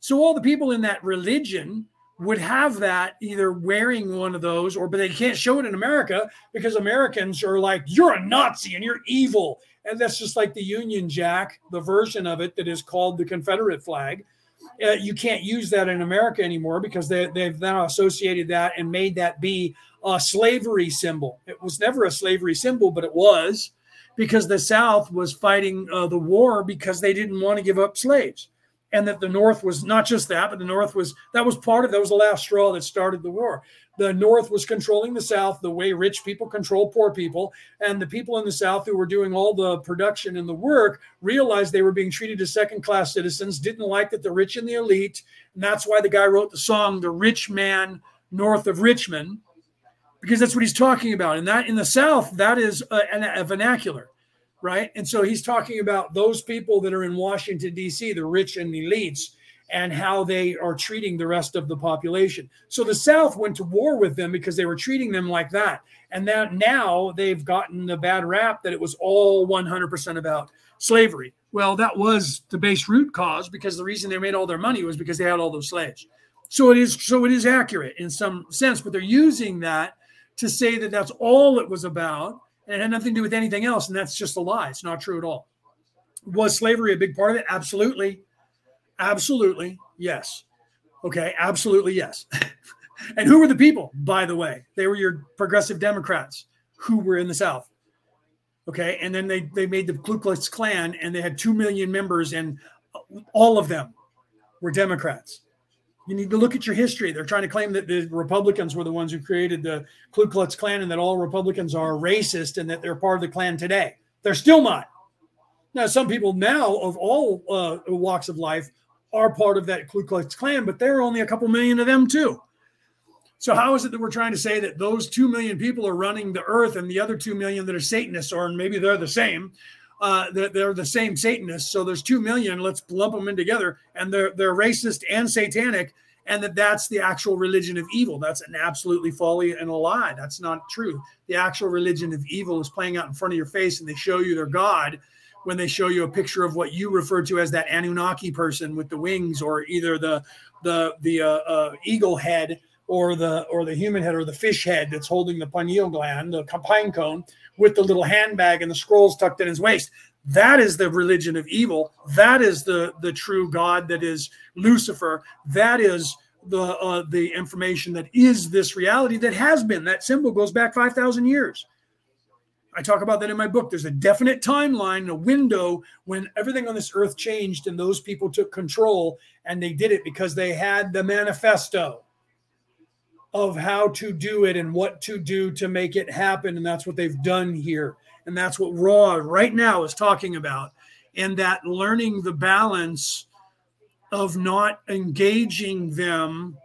So all the people in that religion would have that either wearing one of those or but they can't show it in America because Americans are like you're a Nazi and you're evil. And that's just like the Union Jack the version of it that is called the Confederate flag. Uh, you can't use that in America anymore because they, they've now associated that and made that be a slavery symbol. It was never a slavery symbol but it was because the South was fighting uh, the war because they didn't want to give up slaves and that the North was not just that, but the North was that was part of that was the last straw that started the war. The North was controlling the South the way rich people control poor people, and the people in the South who were doing all the production and the work realized they were being treated as second-class citizens. Didn't like that the rich and the elite, and that's why the guy wrote the song "The Rich Man North of Richmond," because that's what he's talking about. And that in the South, that is a, a vernacular right? And so he's talking about those people that are in Washington, D.C., the rich and the elites, and how they are treating the rest of the population. So the South went to war with them because they were treating them like that. And that now they've gotten the bad rap that it was all 100% about slavery. Well, that was the base root cause because the reason they made all their money was because they had all those slaves. So it is so it is accurate in some sense, but they're using that to say that that's all it was about and it had nothing to do with anything else. And that's just a lie. It's not true at all. Was slavery a big part of it? Absolutely. Absolutely. Yes. Okay. Absolutely. Yes. and who were the people, by the way? They were your progressive Democrats who were in the South. Okay. And then they, they made the Ku Klux Klan and they had 2 million members, and all of them were Democrats. You need to look at your history. They're trying to claim that the Republicans were the ones who created the Ku Klux Klan and that all Republicans are racist and that they're part of the Klan today. They're still not. Now, some people now of all uh, walks of life are part of that Ku Klux Klan, but there are only a couple million of them too. So how is it that we're trying to say that those two million people are running the earth and the other two million that are Satanists, or maybe they're the same, uh, they're, the same Satanists. So there's two million. Let's lump them in together, and they're they're racist and satanic, and that that's the actual religion of evil. That's an absolutely folly and a lie. That's not true. The actual religion of evil is playing out in front of your face, and they show you their God when they show you a picture of what you refer to as that Anunnaki person with the wings, or either the the the uh, uh, eagle head or the or the human head or the fish head that's holding the pineal gland, the pine cone, with the little handbag and the scrolls tucked in his waist. That is the religion of evil. That is the the true God that is Lucifer. That is the uh, the information that is this reality that has been. That symbol goes back five thousand years. I talk about that in my book. There's a definite timeline, a window when everything on this earth changed and those people took control, and they did it because they had the manifesto of how to do it and what to do to make it happen. And that's what they've done here. And that's what Ra right now is talking about. And that learning the balance of not engaging them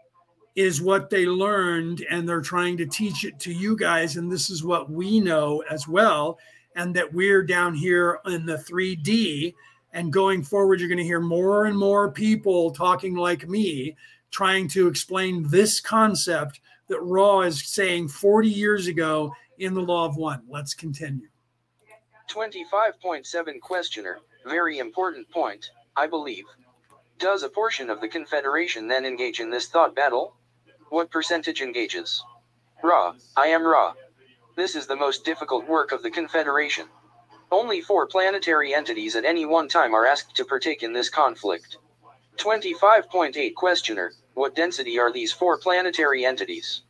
is what they learned. And they're trying to teach it to you guys. And this is what we know as well. And that we're down here in the 3D. And going forward, you're going to hear more and more people talking like me trying to explain this concept that Ra is saying 40 years ago in the Law of One. Let's continue. 25.7 Questioner, very important point, I believe. Does a portion of the Confederation then engage in this thought battle? What percentage engages? Ra, I am Ra. This is the most difficult work of the Confederation. Only four planetary entities at any one time are asked to partake in this conflict. 25.8 Questioner, what density are these four planetary entities?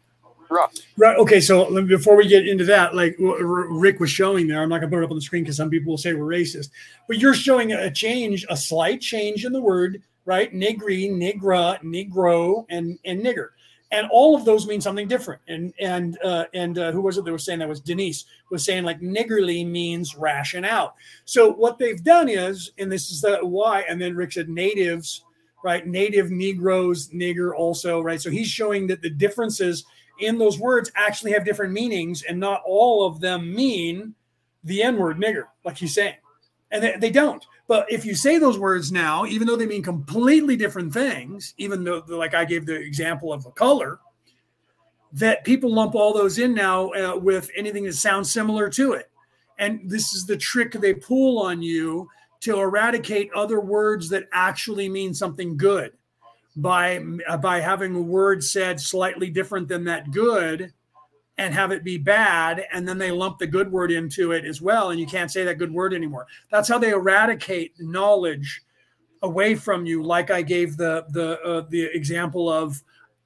Rough. Right. Okay. So before we get into that, like Rick was showing there, I'm not going to put it up on the screen because some people will say we're racist, but you're showing a change, a slight change in the word, right? Negri, nigra, negro, and and nigger, and all of those mean something different. And and uh, and uh, who was it that was saying that was Denise was saying like niggerly means ration out. So what they've done is, and this is the why, and then Rick said natives right? Native Negroes, nigger also, right? So he's showing that the differences in those words actually have different meanings, and not all of them mean the N word nigger, like he's saying. And they, they don't. But if you say those words now, even though they mean completely different things, even though, like I gave the example of a color, that people lump all those in now uh, with anything that sounds similar to it. And this is the trick they pull on you to eradicate other words that actually mean something good. By uh, by having a word said slightly different than that good and have it be bad and then they lump the good word into it as well and you can't say that good word anymore. That's how they eradicate knowledge away from you like i gave the the uh, the example of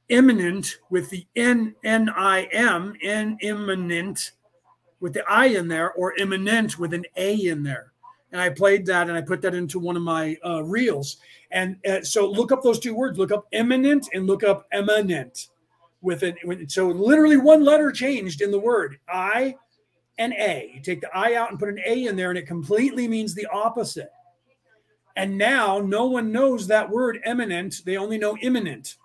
imminent with the n n i m in imminent with the i in there or immanent with an a in there and i played that and i put that into one of my uh, reels and uh, so look up those two words look up imminent and look up immanent with it. So literally one letter changed in the word I and A. You take the I out and put an A in there, and it completely means the opposite. And now no one knows that word immanent. They only know imminent.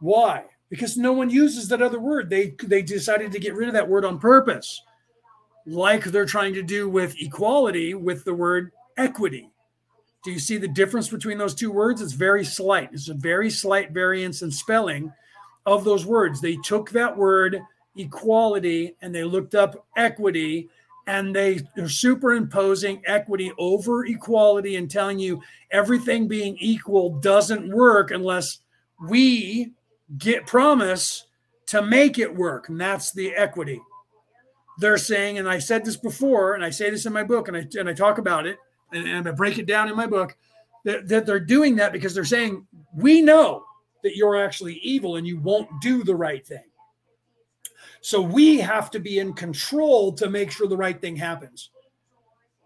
Why? Because no one uses that other word. They they decided to get rid of that word on purpose, like they're trying to do with equality with the word equity. Do you see the difference between those two words? It's very slight. It's a very slight variance in spelling of those words. They took that word equality and they looked up equity and they are superimposing equity over equality and telling you everything being equal doesn't work unless we get promise to make it work and that's the equity they're saying and i said this before and i say this in my book and i, and I talk about it and, and i break it down in my book that, that they're doing that because they're saying we know that you're actually evil and you won't do the right thing. So we have to be in control to make sure the right thing happens.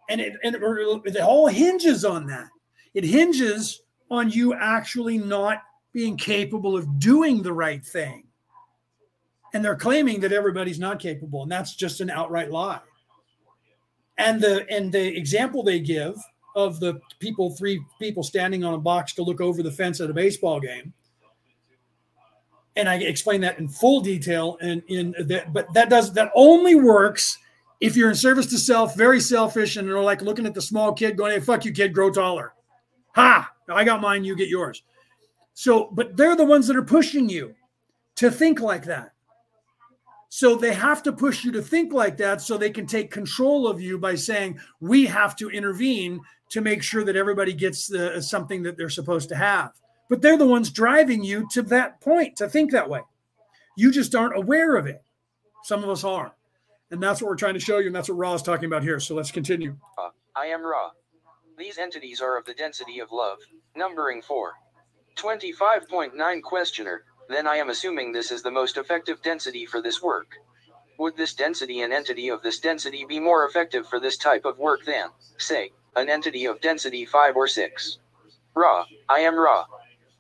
And it, and it, it all hinges on that. It hinges on you actually not being capable of doing the right thing. And they're claiming that everybody's not capable, and that's just an outright lie. And the and the example they give of the people, three people standing on a box to look over the fence at a baseball game, and I explain that in full detail. And in that, but that does that only works if you're in service to self, very selfish, and they're like looking at the small kid, going, "Hey, fuck you, kid, grow taller." Ha! I got mine, you get yours. So, but they're the ones that are pushing you to think like that. So they have to push you to think like that so they can take control of you by saying, we have to intervene to make sure that everybody gets the, something that they're supposed to have but they're the ones driving you to that point to think that way. You just aren't aware of it. Some of us are. And that's what we're trying to show you. And that's what Ra is talking about here. So let's continue. Uh, I am Ra. These entities are of the density of love. Numbering 4. 25.9 Questioner. Then I am assuming this is the most effective density for this work. Would this density and entity of this density be more effective for this type of work than, say, an entity of density 5 or 6? Ra. I am Ra.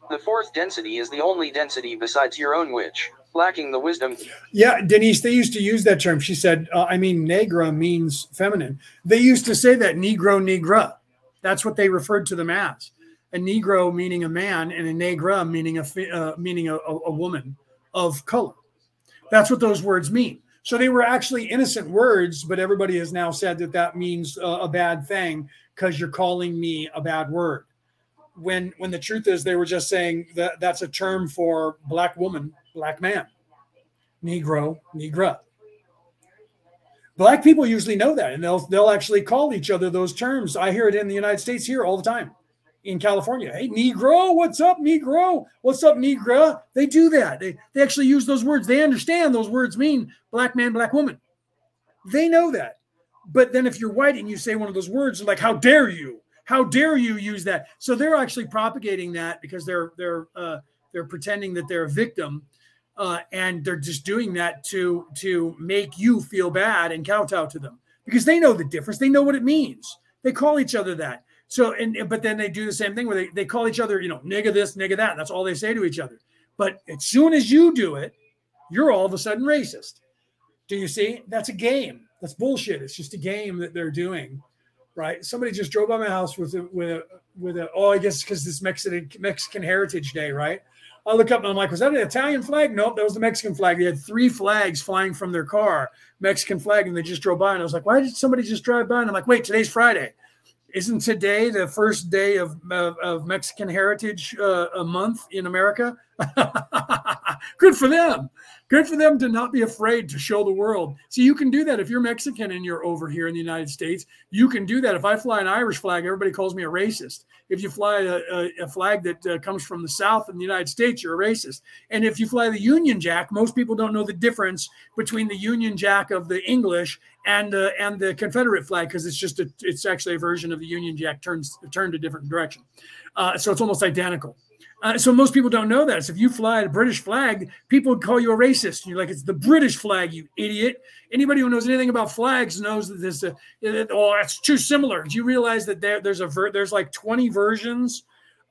The fourth density is the only density besides your own which, lacking the wisdom. Yeah, Denise, they used to use that term. She said, uh, I mean, negra means feminine. They used to say that negro, negra. That's what they referred to them as. A negro meaning a man, and a negra meaning a uh, meaning a, a, woman of color. That's what those words mean. So they were actually innocent words, but everybody has now said that that means a bad thing because you're calling me a bad word when when the truth is they were just saying that that's a term for black woman, black man, Negro, Negra. Black people usually know that, and they'll they'll actually call each other those terms. I hear it in the United States here all the time. In California, hey Negro, what's up, Negro? What's up, Negra? They do that. They they actually use those words. They understand those words mean black man, black woman. They know that. But then if you're white and you say one of those words, like "How dare you?" How dare you use that? So they're actually propagating that because they're they're uh, they're pretending that they're a victim, uh, and they're just doing that to to make you feel bad and kowtow to them because they know the difference. They know what it means. They call each other that. So and but then they do the same thing where they, they call each other, you know, nigga this, nigga that. That's all they say to each other. But as soon as you do it, you're all of a sudden racist. Do you see? That's a game. That's bullshit. It's just a game that they're doing right? Somebody just drove by my house with a with a with a oh, I guess because this Mexican Mexican Heritage Day, right? I look up and I'm like, was that an Italian flag? Nope, that was the Mexican flag. They had three flags flying from their car, Mexican flag, and they just drove by. And I was like, why did somebody just drive by? And I'm like, wait, today's Friday. Isn't today the first day of, of, of Mexican Heritage uh, a month in America? Good for them. Good for them to not be afraid to show the world. So you can do that if you're Mexican and you're over here in the United States. You can do that. If I fly an Irish flag, everybody calls me a racist. If you fly a, a, a flag that uh, comes from the South in the United States, you're a racist. And if you fly the Union Jack, most people don't know the difference between the Union Jack of the English and uh, and the Confederate flag because it's just a, it's actually a version of the Union Jack turns turned a different direction. Uh, so it's almost identical. Uh, so most people don't know that. So if you fly a British flag, people would call you a racist. And You're like, it's the British flag, you idiot. Anybody who knows anything about flags knows that this. Uh, oh, that's too similar. Do you realize that there, there's a ver- there's like 20 versions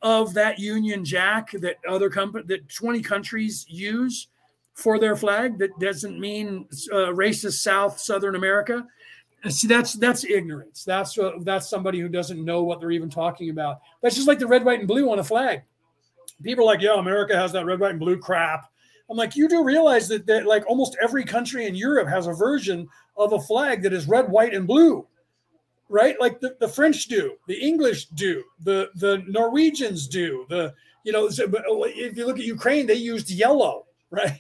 of that Union Jack that other company that 20 countries use for their flag? That doesn't mean uh, racist South Southern America. See, that's that's ignorance. That's uh, that's somebody who doesn't know what they're even talking about. That's just like the red, white, and blue on a flag people are like, yeah, America has that red, white, and blue crap. I'm like, you do realize that, that like almost every country in Europe has a version of a flag that is red, white, and blue, right? Like the, the French do, the English do, the the Norwegians do, the you know, if you look at Ukraine, they used yellow, right?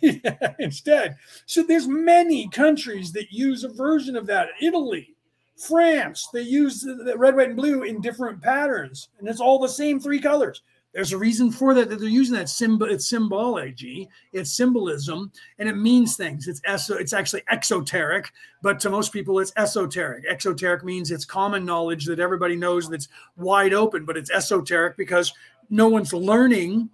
Instead. So there's many countries that use a version of that. Italy, France, they use the red, white, and blue in different patterns, and it's all the same three colors. There's a reason for that. That they're using that symbol. It's symbology. It's symbolism, and it means things. It's eso, It's actually exoteric, but to most people, it's esoteric. Exoteric means it's common knowledge that everybody knows. That's wide open, but it's esoteric because no one's learning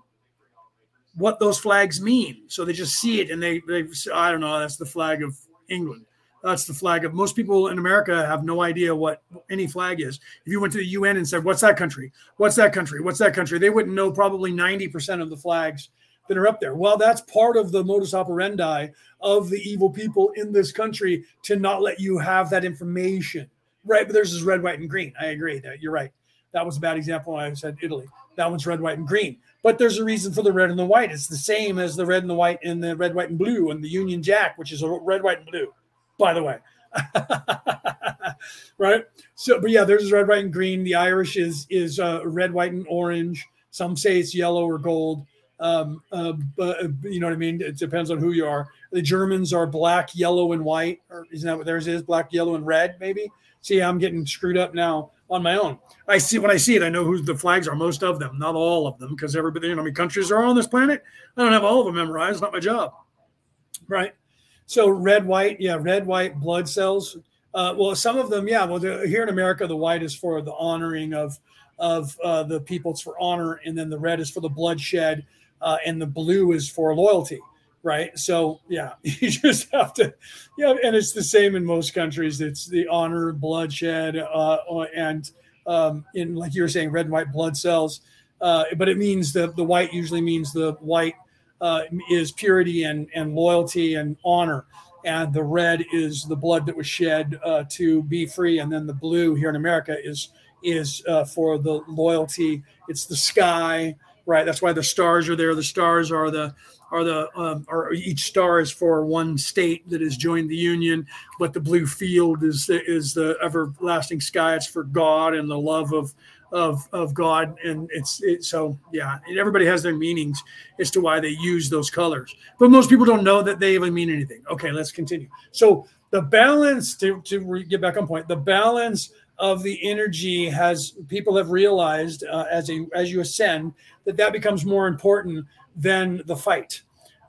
what those flags mean. So they just see it and they they I don't know. That's the flag of England. That's the flag of most people in America have no idea what any flag is. If you went to the UN and said, What's that country? What's that country? What's that country? They wouldn't know probably 90% of the flags that are up there. Well, that's part of the modus operandi of the evil people in this country to not let you have that information. Right. But there's this red, white, and green. I agree that you're right. That was a bad example. I said Italy. That one's red, white, and green. But there's a reason for the red and the white. It's the same as the red and the white and the red, white, and blue and the Union Jack, which is a red, white, and blue by the way. right? So, but yeah, there's red, white, and green. The Irish is is uh, red, white, and orange. Some say it's yellow or gold. Um, uh, but uh, you know what I mean. It depends on who you are. The Germans are black, yellow, and white. Or isn't that what theirs is? Black, yellow, and red, maybe. See, I'm getting screwed up now on my own. I see when I see it, I know who the flags are. Most of them, not all of them, because everybody, you know, how many countries are on this planet. I don't have all of them memorized. Not my job, right? So red, white, yeah, red, white blood cells. Uh, well, some of them, yeah. Well, here in America, the white is for the honoring of of uh, the people. It's for honor, and then the red is for the bloodshed, uh, and the blue is for loyalty. Right. So yeah, you just have to, yeah, and it's the same in most countries. It's the honor, bloodshed, uh, and um, in like you were saying, red and white blood cells. Uh, but it means the the white usually means the white uh, is purity and, and loyalty and honor. And the red is the blood that was shed uh, to be free. And then the blue here in America is is uh, for the loyalty. It's the sky, right? That's why the stars are there. The stars are the are the um, or each star is for one state that has joined the union, but the blue field is the, is the everlasting sky. It's for God and the love of of of God, and it's it, so yeah. Everybody has their meanings as to why they use those colors, but most people don't know that they even mean anything. Okay, let's continue. So the balance to to get back on point, the balance of the energy has people have realized uh, as a as you ascend that that becomes more important than the fight.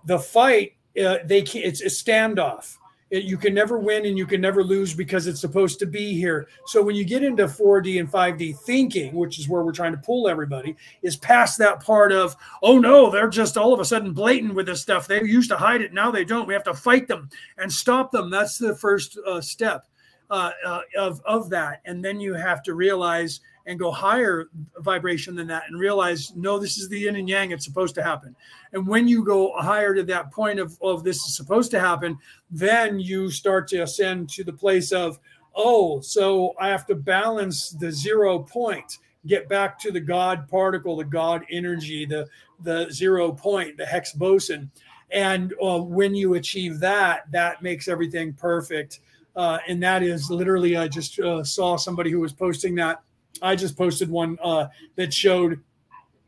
The fight uh, they it's a standoff it, you can never win and you can never lose because it's supposed to be here. So when you get into 4D and 5D thinking, which is where we're trying to pull everybody, is past that part of, oh no, they're just all of a sudden blatant with this stuff. They used to hide it, now they don't. We have to fight them and stop them. That's the first uh, step uh, uh, of of that, and then you have to realize and go higher vibration than that and realize no this is the yin and yang it's supposed to happen. And when you go higher to that point of, of this is supposed to happen then you start to ascend to the place of oh so i have to balance the zero point get back to the god particle the god energy the the zero point the Higgs boson and uh, when you achieve that that makes everything perfect. Uh, and that is literally i just uh, saw somebody who was posting that I just posted one uh, that showed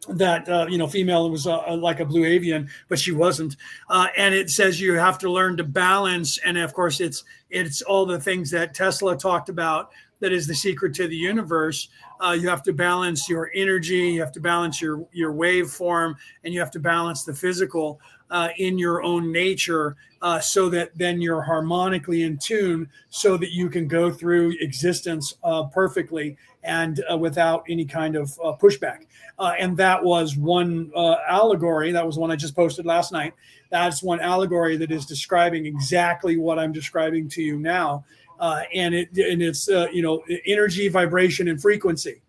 that uh, you know female was uh, like a blue avian but she wasn't. Uh, and it says you have to learn to balance. And of course it's it's all the things that tesla talked about that is the secret to the universe. Uh, you have to balance your energy, you have to balance your your waveform, and you have to balance the physical uh, in your own nature, uh, so that then you're harmonically in tune, so that you can go through existence uh, perfectly and uh, without any kind of uh, pushback. and that was one allegory. That was one I just posted last night. That's one allegory that is describing exactly what I'm describing to you now uh, and it and it's uh, you know energy, vibration, and frequency.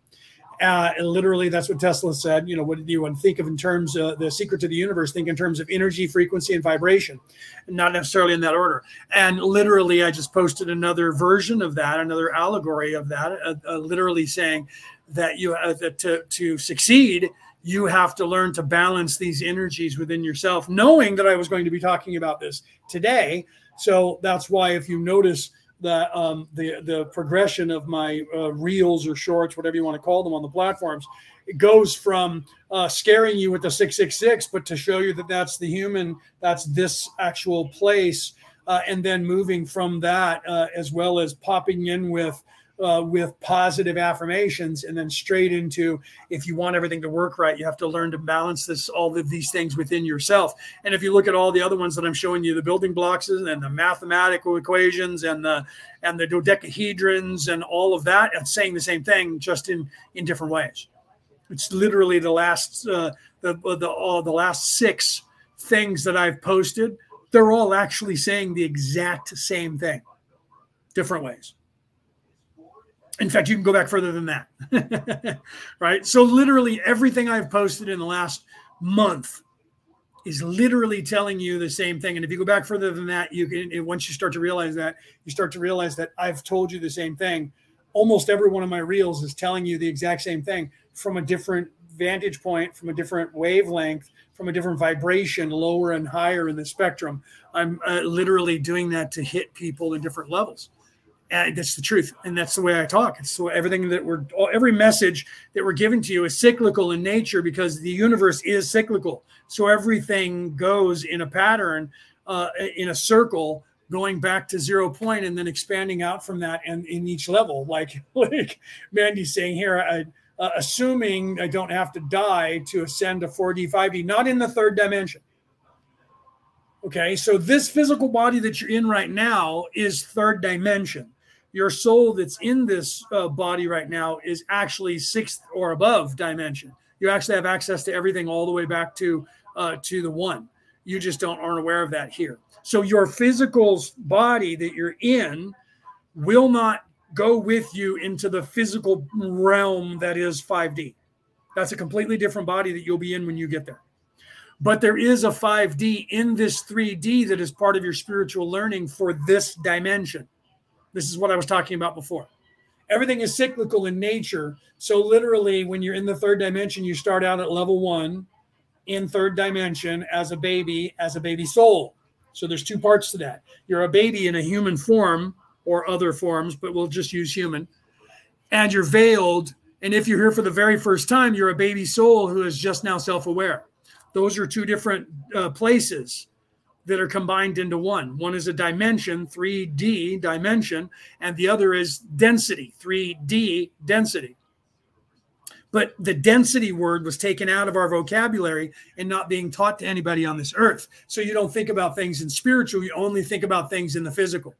Uh, and literally, that's what Tesla said. You know, what do you want to think of in terms of the secret to the universe? Think in terms of energy, frequency, and vibration, not necessarily in that order. And literally, I just posted another version of that, another allegory of that, uh, uh, literally saying that you uh, that to to succeed, you have to learn to balance these energies within yourself. Knowing that I was going to be talking about this today, so that's why if you notice the um, the the progression of my uh, reels or shorts, whatever you want to call them, on the platforms. It goes from uh, scaring you with the six six six, but to show you that that's the human, that's this actual place, uh, and then moving from that uh, as well as popping in with uh, with positive affirmations and then straight into if you want everything to work right you have to learn to balance this all of these things within yourself. And if you look at all the other ones that i'm showing you the building blocks and the mathematical equations and the and the dodecahedrons and all of that and saying the same thing just in in different ways. It's literally the last uh, the the all the last six things that i've posted they're all actually saying the exact same thing. Different ways in fact, you can go back further than that. right? So, literally, everything I've posted in the last month is literally telling you the same thing. And if you go back further than that, you can, once you start to realize that, you start to realize that I've told you the same thing. Almost every one of my reels is telling you the exact same thing from a different vantage point, from a different wavelength, from a different vibration, lower and higher in the spectrum. I'm uh, literally doing that to hit people in different levels. And that's the truth, and that's the way I talk. So everything that we're, every message that we're giving to you is cyclical in nature because the universe is cyclical. So everything goes in a pattern, uh, in a circle, going back to zero point and then expanding out from that and in each level. Like like Mandy's saying here, I, uh, assuming I don't have to die to ascend to 4D, 5D, not in the third dimension. Okay, so this physical body that you're in right now is third dimension your soul that's in this uh, body right now is actually sixth or above dimension. You actually have access to everything all the way back to uh, to the one. You just don't aren't aware of that here. So your physical body that you're in will not go with you into the physical realm that is 5D. That's a completely different body that you'll be in when you get there. But there is a 5D in this 3D that is part of your spiritual learning for this dimension. This is what I was talking about before. Everything is cyclical in nature. So, literally, when you're in the third dimension, you start out at level one in third dimension as a baby, as a baby soul. So, there's two parts to that. You're a baby in a human form or other forms, but we'll just use human. And you're veiled. And if you're here for the very first time, you're a baby soul who is just now self aware. Those are two different uh, places that are combined into one. One is a dimension, 3D dimension, and the other is density, 3D density. But the density word was taken out of our vocabulary and not being taught to anybody on this earth. So you don't think about things in spiritual, you only think about things in the physical.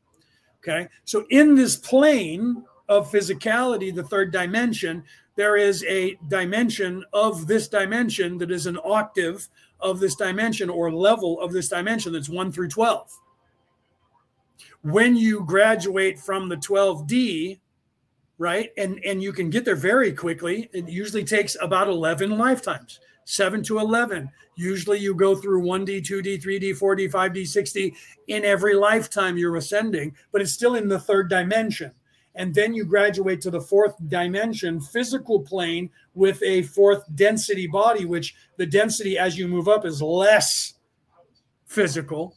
Okay. So in this plane of physicality, the third dimension, there is a dimension of this dimension that is an octave of this dimension or level of this dimension that's 1 through 12. When you graduate from the 12D, right, and, and you can get there very quickly, it usually takes about 11 lifetimes, 7 to 11. Usually you go through 1D, 2D, 3D, 4D, 5D, 6D in every lifetime you're ascending, but it's still in the third dimension and then you graduate to the fourth dimension physical plane with a fourth density body which the density as you move up is less physical.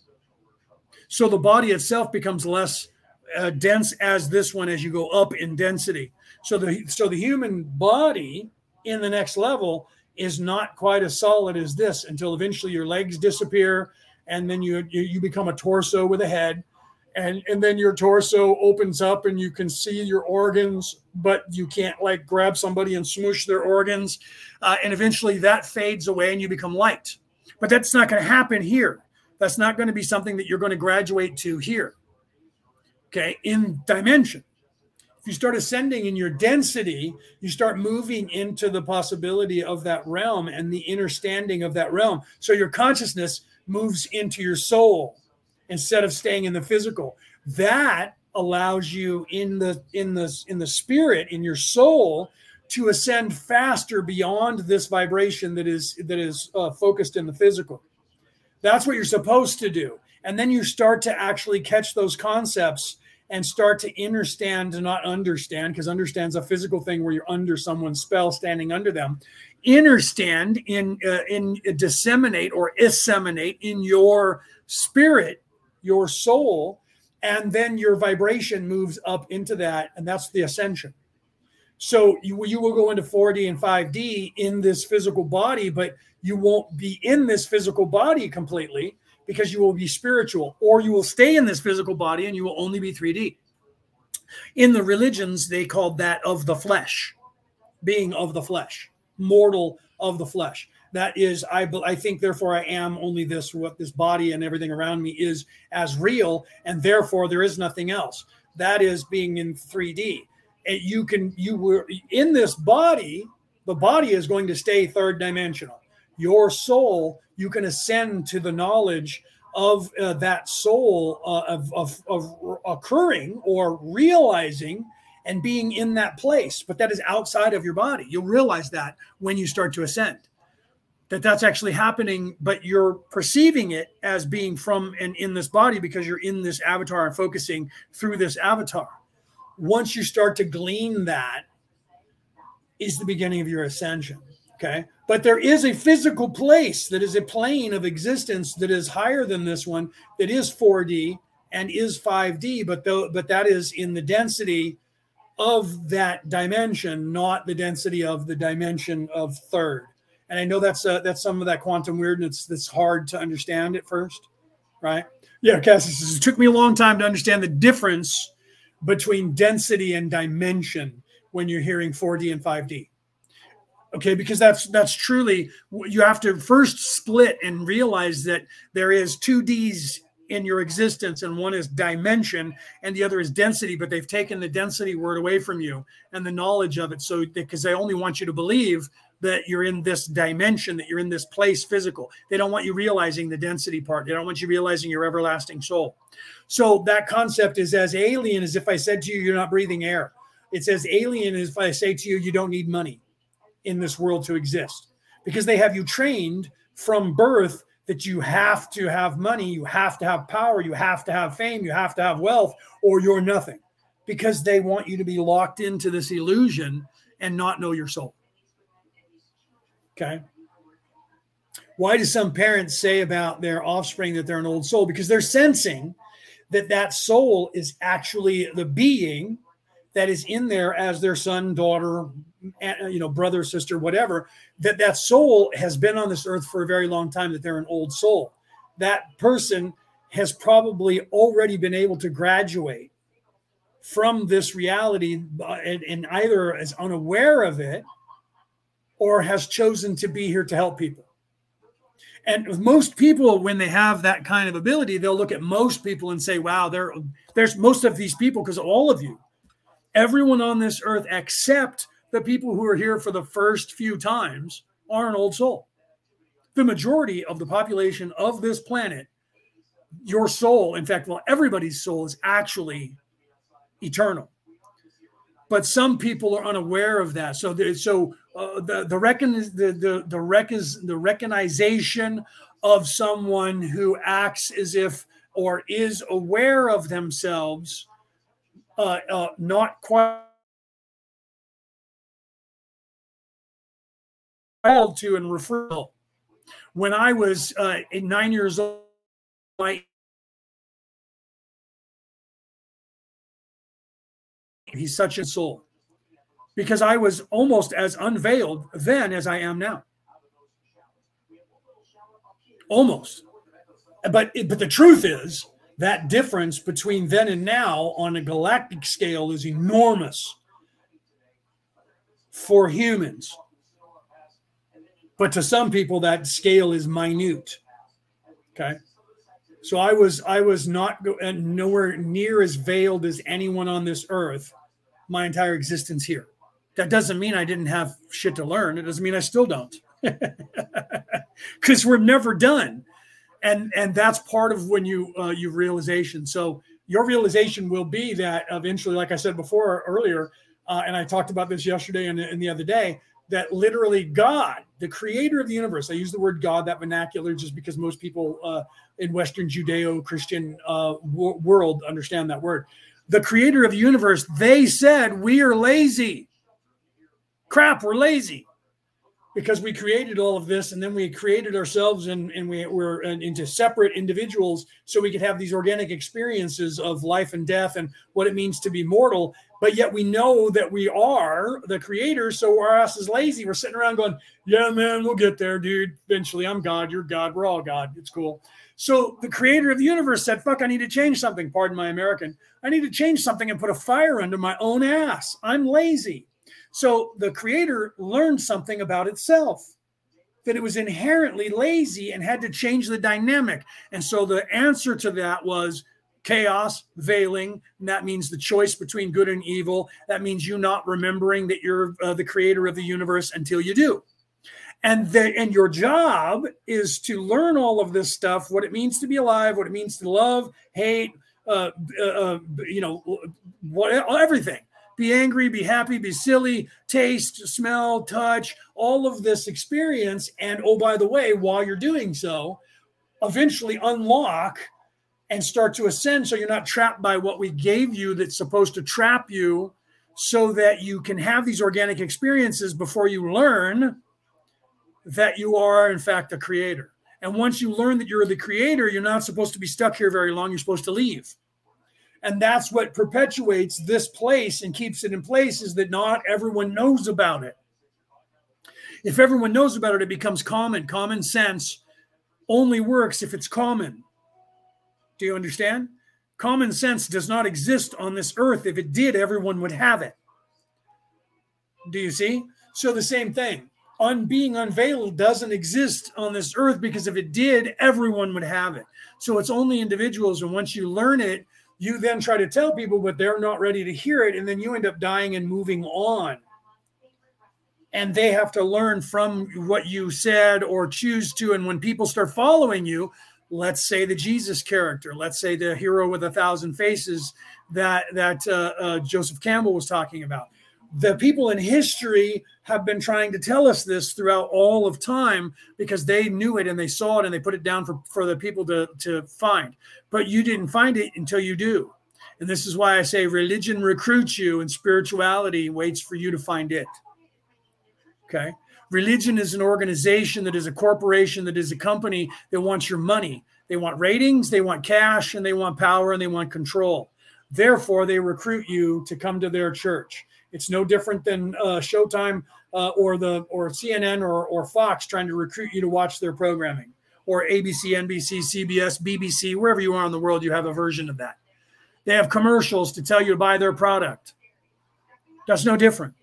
So the body itself becomes less uh, dense as this one as you go up in density. So the so the human body in the next level is not quite as solid as this until eventually your legs disappear and then you you, you become a torso with a head and and then your torso opens up and you can see your organs but you can't like grab somebody and smoosh their organs uh, and eventually that fades away and you become light. But that's not going to happen here. That's not going to be something that you're going to graduate to here okay in dimension. If you start ascending in your density you start moving into the possibility of that realm and the understanding of that realm. So your consciousness moves into your soul instead of staying in the physical. That allows you in the in the in the spirit in your soul to ascend faster beyond this vibration that is that is uh, focused in the physical. That's what you're supposed to do, and then you start to actually catch those concepts and start to understand and not understand because understand's a physical thing where you're under someone's spell standing under them understand in uh, in uh, disseminate or disseminate in your spirit your soul, and then your vibration moves up into that, and that's the ascension. So you, you will go into 4D and 5D in this physical body, but you won't be in this physical body completely because you will be spiritual, or you will stay in this physical body and you will only be 3D. In the religions, they called that of the flesh, being of the flesh, mortal of the flesh that is i i think therefore i am only this what this body and everything around me is as real and therefore there is nothing else. That is being in 3d and you can you were in this body the body is going to stay third dimensional. Your soul you can ascend to the knowledge of uh, that soul uh, of, of, of occurring or realizing and being in that place but that is outside of your body. You'll realize that when you start to ascend that that's actually happening but you're perceiving it as being from and in this body because you're in this avatar and focusing through this avatar. Once you start to glean that is the beginning of your ascension okay? But there is a physical place that is a plane of existence that is higher than this one that is 4d and is 5d but though but that is in the density of that dimension not the density of the dimension of third and I know that's uh, that's some of that quantum weirdness that's hard to understand at first, right? Yeah, Cassie says it took me a long time to understand the difference between density and dimension when you're hearing 4D and 5D. Okay, because that's that's truly you have to first split and realize that there is two D's in your existence and one is dimension and the other is density but they've taken the density word away from you and the knowledge of it so because they only want you to believe that you're in this dimension, that you're in this place physical. They don't want you realizing the density part. They don't want you realizing your everlasting soul. So that concept is as alien as if I said to you, you're not breathing air. It's as alien as if I say to you, you don't need money in this world to exist because they have you trained from birth that you have to have money, you have to have power, you have to have fame, you have to have wealth, or you're nothing because they want you to be locked into this illusion and not know your soul. Okay. Why do some parents say about their offspring that they're an old soul? Because they're sensing that that soul is actually the being that is in there as their son, daughter, you know, brother, sister, whatever. That that soul has been on this earth for a very long time. That they're an old soul. That person has probably already been able to graduate from this reality uh, and, and either is unaware of it or has chosen to be here to help people. And most people, when they have that kind of ability, they'll look at most people and say, wow, there, there's most of these people, because all of you, everyone on this earth, except the people who are here for the first few times, are an old soul. The majority of the population of this planet, your soul, in fact, well, everybody's soul is actually eternal but some people are unaware of that. So, so uh, the the reckon the the the the recognition of someone who acts as if or is aware of themselves, uh, uh, not quite called to and referral. When I was uh, nine years old, my He's such a soul. Because I was almost as unveiled then as I am now. Almost. But but the truth is that difference between then and now on a galactic scale is enormous for humans. But to some people that scale is minute. Okay? So I was I was not nowhere near as veiled as anyone on this earth my entire existence here. That doesn't mean I didn't have shit to learn. It doesn't mean I still don't. Cuz we're never done. And and that's part of when you uh, you realization. So your realization will be that eventually like I said before earlier uh, and I talked about this yesterday and, and the other day that literally God, the creator of the universe, I use the word God, that vernacular, just because most people uh, in Western Judeo Christian uh, w- world understand that word. The creator of the universe, they said, We are lazy. Crap, we're lazy. Because we created all of this and then we created ourselves and, and we were into separate individuals so we could have these organic experiences of life and death and what it means to be mortal. But yet we know that we are the creators so our ass is lazy. We're sitting around going yeah man we'll get there dude. Eventually i'm god you're god we're all god. It's cool. So the creator of the universe said fuck i need to change something. Pardon my american. I need to change something and put a fire under my own ass. I'm lazy so the creator learned something about itself that it was inherently lazy and had to change the dynamic. And so the answer to that was chaos, veiling. And that means the choice between good and evil. That means you not remembering that you're uh, the creator of the universe until you do. And the, and your job is to learn all of this stuff, what it means to be alive, what it means to love, hate, uh, uh, uh you know, what everything be angry, be happy, be silly, taste, smell, touch, all of this experience. And oh, by the way, while you're doing so, eventually unlock and start to ascend so you're not trapped by what we gave you that's supposed to trap you so that you can have these organic experiences before you learn that you are, in fact, the creator. And once you learn that you're the creator, you're not supposed to be stuck here very long. You're supposed to leave. And that's what perpetuates this place and keeps it in place is that not everyone knows about it. If everyone knows about it, it becomes common. Common sense only works if it's common. Do you understand? Common sense does not exist on this earth. If it did, everyone would have it. Do you see? So the same thing. On being unveiled doesn't exist on this earth because if it did, everyone would have it. So it's only individuals. And once you learn it, you then try to tell people, but they're not ready to hear it. And then you end up dying and moving on. And they have to learn from what you said or choose to. And when people start following you, let's say the Jesus character, let's say the hero with a thousand faces that that uh, uh, Joseph Campbell was talking about the people in history have been trying to tell us this throughout all of time because they knew it and they saw it and they put it down for, for the people to, to find. But you didn't find it until you do. And this is why I say religion recruits you and spirituality waits for you to find it. Okay. Religion is an organization that is a corporation, that is a company that wants your money. They want ratings, they want cash, and they want power, and they want control. Therefore, they recruit you to come to their church. It's no different than uh, Showtime uh, or the or CNN or, or Fox trying to recruit you to watch their programming, or ABC, NBC, CBS, BBC, wherever you are in the world, you have a version of that. They have commercials to tell you to buy their product. That's no different,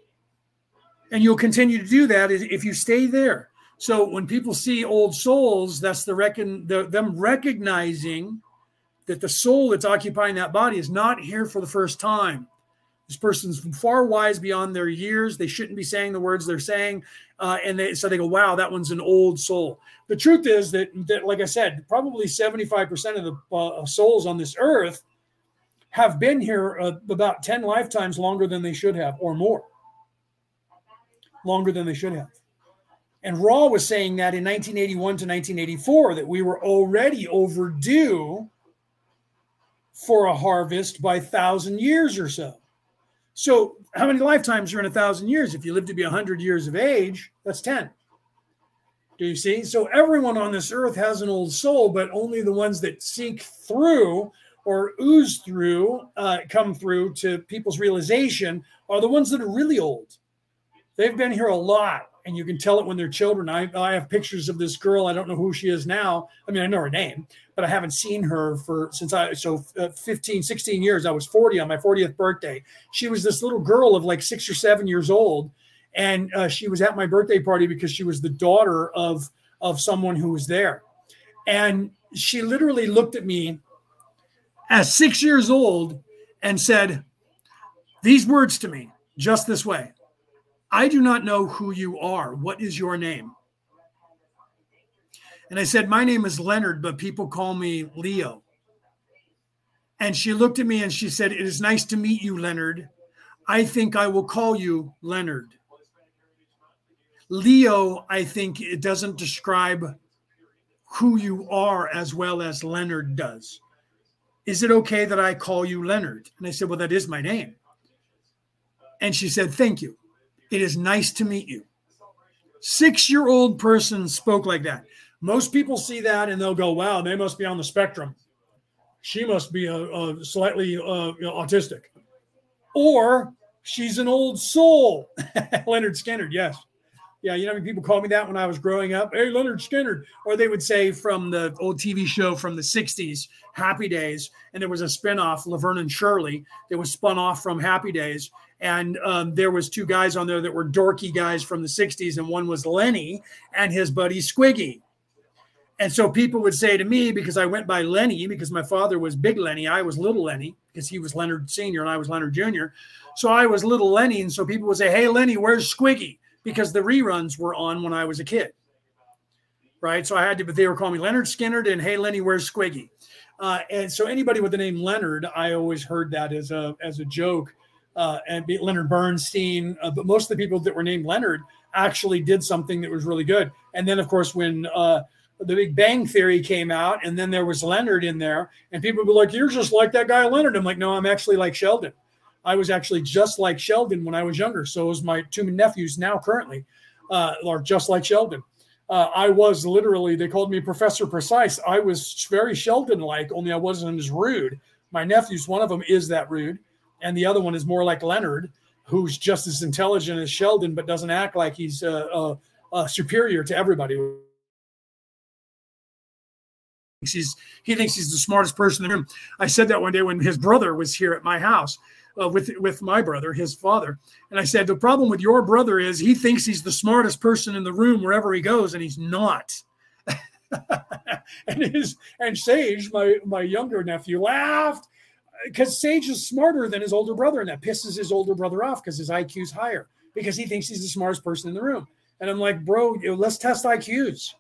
and you'll continue to do that if you stay there. So when people see old souls, that's the reckon the, them recognizing that the soul that's occupying that body is not here for the first time. This person's far wise beyond their years. They shouldn't be saying the words they're saying. Uh, and they, so they go, wow, that one's an old soul. The truth is that, that like I said, probably 75% of the uh, souls on this earth have been here uh, about 10 lifetimes longer than they should have, or more. Longer than they should have. And Ra was saying that in 1981 to 1984 that we were already overdue for a harvest by thousand years or so. So, how many lifetimes are in a thousand years? If you live to be 100 years of age, that's 10. Do you see? So, everyone on this earth has an old soul, but only the ones that seek through or ooze through, uh, come through to people's realization are the ones that are really old. They've been here a lot, and you can tell it when they're children. I, I have pictures of this girl. I don't know who she is now. I mean, I know her name, but I haven't seen her for since I so uh, 15, 16 years. I was 40 on my 40th birthday. She was this little girl of like six or seven years old, and uh, she was at my birthday party because she was the daughter of of someone who was there, and she literally looked at me as six years old and said these words to me just this way I do not know who you are. What is your name? And I said, My name is Leonard, but people call me Leo. And she looked at me and she said, It is nice to meet you, Leonard. I think I will call you Leonard. Leo, I think it doesn't describe who you are as well as Leonard does. Is it okay that I call you Leonard? And I said, Well, that is my name. And she said, Thank you. It is nice to meet you. Six year old person spoke like that. Most people see that and they'll go, Wow, they must be on the spectrum. She must be a, a slightly uh, autistic. Or she's an old soul. Leonard Skynyrd, yes. Yeah, you know, people called me that when I was growing up. Hey, Lynyrd Skynyrd. Or they would say from the old TV show from the 60s, Happy Days. And there was a spinoff, Laverne and Shirley, that was spun off from Happy Days. And um, there was two guys on there that were dorky guys from the 60s. And one was Lenny and his buddy Squiggy. And so people would say to me, because I went by Lenny, because my father was Big Lenny, I was Little Lenny, because he was Leonard Sr. and I was Leonard Jr. So I was Little Lenny. And so people would say, Hey, Lenny, where's Squiggy? because the reruns were on when I was a kid. Right. So I had to, but they were calling me Leonard Skynyrd and Hey Lenny, where's Squiggy? Uh, and so anybody with the name Leonard, I always heard that as a as a joke. Uh, and Leonard Bernstein, uh, but most of the people that were named Leonard actually did something that was really good. And then, of course, when uh, the Big Bang Theory came out, and then there was Leonard in there, and people would be like, "You're just like that guy Leonard." I'm like, "No, I'm actually like Sheldon." I was actually just like Sheldon when I was younger. So was my two nephews now currently uh, are just like Sheldon. Uh, I was literally, they called me Professor Precise. I was very Sheldon like, only I wasn't as rude. My nephews, one of them is that rude, and the other one is more like Leonard, who's just as intelligent as Sheldon, but doesn't act like he's uh, uh, uh superior to everybody. He's, he thinks he's the smartest person in the room. I said that one day when his brother was here at my house uh, with with my brother, his father, and I said the problem with your brother is he thinks he's the smartest person in the room wherever he goes, and he's not. and his and Sage, my my younger nephew, laughed because Sage is smarter than his older brother, and that pisses his older brother off because his IQ is higher because he thinks he's the smartest person in the room. And I'm like, bro, let's test IQs.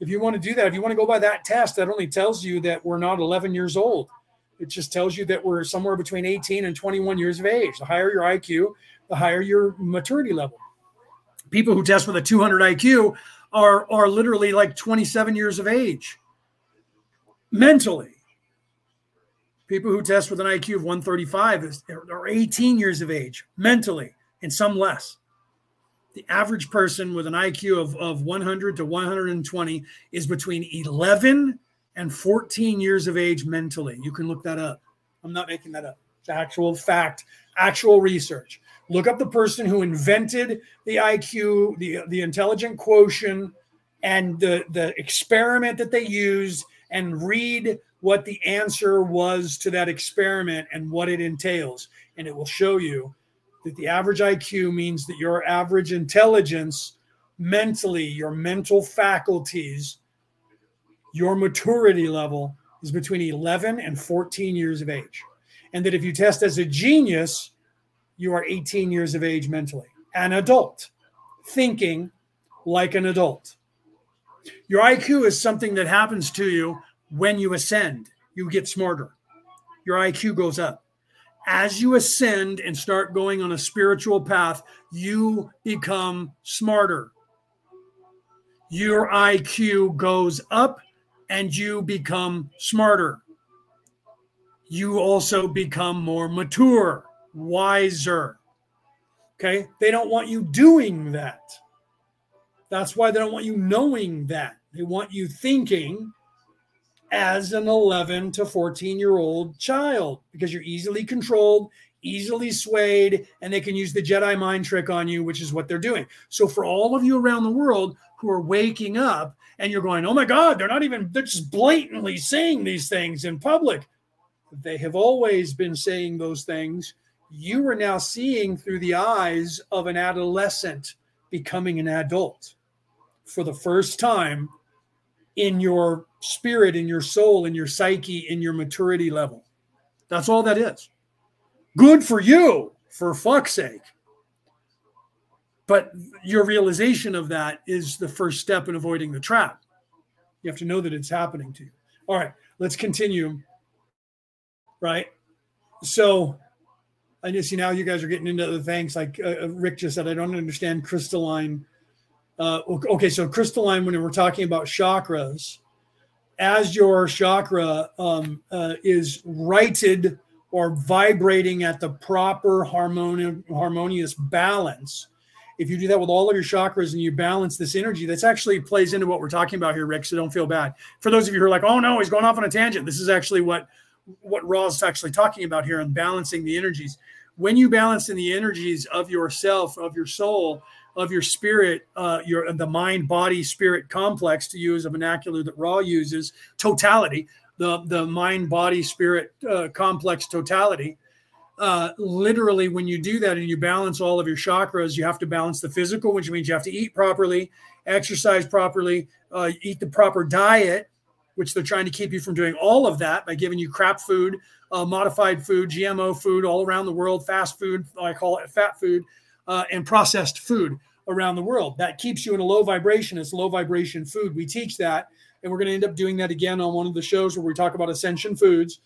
If you want to do that, if you want to go by that test, that only tells you that we're not 11 years old. It just tells you that we're somewhere between 18 and 21 years of age. The higher your IQ, the higher your maturity level. People who test with a 200 IQ are, are literally like 27 years of age mentally. People who test with an IQ of 135 is, are 18 years of age mentally, and some less. The average person with an IQ of, of 100 to 120 is between 11 and 14 years of age mentally. You can look that up. I'm not making that up. It's actual fact, actual research. Look up the person who invented the IQ, the, the intelligent quotient, and the, the experiment that they used, and read what the answer was to that experiment and what it entails. And it will show you that the average IQ means that your average intelligence mentally, your mental faculties, your maturity level is between 11 and 14 years of age. And that if you test as a genius, you are 18 years of age mentally, an adult, thinking like an adult. Your IQ is something that happens to you when you ascend, you get smarter. Your IQ goes up. As you ascend and start going on a spiritual path, you become smarter. Your IQ goes up and you become smarter. You also become more mature, wiser. Okay. They don't want you doing that. That's why they don't want you knowing that. They want you thinking as an 11 to 14 year old child because you're easily controlled, easily swayed, and they can use the Jedi mind trick on you, which is what they're doing. So, for all of you around the world who are waking up and you're going, oh my God, they're not even, they're just blatantly saying these things in public. They have always been saying those things. You are now seeing through the eyes of an adolescent becoming an adult for the first time in your spirit, in your soul, in your psyche, in your maturity level. That's all that is. Good for you, for fuck's sake. But your realization of that is the first step in avoiding the trap. You have to know that it's happening to you. All right, let's continue. Right. So I just see now you guys are getting into the things like uh, Rick just said. I don't understand crystalline uh, okay, so crystalline, when we're talking about chakras, as your chakra um, uh, is righted or vibrating at the proper harmoni- harmonious balance, if you do that with all of your chakras and you balance this energy, that's actually plays into what we're talking about here, Rick. So don't feel bad. For those of you who are like, oh no, he's going off on a tangent. This is actually what what Ra's actually talking about here and balancing the energies. When you balance in the energies of yourself, of your soul, of your spirit, uh, your the mind body spirit complex, to use a vernacular that Ra uses, totality, the the mind body spirit uh, complex totality. Uh, literally, when you do that and you balance all of your chakras, you have to balance the physical, which means you have to eat properly, exercise properly, uh, eat the proper diet, which they're trying to keep you from doing all of that by giving you crap food, uh, modified food, GMO food all around the world, fast food, I call it fat food, uh, and processed food around the world. That keeps you in a low vibration. It's low vibration food. We teach that, and we're going to end up doing that again on one of the shows where we talk about ascension foods.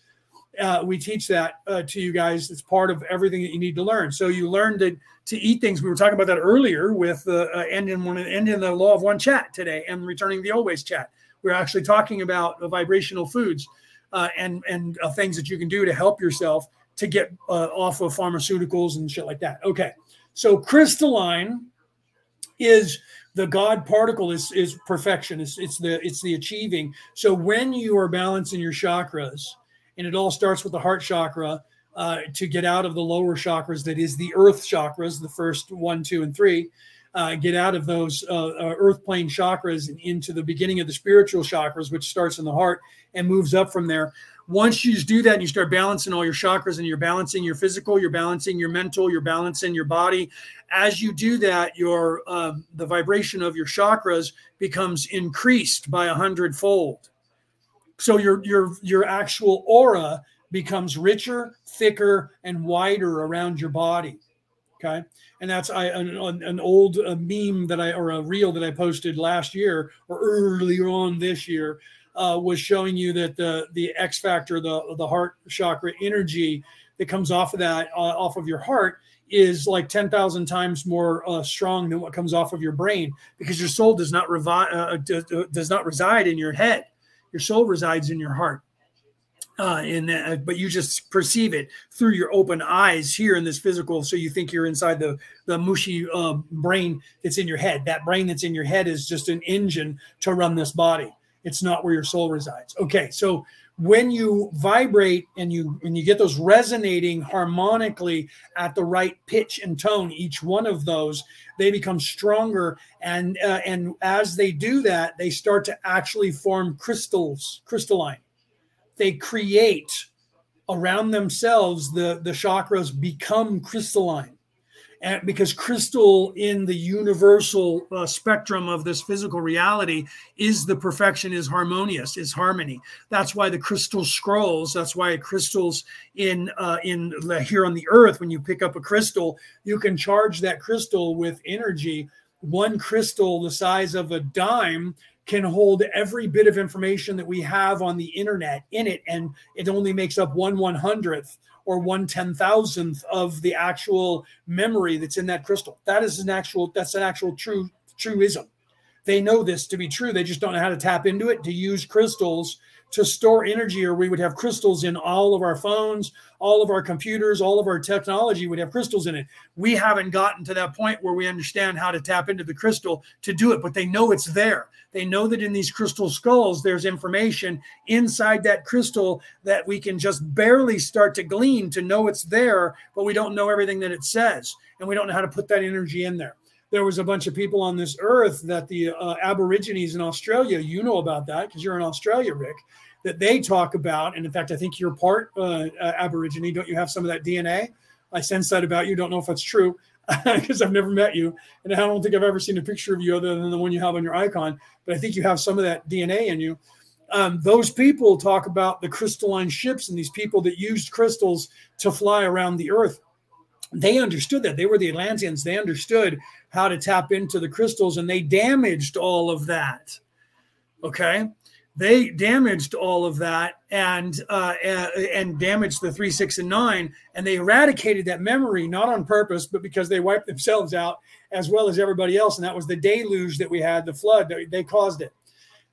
Uh, we teach that uh, to you guys. It's part of everything that you need to learn. So you learn to to eat things. We were talking about that earlier with uh, uh, one the law of one chat today and returning the always chat. We're actually talking about vibrational foods uh, and and uh, things that you can do to help yourself to get off of pharmaceuticals and shit like that. Okay, so crystalline is the God particle is is perfection. It's it's the it's the achieving. So when you are balancing your chakras, and it all starts with the heart chakra. Uh, to get out of the lower chakras, that is the earth chakras, the first one, two, and three, uh, get out of those uh, uh, earth plane chakras and into the beginning of the spiritual chakras, which starts in the heart and moves up from there. Once you do that and you start balancing all your chakras and you're balancing your physical, you're balancing your mental, you're balancing your body. As you do that, your um, the vibration of your chakras becomes increased by a hundredfold. So your your your actual aura becomes richer, thicker, and wider around your body. Okay and that's I an, an old meme that I or a reel that I posted last year or earlier on this year uh, was showing you that the the X factor, the the heart chakra energy that comes off of that uh, off of your heart is like 10,000 times more uh, strong than what comes off of your brain because your soul does not revi- uh, does, does not reside in your head. Your soul resides in your heart uh, in that, but you just perceive it through your open eyes here in this physical. So you think you're inside the the mushy uh, brain that's in your head. That brain that's in your head is just an engine to run this body. It's not where your soul resides. Okay, so when you vibrate and you and you get those resonating harmonically at the right pitch and tone, each one of those they become stronger, and uh, and as they do that, they start to actually form crystals, crystalline. They create around themselves the the chakras become crystalline and because crystal in the universal uh, spectrum of this physical reality is the perfection is harmonious is harmony. That's why the crystal scrolls that's why crystals in uh, in here on the earth when you pick up a crystal you can charge that crystal with energy. One crystal the size of a dime can hold every bit of information that we have on the internet in it, and it only makes up one one hundredth or one ten thousandth of the actual memory that's in that crystal. That is an actual that's an actual true truism. They know this to be true. They just don't know how to tap into it to use crystals to store energy, or we would have crystals in all of our phones, all of our computers, all of our technology would have crystals in it. We haven't gotten to that point where we understand how to tap into the crystal to do it, but they know it's there. They know that in these crystal skulls, there's information inside that crystal that we can just barely start to glean to know it's there, but we don't know everything that it says, and we don't know how to put that energy in there there was a bunch of people on this earth that the uh, Aborigines in Australia, you know about that because you're in Australia, Rick, that they talk about. And in fact, I think you're part uh, Aborigine. Don't you have some of that DNA? I sense that about you. Don't know if that's true because I've never met you. And I don't think I've ever seen a picture of you other than the one you have on your icon. But I think you have some of that DNA in you. Um, those people talk about the crystalline ships and these people that used crystals to fly around the earth they understood that they were the Atlanteans. They understood how to tap into the crystals and they damaged all of that. Okay. They damaged all of that and uh, and damaged the three, six, and nine, and they eradicated that memory not on purpose, but because they wiped themselves out as well as everybody else. And that was the deluge that we had, the flood. They caused it.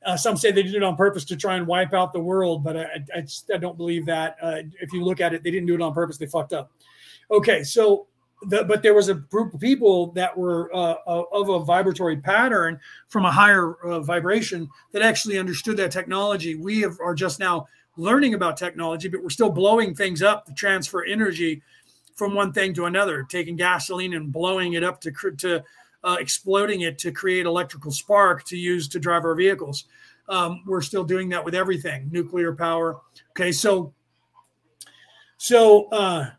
Uh, some say they did it on purpose to try and wipe out the world, but I, I, just, I don't believe that. Uh, if you look at it, they didn't do it on purpose. They fucked up. Okay, so the, but there was a group of people that were uh, uh, of a vibratory pattern from a higher uh, vibration that actually understood that technology. We have, are just now learning about technology, but we're still blowing things up to transfer energy from one thing to another, taking gasoline and blowing it up to to uh, exploding it to create electrical spark to use to drive our vehicles. Um, we're still doing that with everything, nuclear power. Okay, so so uh,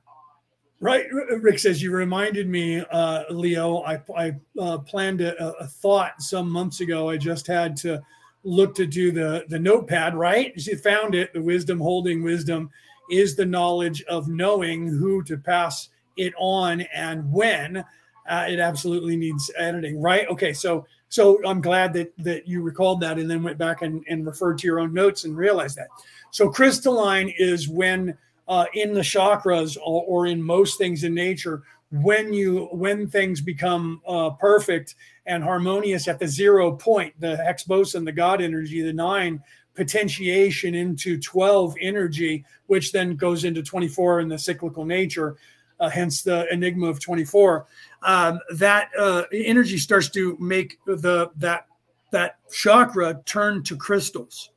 Right, Rick says you reminded me, uh, Leo. I, I uh, planned a, a, thought some months ago. I just had to look to do the the notepad. Right, you found it. The wisdom holding wisdom is the knowledge of knowing who to pass it on and when. Uh, it absolutely needs editing. Right. Okay. So so I'm glad that that you recalled that and then went back and, and referred to your own notes and realized that. So crystalline is when uh, in the chakras or, or, in most things in nature when you when things become uh, perfect and harmonious at the zero point the Higgs boson the god energy the nine potentiation into 12 energy which then goes into 24 in the cyclical nature uh, hence the enigma of 24 um, that uh, energy starts to make the that that chakra turn to crystals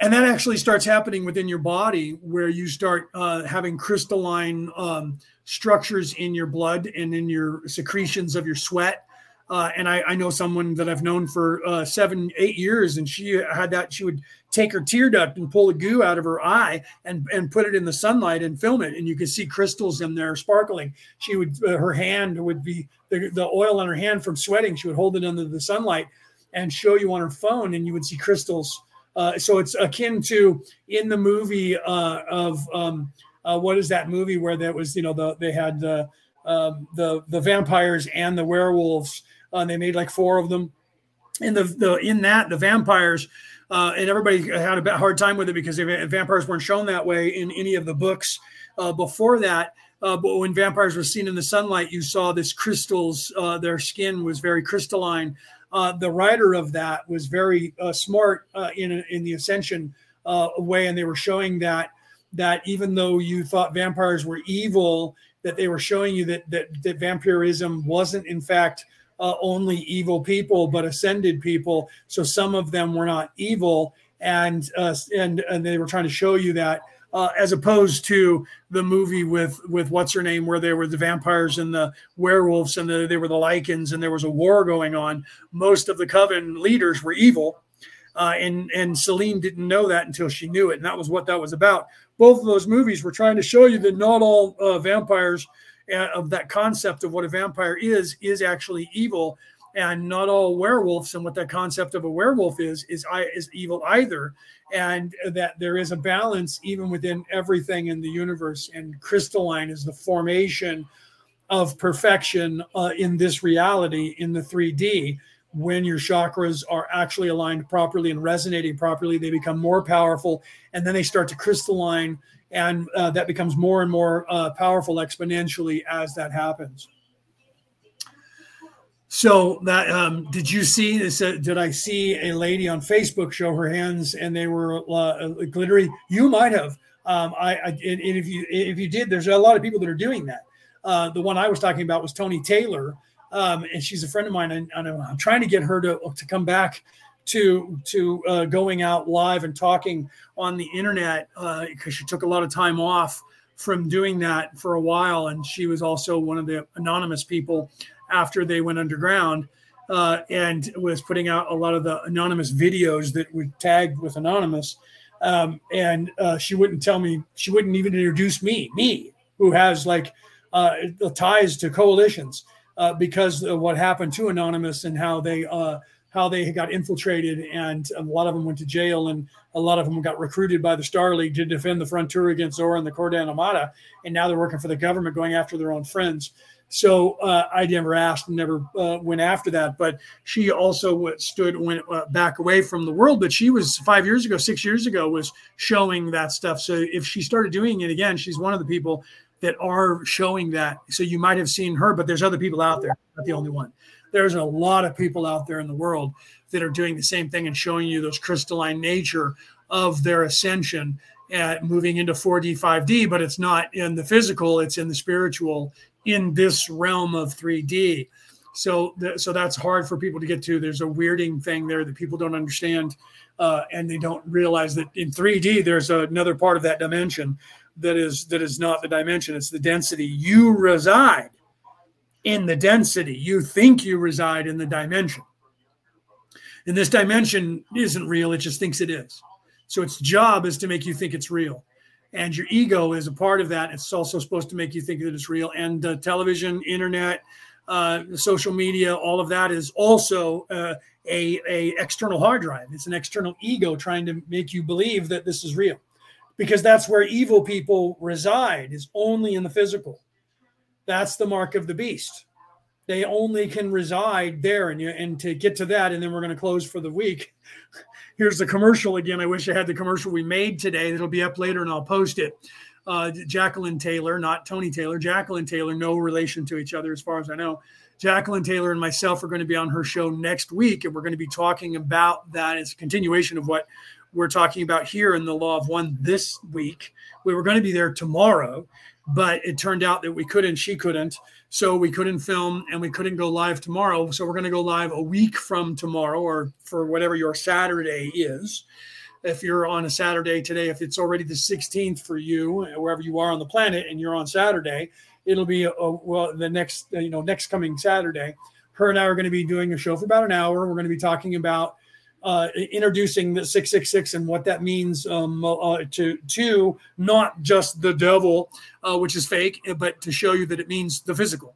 and that actually starts happening within your body where you start uh, having crystalline um, structures in your blood and in your secretions of your sweat uh, and I, I, know someone that I've known for uh, seven, eight years, and she had that. She would take her tear duct and pull the goo out of her eye and and put it in the sunlight and film it, and you could see crystals in there sparkling. She would, uh, her hand would be the, the oil on her hand from sweating. She would hold it under the sunlight and show you on her phone, and you would see crystals uh, so it's akin to in the movie uh, of um, uh, what is that movie where that was you know the they had the um, the the vampires and the werewolves and they made like four of them. In the, the in that the vampires uh, and everybody had a hard time with it because vampires weren't shown that way in any of the books uh, before that. Uh, but when vampires were seen in the sunlight, you saw this crystals. Uh, their skin was very crystalline, uh, the writer of that was very uh, smart uh, in in the Ascension uh, way, and they were showing that that even though you thought vampires were evil, that they were showing you that that, that vampirism wasn't in fact uh, only evil people, but ascended people. So some of them were not evil, and and and they were trying to show you that uh, as opposed to the movie with with what's her name, where there were the vampires and the werewolves and the, there were the Lycans and there was a war going on. Most of the coven leaders were evil, uh, and and Selene didn't know that until she knew it, and that was what that was about. Both of those movies were trying to show you that not all uh, vampires uh, of that concept of what a vampire is is actually evil and not all werewolves and what that concept of a werewolf is is is evil either. And that there is a balance even within everything in the universe and crystalline is the formation of perfection uh, in this reality in the 3d when your chakras are actually aligned properly and resonating properly they become more powerful and then they start to crystalline and uh, that becomes more and more uh, powerful exponentially as that happens So that um, did you see this? Uh, did I see a lady on Facebook show her hands and they were uh, glittery? You might have. Um, I, I and if you if you did, there's a lot of people that are doing that. Uh, the one I was talking about was Tony Taylor, um, and she's a friend of mine, and, and, I'm trying to get her to to come back to to uh, going out live and talking on the internet because uh, she took a lot of time off from doing that for a while, and she was also one of the anonymous people after they went underground. Uh, and was putting out a lot of the anonymous videos that were tagged with anonymous. Um, and uh, she wouldn't tell me, she wouldn't even introduce me, me, who has like uh, ties to coalitions uh, because of what happened to anonymous and how they uh, how they got infiltrated, and a lot of them went to jail, and a lot of them got recruited by the Star League to defend the frontier against Zora and the Ko-Dan Armada, and now they're working for the government, going after their own friends. So uh, I never asked and never uh, went after that. But she also stood went uh, back away from the world. But she was five years ago, six years ago, was showing that stuff. So if she started doing it again, she's one of the people that are showing that. So you might have seen her, but there's other people out there, not the only one. There's a lot of people out there in the world that are doing the same thing and showing you those crystalline nature of their ascension and moving into 4D, 5D, but it's not in the physical, it's in the spiritual in this realm of 3D. So, th- so that's hard for people to get to. There's a weirding thing there that people don't understand, uh, and they don't realize that in 3D there's another part of that dimension that is that is not the dimension. It's the density. You reside in the density. You think you reside in the dimension, and this dimension isn't real. It just thinks it is. So its job is to make you think it's real and your ego is a part of that. It's also supposed to make you think that it's real. And uh, television, internet, uh, social media, all of that is also uh, a, a external hard drive. It's an external ego trying to make you believe that this is real, because that's where evil people reside. Is only in the physical. That's the mark of the beast. They only can reside there, and you, and to get to that, and then we're going to close for the week. Here's the commercial again. I wish I had the commercial we made today. It'll be up later, and I'll post it. Uh, Jacqueline Taylor, not Tony Taylor. Jacqueline Taylor, no relation to each other, as far as I know. Jacqueline Taylor and myself are going to be on her show next week, and we're going to be talking about that. It's a continuation of what we're talking about here in the Law of One this week. We were going to be there tomorrow, but it turned out that we couldn't. She couldn't. So we couldn't film and we couldn't go live tomorrow. So we're going to go live a week from tomorrow or for whatever your Saturday is. If you're on a Saturday today, if it's already the 16th for you, wherever you are on the planet, and you're on Saturday, it'll be a, a, well the next you know next coming Saturday. Her and I are going to be doing a show for about an hour. We're going to be talking about uh, introducing the 666 and what that means um, uh, to to not just the devil, uh, which is fake, but to show you that it means the physical.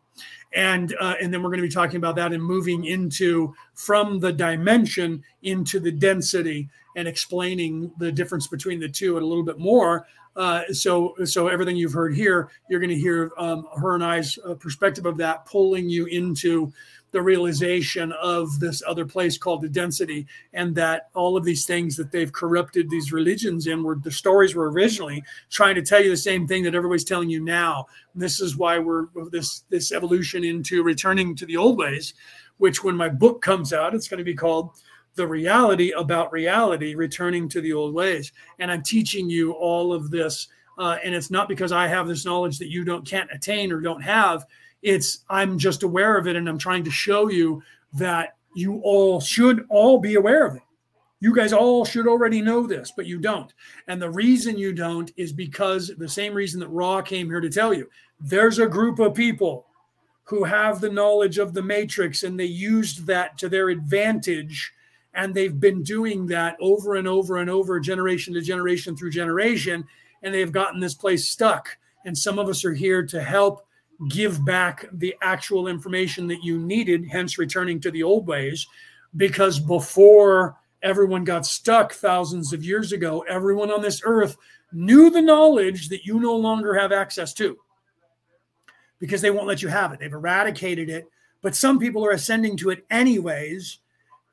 And uh, and then we're going to be talking about that and moving into from the dimension into the density and explaining the difference between the two and a little bit more. Uh, so so everything you've heard here, you're going to hear um, her and I's uh, perspective of that, pulling you into the realization of this other place called the density and that all of these things that they've corrupted these religions in were the stories were originally trying to tell you the same thing that everybody's telling you now. This is why we're this this evolution into returning to the old ways which when my book comes out it's going to be called the reality about reality returning to the old ways. And i'm teaching you all of this uh, and it's not because i have this knowledge that you don't can't attain or don't have it's I'm just aware of it and I'm trying to show you that you all should all be aware of it. You guys all should already know this, but you don't. And the reason you don't is because the same reason that Ra came here to tell you. There's a group of people who have the knowledge of the matrix and they used that to their advantage and they've been doing that over and over and over generation to generation through generation and they've gotten this place stuck and some of us are here to help give back the actual information that you needed, hence returning to the old ways. Because before everyone got stuck thousands of years ago, everyone on this earth knew the knowledge that you no longer have access to because they won't let you have it. They've eradicated it, but some people are ascending to it anyways,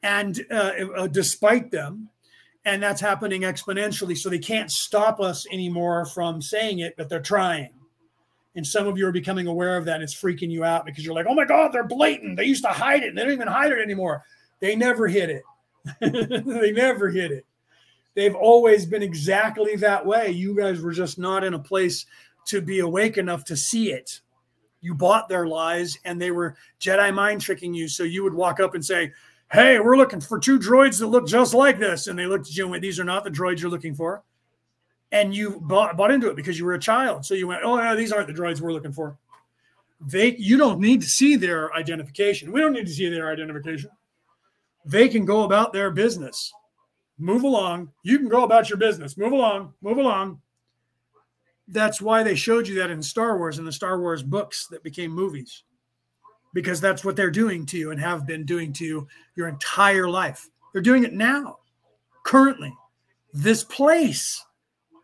and uh, uh, despite them, and that's happening exponentially. So they can't stop us anymore from saying it, but they're trying And some of you are becoming aware of that. And it's freaking you out because you're like, oh my God, they're blatant. They used to hide it. And they don't even hide it anymore. They never hid it. they never hid it. They've always been exactly that way. You guys were just not in a place to be awake enough to see it. You bought their lies and they were Jedi mind tricking you. So you would walk up and say, Hey, we're looking for two droids that look just like this. And they looked at you and went, These are not the droids you're looking for. And you bought, bought into it because you were a child. So you went, Oh, no, these aren't the droids we're looking for. They you don't need to see their identification. We don't need to see their identification. They can go about their business. Move along. You can go about your business. Move along. Move along that's why they showed you that in Star Wars in the Star Wars books that became movies, because that's what they're doing to you and have been doing to you your entire life. They're doing it now, currently. This place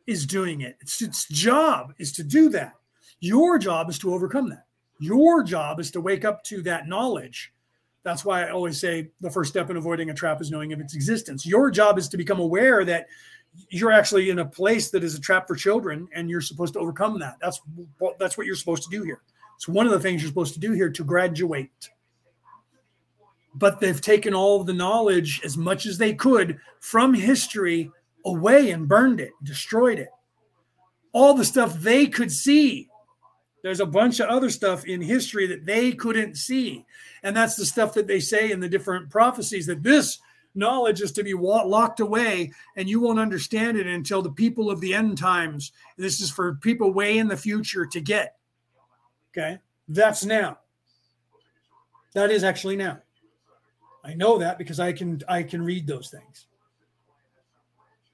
is doing it. It's its job is to do that. Your job is to overcome that. Your job is to wake up to that knowledge. That's why I always say the first step in avoiding a trap is knowing of its existence. Your job is to become aware that you're actually in a place that is a trap for children and you're supposed to overcome that that's that's what you're supposed to do here it's one of the things you're supposed to do here to graduate but they've taken all the knowledge as much as they could from history away and burned it destroyed it. All the stuff they could see. There's a bunch of other stuff in history that they couldn't see. And that's the stuff that they say in the different prophecies that this knowledge is to be locked away and you won't understand it until the people of the end times. This is for people way in the future to get. Okay? That's now. That is actually now. I know that because i can i can read those things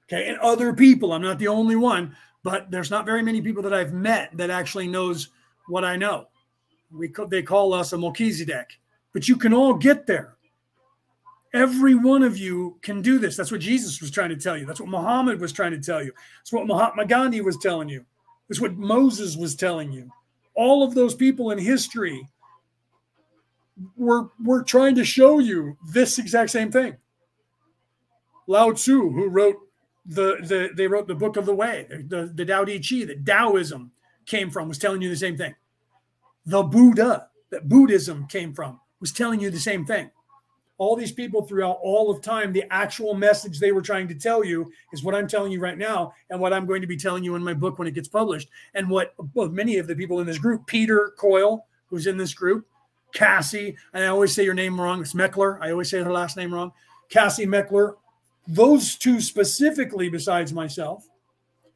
okay and other people i'm not the only one but there's not very many people that i've met that actually knows what i know we they call us a melchizedek but you can all get there Every one of you can do this. That's what Jesus was trying to tell you. That's what Muhammad was trying to tell you. That's what Mahatma Gandhi was telling you. That's what Moses was telling you. All of those people in history were, were trying to show you this exact same thing. Lao Tzu, who wrote the, the they wrote the book of the way, the, the Tao Te Chi, that Taoism came from, was telling you the same thing. The Buddha, that Buddhism came from, was telling you the same thing all these people throughout all of time, the actual message they were trying to tell you is what I'm telling you right now, and what I'm going to be telling you in my book when it gets published. And what well, many of the people in this group, Peter Coyle, who's in this group, Cassie, and I always say your name wrong, it's Meckler. I always say her last name wrong. Cassie Meckler, those two specifically, besides myself,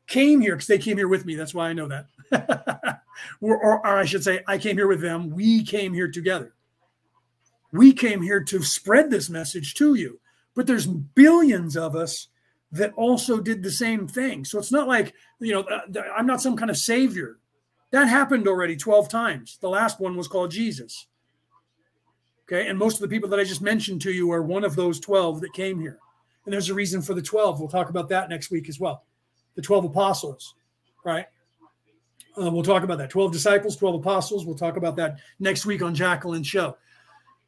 came here because they came here with me. That's why I know that. or, or, or I should say, I came here with them. We came here together we came here to spread this message to you. But there's billions of us that also did the same thing. So it's not like, you know, uh, I'm not some kind of savior. That happened already 12 times. The last one was called Jesus. Okay. And most of the people that I just mentioned to you are one of those 12 that came here. And there's a reason for the 12. We'll talk about that next week as well. The 12 apostles, right? Uh, we'll talk about that. 12 disciples, 12 apostles. We'll talk about that next week on Jacqueline's show.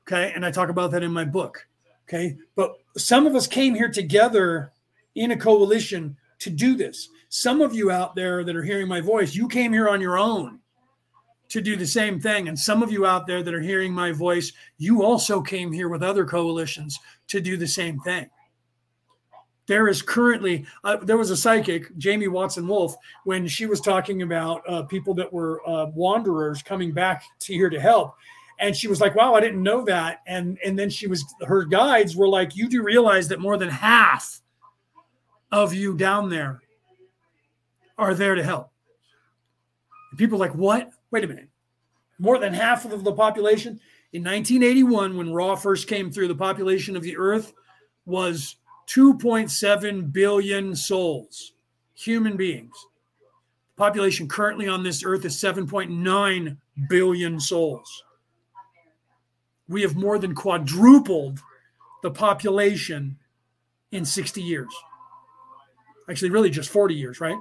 Okay. And I talk about that in my book. Okay. But some of us came here together in a coalition to do this. Some of you out there that are hearing my voice, you came here on your own to do the same thing. And some of you out there that are hearing my voice, you also came here with other coalitions to do the same thing. There is currently, uh, there was a psychic, Jamie Watson Wolf, when she was talking about uh, people that were uh, wanderers coming back to here to help. And she was like wow i didn't know that. And and then she was her guides were like you do realize that more than half of you down there are there to help. And people like what? Wait a minute. More than half of the population? In 1981 when Ra first came through the population of the earth was 2.7 billion souls human beings population currently on this earth is 7.9 billion souls we have more than quadrupled the population in 60 years. Actually, really just 40 years, right?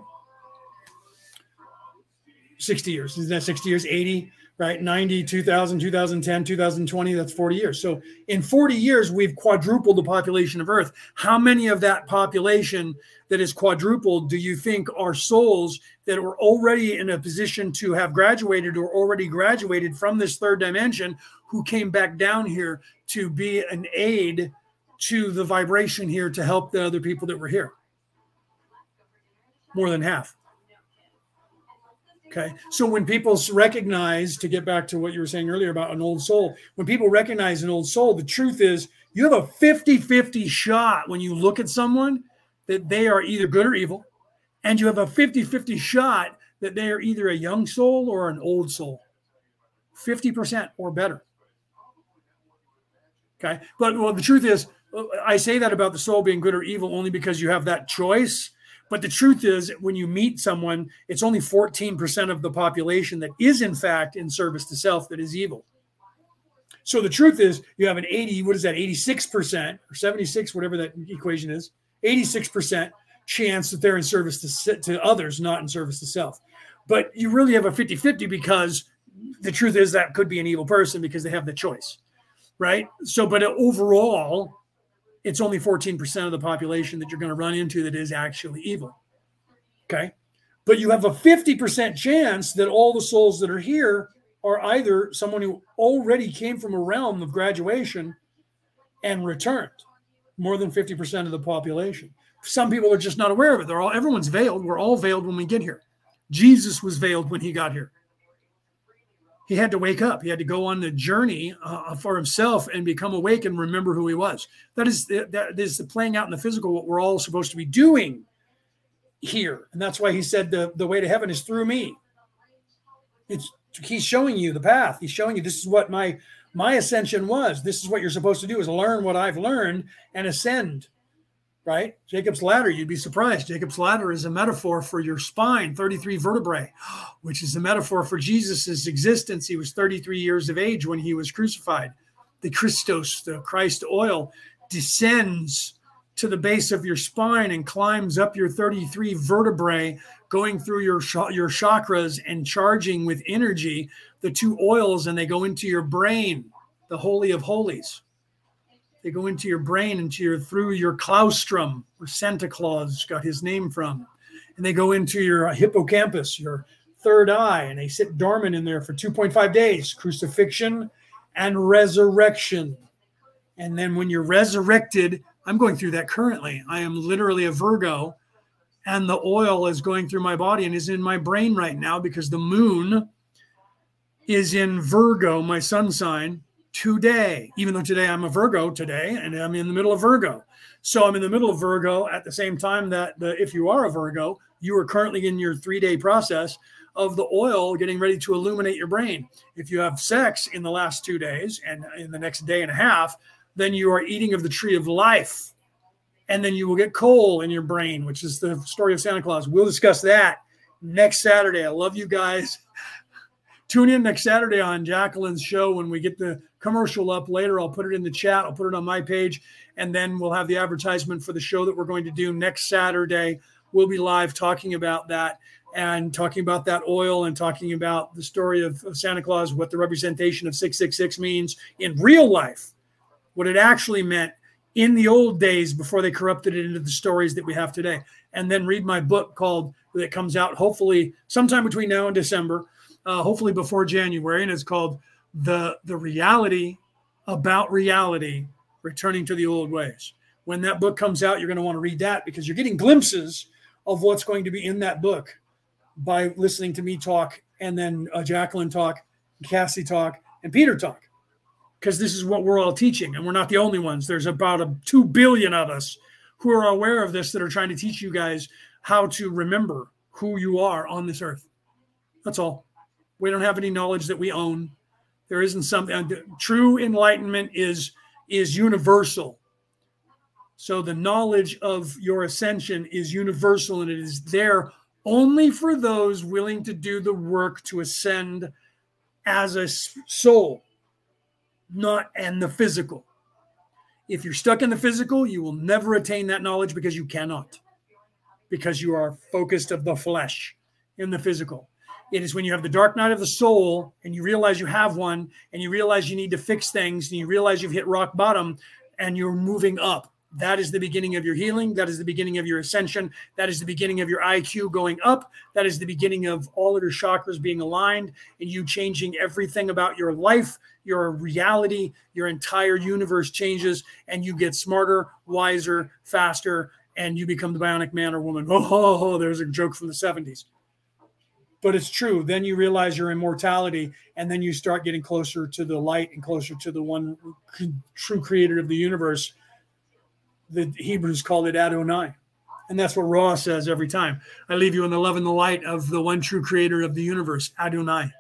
60 years. Isn't that 60 years? 80. Right? 90, 2000, 2010, 2020, that's 40 years. So in 40 years, we've quadrupled the population of Earth. How many of that population that is quadrupled do you think are souls that were already in a position to have graduated or already graduated from this third dimension who came back down here to be an aid to the vibration here to help the other people that were here? More than half. Okay. So when people recognize, to get back to what you were saying earlier about an old soul, when people recognize an old soul, the truth is you have a 50 50 shot when you look at someone that they are either good or evil. And you have a 50 50 shot that they are either a young soul or an old soul. 50% or better. Okay. But well, the truth is, uh, I say that about the soul being good or evil only because you have that choice but the truth is, when you meet someone, it's only 14% of the population that is, in fact, in service to self that is evil. So the truth is, you have an 80, what is that, 86% or 76, whatever that equation is, 86% chance that they're in service to, to others, not in service to self. But you really have a 50 50 because the truth is that could be an evil person because they have the choice, right? So, but overall, it's only 14% of the population that you're going to run into that is actually evil. Okay. But you have a 50% chance that all the souls that are here are either someone who already came from a realm of graduation and returned, more than 50% of the population. Some people are just not aware of it. They're all everyone's veiled. We're all veiled when we get here. Jesus was veiled when he got here he had to wake up. He had to go on the journey uh, for himself and become awake and remember who he was. That is that is the playing out in the physical what we're all supposed to be doing here, and that's why he said the the way to heaven is through me. It's he's showing you the path. He's showing you this is what my my ascension was. This is what you're supposed to do is learn what I've learned and ascend right? Jacob's ladder, you'd be surprised. Jacob's ladder is a metaphor for your spine, 33 vertebrae, which is a metaphor for Jesus's existence. He was 33 years of age when he was crucified. The Christos, the Christ oil, descends to the base of your spine and climbs up your 33 vertebrae, going through your your chakras and charging with energy the two oils, and they go into your brain, the holy of holies. They go into your brain, into your through your claustrum, where Santa Claus got his name from, and they go into your hippocampus, your third eye, and they sit dormant in there for 2.5 days. Crucifixion and resurrection. And then when you're resurrected, I'm going through that currently. I am literally a Virgo, and the oil is going through my body and is in my brain right now because the moon is in Virgo, my sun sign, today, even though today I'm a Virgo today and I'm in the middle of Virgo. So I'm in the middle of Virgo at the same time that the, if you are a Virgo, you are currently in your three day process of the oil getting ready to illuminate your brain. If you have sex in the last two days and in the next day and a half, then you are eating of the tree of life. And then you will get coal in your brain, which is the story of Santa Claus. We'll discuss that next Saturday. I love you guys. Tune in next Saturday on Jacqueline's show when we get the commercial up later. I'll put it in the chat. I'll put it on my page, and then we'll have the advertisement for the show that we're going to do next Saturday. We'll be live talking about that and talking about that oil and talking about the story of, of Santa Claus, what the representation of 666 means in real life, what it actually meant in the old days before they corrupted it into the stories that we have today. And then read my book called that comes out hopefully sometime between now and December, uh, hopefully before January, and it's called the the reality about reality returning to the old ways. When that book comes out you're going to want to read that because you're getting glimpses of what's going to be in that book by listening to me talk and then uh, jacqueline talk cassie talk and peter talk. Because this is what we're all teaching and we're not the only ones. There's about a 2 billion of us who are aware of this that are trying to teach you guys how to remember who you are on this earth. That's all we don't have any knowledge that we own there isn't something uh, true enlightenment is is universal. So the knowledge of your ascension is universal and it is there only for those willing to do the work to ascend as a soul, not and the physical. If you're stuck in the physical, you will never attain that knowledge because you cannot, because you are focused of the flesh in the physical. It is when you have the dark night of the soul and you realize you have one and you realize you need to fix things and you realize you've hit rock bottom and you're moving up. That is the beginning of your healing. That is the beginning of your ascension. That is the beginning of your IQ going up. That is the beginning of all of your chakras being aligned and you changing everything about your life, your reality, your entire universe changes and you get smarter, wiser, faster, and you become the bionic man or woman. Oh, there's a joke from the 70s but it's true. Then you realize your immortality, and then you start getting closer to the light and closer to the one true creator of the universe. The Hebrews called it Adonai. And that's what Ra says every time. I leave you in the love and the light of the one true creator of the universe, Adonai.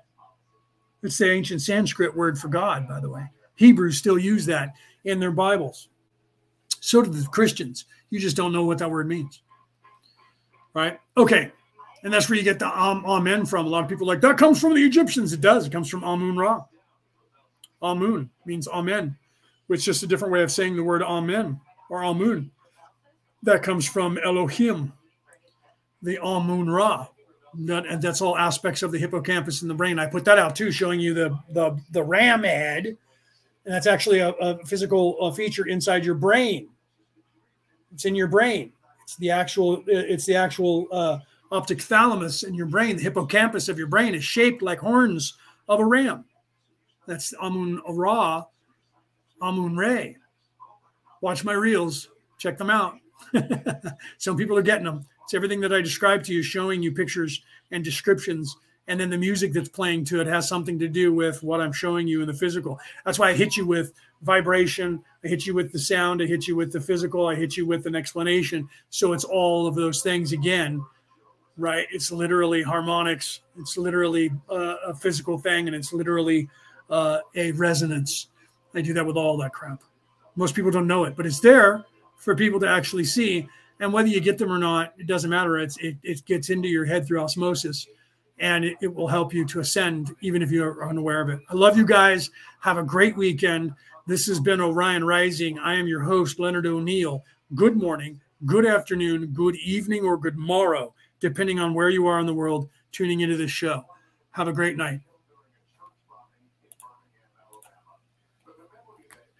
It's the ancient Sanskrit word for God, by the way. Hebrews still use that in their Bibles. So do the Christians. You just don't know what that word means. Right? Okay. And that's where you get the um, Amen from. A lot of people like, that comes from the Egyptians. It does. It comes from Amun Ra. Amun means Amen, which is just a different way of saying the word Amen or Amun. That comes from Elohim, the Amun Ra. That, and that's all aspects of the hippocampus in the brain. I put that out too, showing you the the, the ram head. And that's actually a, a physical a feature inside your brain. It's in your brain. It's the actual. It's the actual uh, optic thalamus in your brain, the hippocampus of your brain, is shaped like horns of a ram. That's Amun Ra, Amun Ray. Watch my reels, check them out. Some people are getting them. It's everything that I described to you, showing you pictures and descriptions. And then the music that's playing to it has something to do with what I'm showing you in the physical. That's why I hit you with vibration. I hit you with the sound. I hit you with the physical. I hit you with an explanation. So it's all of those things again right? It's literally harmonics. It's literally uh, a physical thing, and it's literally uh, a resonance. I do that with all that crap. Most people don't know it, but it's there for people to actually see. And whether you get them or not, it doesn't matter. It's, it, it gets into your head through osmosis and it, it will help you to ascend, even if you're unaware of it. I love you guys. Have a great weekend. This has been Orion Rising. I am your host, Leonard O'Neill. Good morning, good afternoon, good evening, or good morrow depending on where you are in the world tuning into this show. Have a great night.